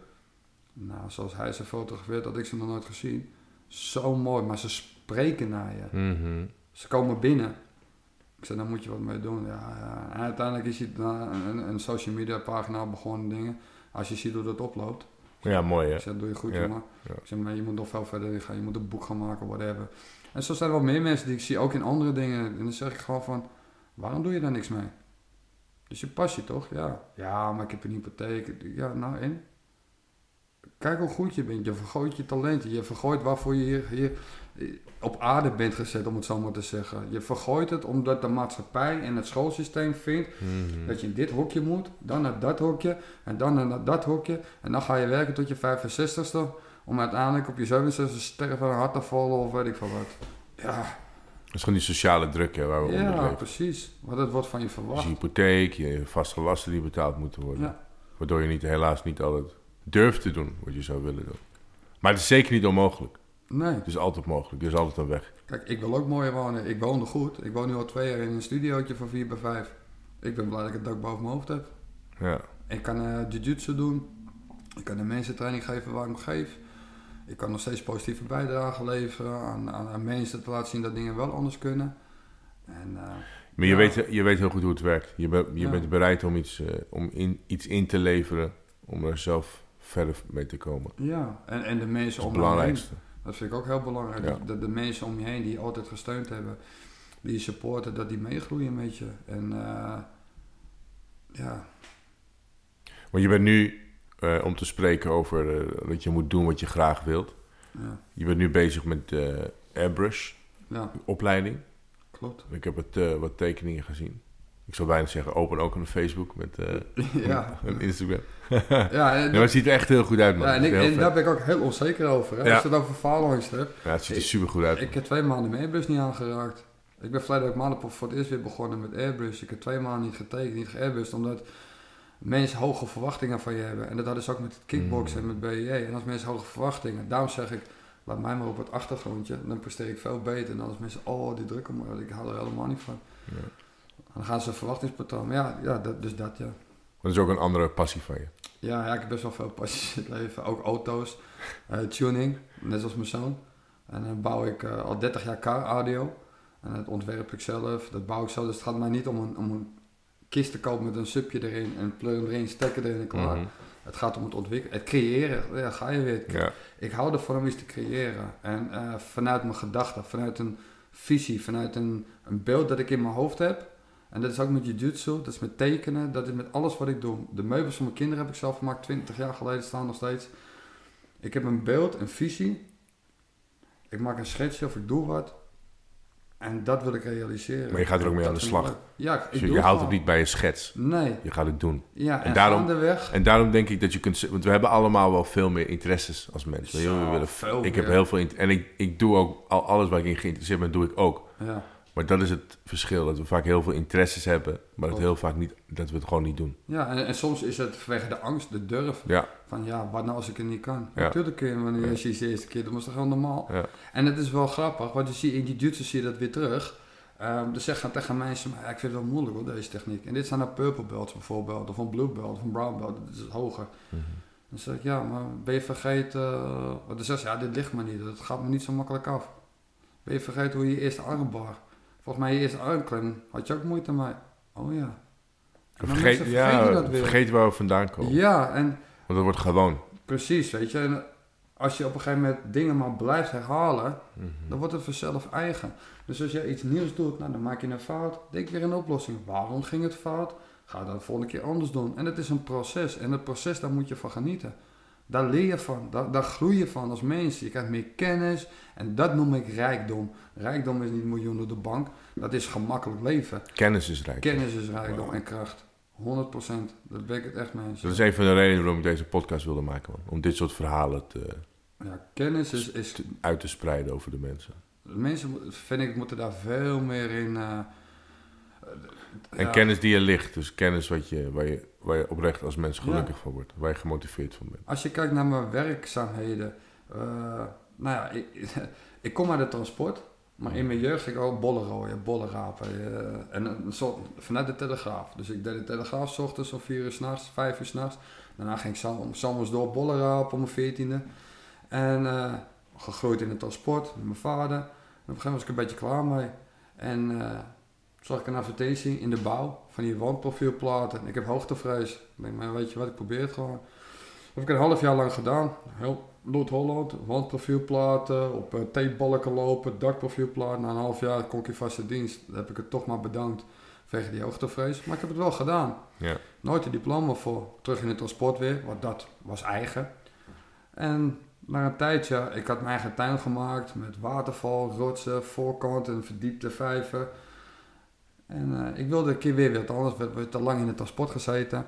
Nou, zoals hij ze fotografeert, had ik ze nog nooit gezien. Zo mooi, maar ze spreken naar je. Mhm. Ze komen binnen. Ik zei, daar moet je wat mee doen. Ja, ja. En uiteindelijk is hij dan een, een social media pagina begonnen dingen. Als je ziet hoe dat oploopt. ja, mooi hè. Ik doe je goed Ja, jongen. ja. Ik maar je moet nog veel verder gaan. Je moet een boek gaan maken, whatever. En zo zijn er wel meer mensen die ik zie, ook in andere dingen. En dan zeg ik gewoon van, waarom doe je daar niks mee? Dus je passie toch? Ja. Ja, maar ik heb een hypotheek. Ja, nou en? Kijk hoe goed je bent. Je vergooit je talenten. Je vergooit waarvoor je hier, hier op aarde bent gezet, om het zo maar te zeggen. Je vergooit het omdat de maatschappij en het schoolsysteem vindt Mhm. dat je in dit hokje moet, dan naar dat hokje en dan naar dat hokje. En dan ga je werken tot je 65ste om uiteindelijk op je 67ste sterven van een hartaanval of weet ik veel wat. Ja, Dat is gewoon die sociale druk hè, waar we onder ja precies. Want het wordt van je Dus verwacht. je hypotheek, je vaste lasten die betaald moeten worden. Ja. Waardoor je niet, helaas niet altijd durft te doen wat je zou willen doen. Maar het is zeker niet onmogelijk. Nee, Het is altijd mogelijk. Er is altijd een weg. kijk, ik wil ook mooier wonen. Ik woonde goed. Ik woon nu al twee jaar in een studiootje van 4 bij 5. Ik ben blij dat ik het dak boven mijn hoofd heb. Ja. Ik kan eh jiu-jitsu doen. Ik kan de mensen training geven waar ik hem geef. Ik kan nog steeds positieve bijdrage leveren aan, aan, aan mensen te laten zien dat dingen wel anders kunnen. En, eh, Maar je, Ja. weet, je weet heel goed hoe het werkt. Je, be- je Ja. bent bereid om, iets, eh, om in, iets in te leveren. Om er zelf verder mee te komen. Ja, en, en de mensen om me heen. Dat vind ik ook heel belangrijk. Ja. Dat de mensen om je heen die je altijd gesteund hebben, die je supporten, dat die meegroeien met je. En eh, ja, Want je bent nu, eh, om te spreken over eh, dat je moet doen wat je graag wilt. ja, Je bent nu bezig met de Airbrush ja, opleiding. klopt. Ik heb het, wat tekeningen gezien. Ik zou bijna zeggen, open ook een Facebook met eh, ja, een Instagram. ja, en, Nee, maar het ziet er echt heel goed uit, man. ja, en, ik, daar ben ik ook heel onzeker over. Hè? Ja. Als je het over faalangst hebt. Ja, het ziet er super goed uit. Ik heb twee maanden mijn airbrush niet aangeraakt. Ik ben vrijdag ook maanden voor het eerst weer begonnen met airbrush. Ik heb twee maanden niet getekend, niet geairbrushed, omdat mensen hoge verwachtingen van je hebben. En dat hadden ze ook met het kickboksen en met BJJ. En als mensen hoge verwachtingen, daarom zeg ik, laat mij maar op het achtergrondje, dan presteer ik veel beter. En dan als mensen, oh die druk om, ik haal er helemaal niet van. Ja. Dan gaan ze verwachtingspatroon. Maar ja, ja dat, dus dat ja. Dat is ook een andere passie van je. Ja, ja, ik heb best wel veel passies in het leven. Ook auto's, eh, tuning, net zoals mijn zoon. En dan bouw ik eh, al 30 jaar car audio. En dat ontwerp ik zelf, dat bouw ik zelf. Dus het gaat mij niet om een, om een kist te kopen met een subje erin en hem erin, stekker erin en klaar. Mhm. Het gaat om het ontwikkelen, het creëren. Ja, ga je weer. Ja. Ik hou ervan om iets te creëren. En eh, vanuit mijn gedachten, vanuit een visie, vanuit een, een beeld dat ik in mijn hoofd heb. En dat is ook met jiu-jitsu, dat is met tekenen, dat is met alles wat ik doe. De meubels van mijn kinderen heb ik zelf gemaakt, 20 jaar geleden staan nog steeds. Ik heb een beeld, een visie. Ik maak een schetsje of ik doe wat. En dat wil ik realiseren. Maar je gaat er ook mee aan de slag. Ja, ik Dus doe je, je houdt het niet bij een schets. Nee. Je gaat het doen. Ja, en, En daarom-. En daarom denk ik dat je kunt... Want we hebben allemaal wel veel meer interesses als mensen. We willen, veel ik heb heel veel... En ik, ik doe ook... Al, alles waar ik in geïnteresseerd ben, doe ik ook. Ja. Maar dat is het verschil. Dat we vaak heel veel interesses hebben. Maar dat, Klopt. heel vaak niet, dat we het gewoon niet doen. Ja, en, en soms is het vanwege de angst, de durf. Ja, Van ja, wat nou als ik het niet kan? Ja. Natuurlijk kun je wanneer je ziet de eerste keer, dan is het gewoon normaal. ja. En het is wel grappig, want je ziet in die jutsu zie je dat weer terug. Ehm dus zeggen tegen mensen, maar ik vind het wel moeilijk hoor, deze techniek. En dit zijn nou purple belts bijvoorbeeld, of een blue belt, of een brown belt, dat is hoger. Mhm. Dan zeg ik, ja, maar ben je vergeten, uh, dan zegt ze, ja, dit ligt me niet, dat gaat me niet zo makkelijk af. Ben je vergeten hoe je je eerste armbar, volgens mij eerste armklem, had je ook moeite mee. Oh ja. Vergeet, mensen ja, dat weer. vergeet waar we vandaan komen. Ja, en Want dat wordt gewoon. Precies, weet je. En als je op een gegeven moment dingen maar blijft herhalen, Mhm. dan wordt het vanzelf eigen. Dus als je iets nieuws doet, nou, dan maak je een fout. Denk weer een oplossing. Waarom ging het fout? Ga dat de volgende keer anders doen. En het is een proces. En het proces, daar moet je van genieten. Daar leer je van. Daar, daar groei je van als mens. Je krijgt meer kennis. En dat noem ik rijkdom. Rijkdom is niet miljoen door de bank. Dat is gemakkelijk leven. Kennis is rijk. Kennis is rijkdom en kracht. 100%. Daar ben ik het echt mee eens. Dat is een van de redenen waarom ik deze podcast wilde maken. Man. Om dit soort verhalen te, Ja, kennis is, is te- uit te spreiden over de mensen. Mensen, vind ik, moeten daar veel meer in. eh, En ja, kennis die er ligt. Dus kennis wat je, waar, je, waar je oprecht als mens Ja. gelukkig van wordt. Waar je gemotiveerd van bent. Als je kijkt naar mijn werkzaamheden. eh, nou ja, ik, ik kom uit de transport. Maar in mijn jeugd ging ik ook bollen rooien, bollen rapen. eh, en een soort, vanuit de Telegraaf. Dus ik deed de Telegraaf 's ochtends om 4 uur s'nachts, 5 uur s'nachts. Daarna ging ik soms door bollen rapen om mijn veertiende. En eh, gegroeid in het transport met mijn vader. En op een gegeven moment was ik een beetje klaar mee. En zag ik een advertentie in de bouw van die wandprofielplaten. Ik heb hoogtevrees. Ik denk, maar weet je wat, ik probeer het gewoon. Dat heb ik een half jaar lang gedaan. Heel Noord-Holland, wandprofielplaten, op uh, lopen, dakprofielplaten. Na een half jaar kon ik in vaste dienst. Heb ik het toch maar bedankt vanwege die hoogtevrees. Maar ik heb het wel gedaan. Ja. Nooit een diploma voor. Terug in het transport weer, want dat was eigen. En na een tijdje, ik had mijn eigen tuin gemaakt met waterval, rotsen, voorkant en verdiepte vijven. En eh, ik wilde een keer weer wat anders, we hebben te lang in het transport gezeten.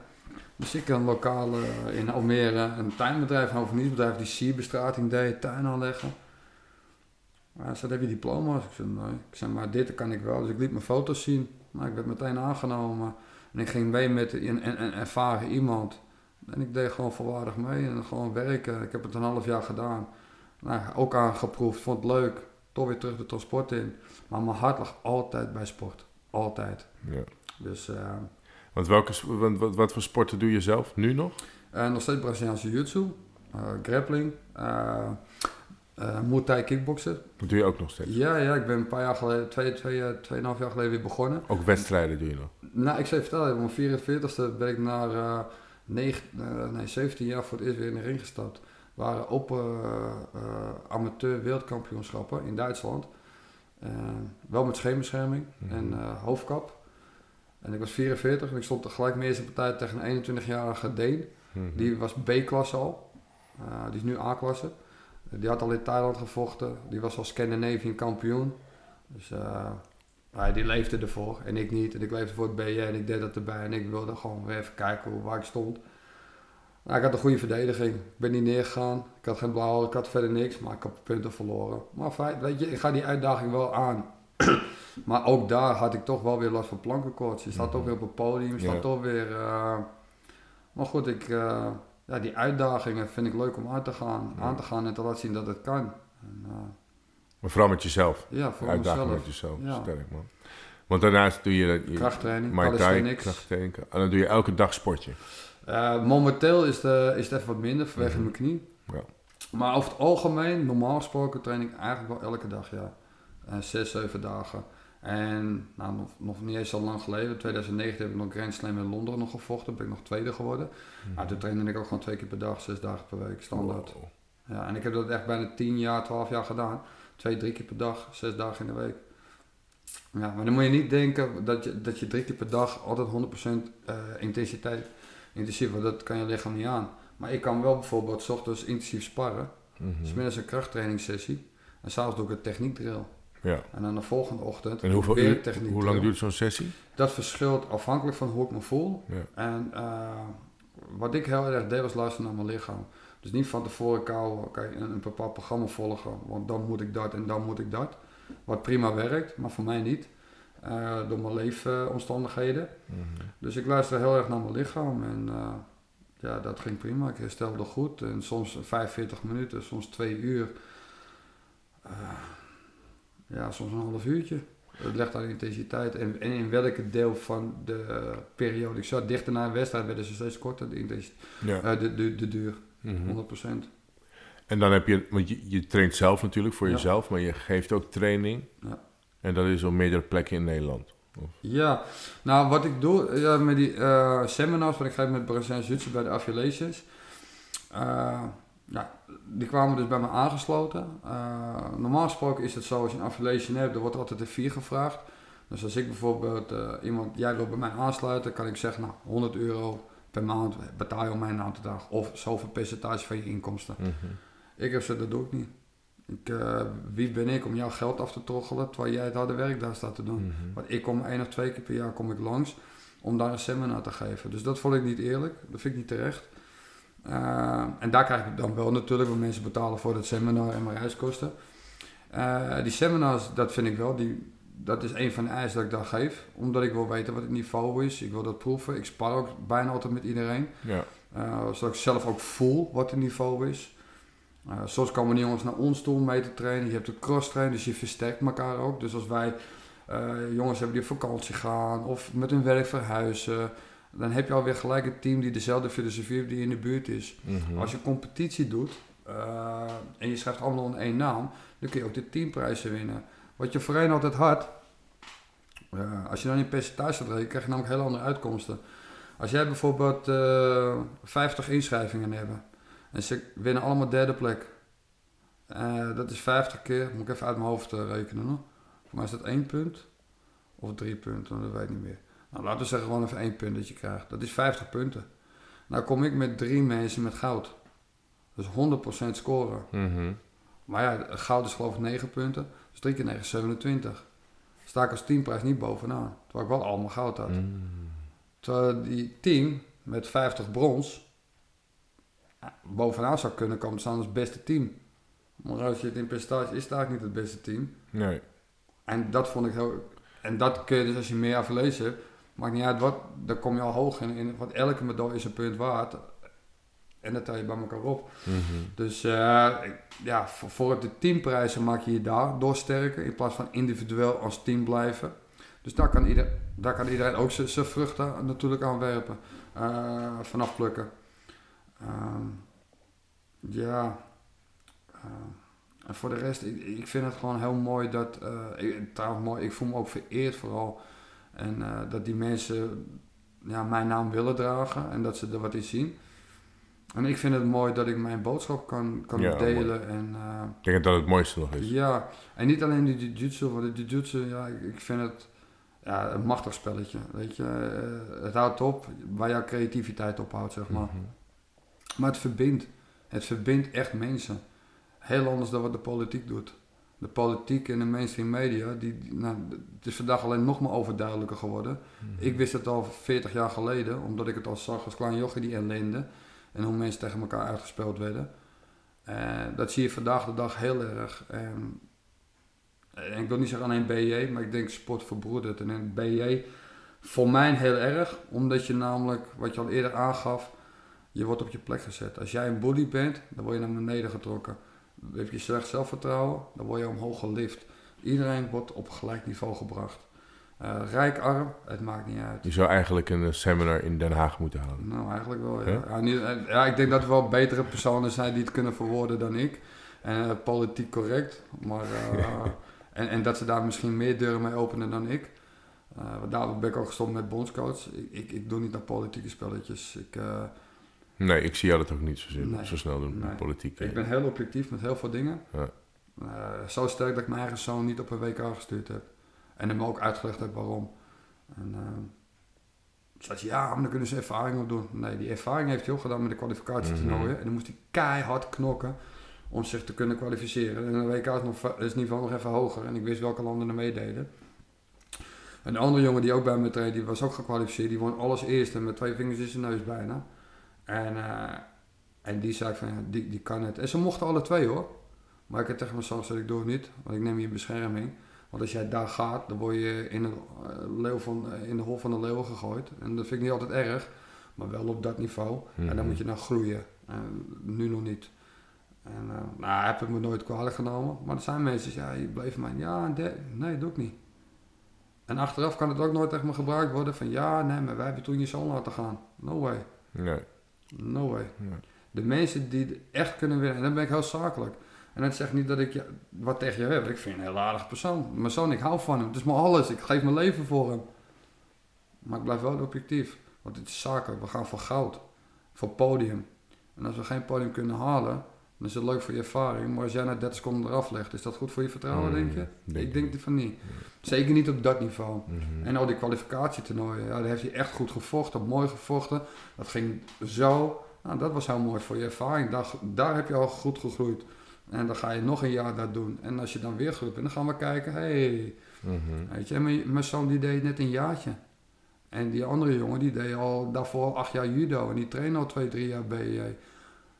Dus ik een lokale eh, in Almere, een tuinbedrijf, een hoveniersbedrijf die sierbestrating deed, tuin aanleggen. Maar ze heb je diploma's? Ik zei, nee. Ik zei, maar dit kan ik wel. Dus ik liet mijn foto's zien. Ik werd meteen aangenomen. En ik ging mee met een ervaren iemand. En ik deed gewoon volwaardig mee en gewoon werken. Ik heb het een half jaar gedaan. Nou, ook aangeproefd, vond het leuk. Toch weer terug de transport in. Maar mijn hart lag altijd bij sport. Altijd. Ja. Dus eh, Want welke, wat, voor sporten doe je zelf nu nog? eh, nog steeds Braziliaanse jiu-jitsu, eh, grappling, eh Muay Thai kickboksen. Dat doe je ook nog steeds. Ja, ja, ik ben een paar jaar geleden, twee, twee, tweeënhalf jaar geleden weer begonnen. Ook wedstrijden doe je nog. Nou, ik zou je vertellen, op mijn 44ste ben ik naar negen, nee, 17 jaar voor het eerst weer in de ring gestapt. waren open eh, amateur wereldkampioenschappen in Duitsland. Eh, wel met scheenbescherming en eh, hoofdkap. En ik was 44 en ik stond tegelijk mijn eerste partij tegen een 21-jarige Deen. Mhm. Die was B-klasse al. Eh, die is nu A-klasse. die had al in Thailand gevochten. Die was al Scandinavian kampioen. Dus ja, die leefde ervoor en ik niet. En ik leefde voor het BJ en ik deed dat erbij. En ik wilde gewoon weer even kijken hoe, waar ik stond. Nou, ik had een goede verdediging. Ik ben niet neergegaan. Ik had geen blauwe, ik had verder niks. Maar ik heb punten verloren. Maar fijn, weet je, ik ga die uitdaging wel aan. maar ook daar had ik toch wel weer last van plankenkoorts. Je staat Mhm. toch weer op het podium. Je staat toch weer... eh, maar goed, ik, eh, ja, die uitdagingen vind ik leuk om aan te gaan. Ja. Aan te gaan en te laten zien dat het kan. En, eh, Maar vooral met jezelf. ja, voor Uitdaging mezelf. met jezelf. Ja. Sterk man. Want daarnaast doe je, je Krachttraining, Thai, krachttraining. En dan doe je elke dag sportje. Eh, momenteel is, de, is het even wat minder vanwege Mhm. mijn knie. Ja. Maar over het algemeen, normaal gesproken, train ik eigenlijk wel elke dag, ja. Eh, zes, zeven dagen. En nou, nog, nog niet eens zo lang geleden, in 2009 heb ik nog Grand Slam in Londen nog gevochten. ben ik nog tweede geworden. Nou, toen trainde ik ook gewoon twee keer per dag, zes dagen per week, standaard. Wow. Ja, en ik heb dat echt bijna 10 jaar, 12 jaar gedaan. Twee, drie keer per dag, zes dagen in de week. Ja, maar dan moet je niet denken dat je, dat je drie keer per dag altijd 100% eh, intensiteit intensief, want dat kan je lichaam niet aan. Maar ik kan wel bijvoorbeeld 's ochtends intensief sparren, Mhm. smiddags een krachttrainingssessie en s'avonds doe ik een techniekdrill. Ja. En dan de volgende ochtend En hoeveel weer techniekdrill. hoe lang duurt zo'n sessie? Dat verschilt afhankelijk van hoe ik me voel. Ja. En eh, wat ik heel erg deed was luisteren naar mijn lichaam. Dus niet van tevoren kou, kijk, een, een bepaald programma volgen, want dan moet ik dat en dan moet ik dat. Wat prima werkt, maar voor mij niet. Eh, door mijn leefomstandigheden. Mhm. Dus ik luister heel erg naar mijn lichaam en eh, ja, dat ging prima. Ik herstelde goed en soms 45 minuten, soms twee uur. Eh, ja, soms een half uurtje. Het legt aan de intensiteit en, en in welke deel van de periode ik zat. Dichter na een wedstrijd werden ze steeds korter, de, intensiteit, Ja. de, de, de duur, Mhm. 100%. En dan heb je, want je, je traint zelf natuurlijk voor Ja. jezelf, maar je geeft ook training. Ja. En dat is op meerdere plekken in Nederland. Ja, nou wat ik doe ja, met die eh, seminars, wat ik geef met Braziliaans Jiu-Jitsu bij de Affiliations. eh, ja, die kwamen dus bij me aangesloten. Eh, normaal gesproken is het zo, als je een affiliation hebt, er wordt altijd een vier gevraagd. Dus als ik bijvoorbeeld iemand, jij wil bij mij aansluiten, kan ik zeggen, nou 100 euro per maand betaal je om mijn naam te dragen. Of zoveel percentage van je inkomsten. Mhm. Ik heb ze, dat doe ik niet. Ik, eh, wie ben ik om jouw geld af te troggelen terwijl jij het harde werk daar staat te doen? Mhm. Want ik kom één of twee keer per jaar kom ik langs om daar een seminar te geven. Dus dat vond ik niet eerlijk. Dat vind ik niet terecht. Eh, en daar krijg ik dan wel natuurlijk, want mensen betalen voor dat seminar en mijn reiskosten. Eh, die seminars, dat vind ik wel, die, dat is een van de eisen dat ik daar geef. Omdat ik wil weten wat het niveau is. Ik wil dat proeven. Ik spar ook bijna altijd met iedereen. Ja. Zodat ik zelf ook voel wat het niveau is. Eh, soms komen die jongens naar ons toe om mee te trainen. Je hebt de cross train, dus je versterkt elkaar ook. Dus als wij eh, jongens hebben die op vakantie gaan of met hun werk verhuizen, dan heb je alweer gelijk een team die dezelfde filosofie heeft die in de buurt is. Mhm. Als je competitie doet eh, en je schrijft allemaal in één naam, dan kun je ook de teamprijzen winnen. Wat je voorheen altijd had, eh, als je dan in percentage rekent, krijg je namelijk hele andere uitkomsten. Als jij bijvoorbeeld eh 50 inschrijvingen hebt en ze winnen allemaal derde plek, eh, dat is 50 keer, moet ik even uit mijn hoofd eh, rekenen. Hoor. Voor mij is dat één punt of drie punten, dat weet ik niet meer. Nou, laten we zeggen gewoon even één punt dat je krijgt. Dat is 50 punten. Nou kom ik met drie mensen met goud. Dus 100% scoren. Mhm. Maar ja, goud is geloof ik 9 punten. Dus 3 keer 9 is 27. Sta ik als teamprijs niet bovenaan. Terwijl ik wel allemaal goud had. Mhm. Terwijl die team met 50 brons bovenaan zou kunnen komen staan als beste team. Maar als je het in percentage is, het eigenlijk niet het beste team. Nee. En dat vond ik heel... En dat kun je dus als je meer aflezen hebt, maakt niet uit wat, dan kom je al hoog in. in want elke medaille is een punt waard. En dat tel je bij elkaar op. Mhm. Dus eh, ja, voor, voor de teamprijzen maak je je daar door sterker in plaats van individueel als team blijven. Dus daar kan, ieder, daar kan iedereen ook zijn zijn vruchten natuurlijk aan werpen, eh, vanaf plukken. Ehm, ja, eh, en voor de rest, ik, ik vind het gewoon heel mooi dat, eh, ik, trouwens mooi, ik voel me ook vereerd vooral. En eh, dat die mensen ja, mijn naam willen dragen en dat ze er wat in zien. En ik vind het mooi dat ik mijn boodschap kan, kan Ja, delen. En, eh, Ik denk dat dat het mooiste nog is. ja, en niet alleen de jiu-jitsu, want de jiu-jitsu, ja, ik, ik vind het ja, een machtig spelletje. Weet je, het houdt op waar jouw creativiteit ophoudt, zeg maar. Mhm. Maar het verbindt. Het verbindt echt mensen. Heel anders dan wat de politiek doet. De politiek en de mainstream media, die, nou, het is vandaag alleen nog maar overduidelijker geworden. Mhm. Ik wist het al 40 jaar geleden, omdat ik het al zag als klein jochie, die ellende. En hoe mensen tegen elkaar uitgespeeld werden. En dat zie je vandaag de dag heel erg. En, en ik wil niet zeggen alleen BJ, maar ik denk sport verbroedert. En BJ voor mij heel erg, omdat je namelijk, wat je al eerder aangaf, je wordt op je plek gezet. Als jij een bully bent, dan word je naar beneden getrokken. Heb je slecht zelfvertrouwen, dan word je omhoog gelift. Iedereen wordt op gelijk niveau gebracht. Eh, rijk, arm, het maakt niet uit. Je zou eigenlijk een eh, seminar in Den Haag moeten houden. Nou, eigenlijk wel, ja. Ja? Ja, niet- eh, ja, ik denk dat er wel betere personen zijn die het kunnen verwoorden dan ik. En politiek correct. Maar, En, en dat ze daar misschien meer deuren mee openen dan ik. Uh, daarom ben ik ook gestopt met bondscoach. Ik, ik, ik doe niet naar politieke spelletjes. Ik, uh, Nee, ik zie jou dat ook niet zo, zin, Nee. zo snel doen, Nee. politiek. ik ben heel objectief met heel veel dingen. Ja. Eh, zo sterk dat ik mijn eigen zoon niet op een WK gestuurd heb. En hem ook uitgelegd heb waarom. En uh, zei ze, ja, maar dan kunnen ze ervaring op doen. Nee, die ervaring heeft hij ook gedaan met de kwalificatietoernooien. Mhm. En dan moest hij keihard knokken om zich te kunnen kwalificeren. En een WK is, nog, is het niveau nog even hoger. En ik wist welke landen er meededen. Een andere jongen die ook bij me trainde, die was ook gekwalificeerd. Die won alles eerst en met twee vingers in zijn neus bijna. En, eh, en die zei van, ja, die, die kan het. En ze mochten alle twee hoor. Maar ik heb tegen mezelf gezegd, ik doe het niet. Want ik neem je bescherming. Want als jij daar gaat, dan word je in, een, eh, leeuw van, eh, in de hol van de leeuwen gegooid. En dat vind ik niet altijd erg. Maar wel op dat niveau. En Mhm. dan moet je nou groeien. En nu nog niet. En nou, heb ik me nooit kwalijk genomen. Maar er zijn mensen die ja, je bleef mij. Ja, nee, doe ik niet. En achteraf kan het ook nooit tegen me gebruikt worden van ja, nee, maar wij hebben toen je zoon laten gaan. No way. Nee. No way. Nee. De mensen die het echt kunnen winnen, en dan ben ik heel zakelijk. En dat zegt niet dat ik wat tegen je heb. Ik vind je een heel aardige persoon. Mijn zoon, ik hou van hem. Het is maar alles. Ik geef mijn leven voor hem. Maar ik blijf wel objectief. Want het is zaken. We gaan voor goud. Voor podium. En als we geen podium kunnen halen, dan is het leuk voor je ervaring. Maar als jij na 30 seconden eraf legt, is dat goed voor je vertrouwen, denk je? Mm, denk ik denk van niet. Zeker niet op dat niveau. Mhm. En al die kwalificatietoernooien, ja, daar heeft hij echt goed gevochten, mooi gevochten. Dat ging zo, nou, dat was heel mooi voor je ervaring. Daar, daar heb je al goed gegroeid. En dan ga je nog een jaar dat doen. En als je dan weer groeit bent, dan gaan we kijken, hey, Mhm. weet je. En mijn, mijn zoon die deed net een jaartje. En die andere jongen, die deed al daarvoor acht jaar judo. En die trainde al twee, drie jaar BJ.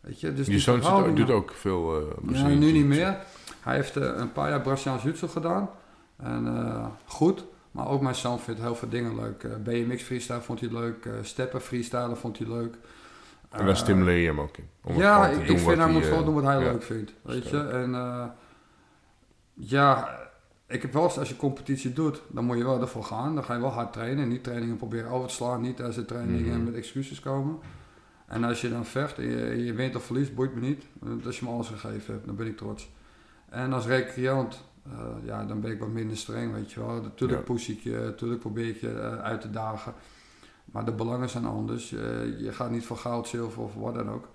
Weet je, dus Je zoon zit, doet ook veel uh, ja, nu niet meer. Hij heeft eh, een paar jaar Braziliaans Jiu-Jitsu gedaan. En eh, goed. Maar ook mijn zoon vindt heel veel dingen leuk. BMX freestyle vond hij leuk. steppen freestyle vond hij leuk. En daar stimuleer je hem ook in. Om ja, ik, ik vind hij moet gewoon doen wat hij ja. leuk vindt. Weet je? En ja, ik heb wel eens als je competitie doet, dan moet je wel ervoor gaan. Dan ga je wel hard trainen. Niet trainingen proberen over te slaan. Niet als de trainingen Mhm. met excuses komen. En als je dan vecht en je, je wint of verliest, boeit me niet. Want Als je me alles gegeven hebt, dan ben ik trots. En als recreant, eh, ja, dan ben ik wat minder streng, weet je wel. Natuurlijk Ja. push ik je, natuurlijk probeer ik je eh, uit te dagen. Maar de belangen zijn anders. Je, je gaat niet voor goud, zilver of wat dan ook.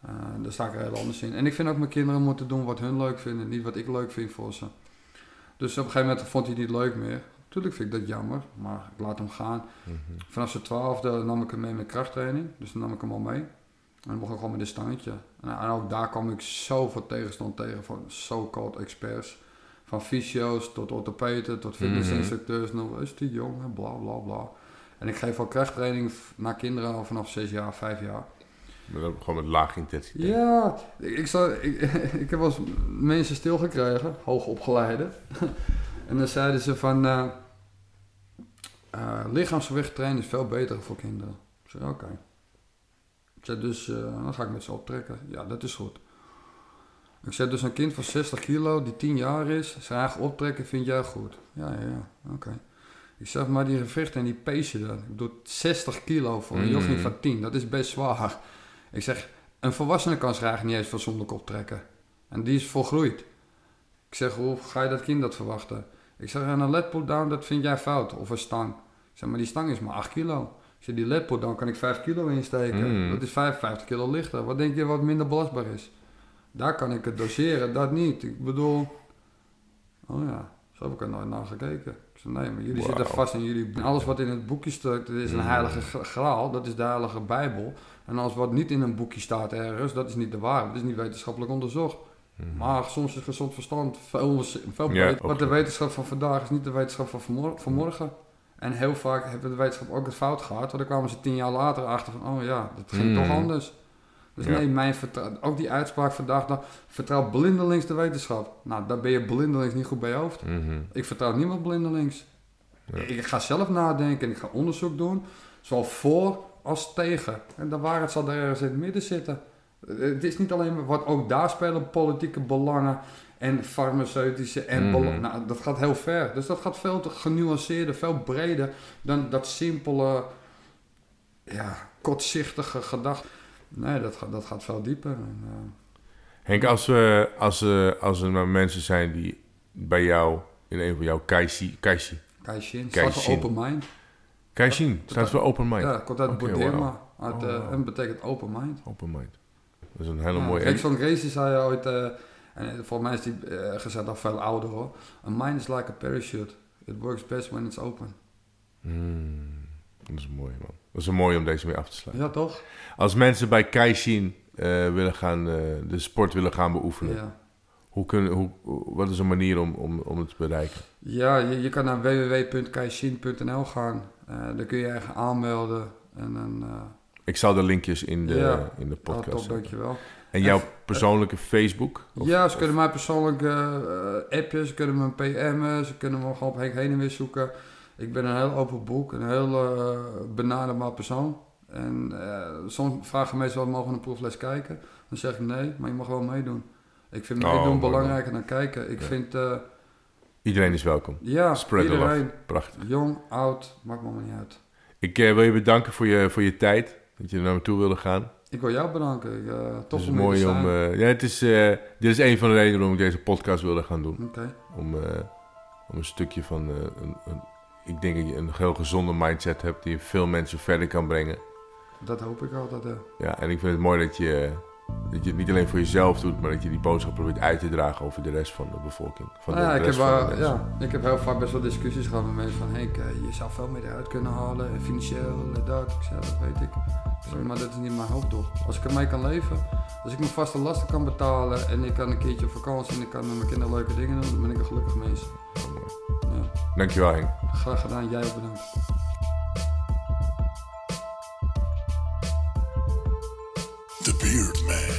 Eh, daar sta ik er heel anders in. En ik vind ook mijn kinderen moeten doen wat hun leuk vinden, niet wat ik leuk vind voor ze. Dus op een gegeven moment vond hij het niet leuk meer. Tuurlijk vind ik dat jammer, maar ik laat hem gaan. Mhm. Vanaf zijn twaalfde nam ik hem mee met krachttraining. Dus dan nam ik hem al mee. En dan begon ik gewoon met een stangetje. En, en ook daar kwam ik zoveel tegenstand tegen van so-called experts. Van fysio's tot orthopeden, tot fitnessinstructeurs. Nou, is die jong, en bla bla bla. En ik geef al krachttraining naar kinderen al vanaf 6 jaar, 5 jaar. Maar dan gewoon met lage intensiteit. Ja, ik, zou, ik, ik heb wel eens mensen stilgekregen, hoogopgeleide. en dan zeiden ze van... eh eh, lichaamsgewicht trainen is veel beter voor kinderen. Ik zei, oké. Ik zei, dus eh, dan ga ik met ze optrekken. Ja, dat is goed. Ik zei, dus een kind van 60 kilo die 10 jaar is, zijn eigen optrekken vind jij goed? Ja, ja, ja, oké. Ik zeg, maar die gewichten en die pace je dan. Ik bedoel, 60 kilo voor een Mm. jochie van 10, dat is best zwaar. Ik zeg, een volwassene kan zich eigenlijk niet eens fatsoenlijk optrekken. En die is volgroeid. Ik zeg, hoe ga je dat kind dat verwachten? Ik zeg, en een led pull-down, dat vind jij fout. Of een stang. Ik zeg, maar die stang is maar 8 kilo. Ik zeg, die led pull-down kan ik 5 kilo insteken. Mm. Dat is 55 kilo lichter. Wat denk je wat minder belastbaar is? Daar kan ik het doseren, dat niet. Ik bedoel... Oh ja, zo heb ik er nooit naar gekeken. Ik zeg, nee, maar jullie zitten vast in jullie... Alles wat in het boekje staat, dat is een Mm. heilige gra- graal. Dat is de heilige bijbel. En alles wat niet in een boekje staat ergens, dat is niet de waarheid. Dat is niet wetenschappelijk onderzocht. Mhm. Maar soms is gezond verstand veel, veel Ja. Want de wetenschap van vandaag is niet de wetenschap van vanmor- vanmorgen. En heel vaak hebben de wetenschap ook het fout gehad. Want dan kwamen ze tien jaar later achter van, oh ja, dat ging Mm. toch anders. Dus Ja. nee, mijn ook die uitspraak vandaag, dan, vertrouw blindelings de wetenschap. Nou, daar ben je blindelings niet goed bij je hoofd. Mhm. Ik vertrouw niemand blindelings. Ja. Ik ga zelf nadenken en ik ga onderzoek doen. Zowel voor als tegen. En de waarheid zal daar ergens in het midden zitten. Het is niet alleen maar wat ook daar spelen politieke belangen en farmaceutische en Mhm. belangen. Nou, dat gaat heel ver. Dus dat gaat veel te genuanceerder, veel breder dan dat simpele, ja, kortzichtige gedachte. Nee, dat, gaat- dat gaat veel dieper. En, eh, Henk, als, we, als, eh, als er maar mensen zijn die bij jou, in een van jouw Kaishi, Kaishi, Kaishin, staat voor open mind. Kaishin, staat voor open mind. Ja, komt uit Oké, Bodema. Oh, wauw. en betekent open mind. Open mind. Dat is een hele Ja, mooie... Rick van Gracie zei ooit, eh, en volgens mij is die eh, gezegd al veel ouder hoor. A mind is like a parachute. It works best when it's open. Hmm, dat is mooi, man. Dat is een mooi om deze mee af te sluiten. Ja, toch? Als mensen bij Kaishin eh, willen gaan, de sport willen gaan beoefenen, Ja. hoe kunnen, hoe, wat is een manier om, om, om het te bereiken? Ja, je, je kan naar www.kaishin.nl gaan. Daar kun je je aanmelden. En dan, Ik zal de linkjes in de, Ja. in de ja, podcast top, zetten. dankjewel. En jouw persoonlijke Facebook? Of- ja, ze kunnen mij persoonlijk eh appen, ze kunnen me PM'en, ze kunnen me gewoon op Henk heen en weer zoeken. Ik ben een heel open boek, een heel eh benaderbaar persoon. En eh, soms vragen mensen wel, mogen we een proefles kijken? Dan zeg ik nee, maar je mag wel meedoen. Ik vind Oh, meedoen mooi, belangrijker dan kijken. Ik Ja. vind, Iedereen is welkom. ja, Spread iedereen, Prachtig. jong, oud, maakt me niet uit. Ik wil je bedanken voor je, voor je tijd. Dat je er naar me toe wilde gaan. Ik wil jou bedanken. Eh, Het tof is om mooi om... eh, ja, het is, eh, dit is een van de redenen waarom ik deze podcast wilde gaan doen. Om, om een stukje van... een, een, ik denk dat je een heel gezonde mindset hebt... die veel mensen verder kan brengen. dat hoop ik altijd. Ja, en ik vind het mooi dat je, dat je het niet alleen voor jezelf doet... maar dat je die boodschap probeert uit te dragen over de rest van de bevolking. Van Nou ja, de, ik heb, de wel- ja, ik heb heel vaak best wel discussies gehad met mensen van... Henk, eh, je zou veel meer eruit kunnen halen, en financieel, en dat. Ik zei, dat weet ik. Maar dat is niet mijn hoofddoel. Als ik ermee kan leven, als ik mijn vaste lasten kan betalen... en ik kan een keertje op vakantie en ik kan met mijn kinderen leuke dingen doen... dan ben ik een gelukkig mens. Oh. Ja. Dankjewel Henk. Graag gedaan, jij ook bedankt. Weird Man.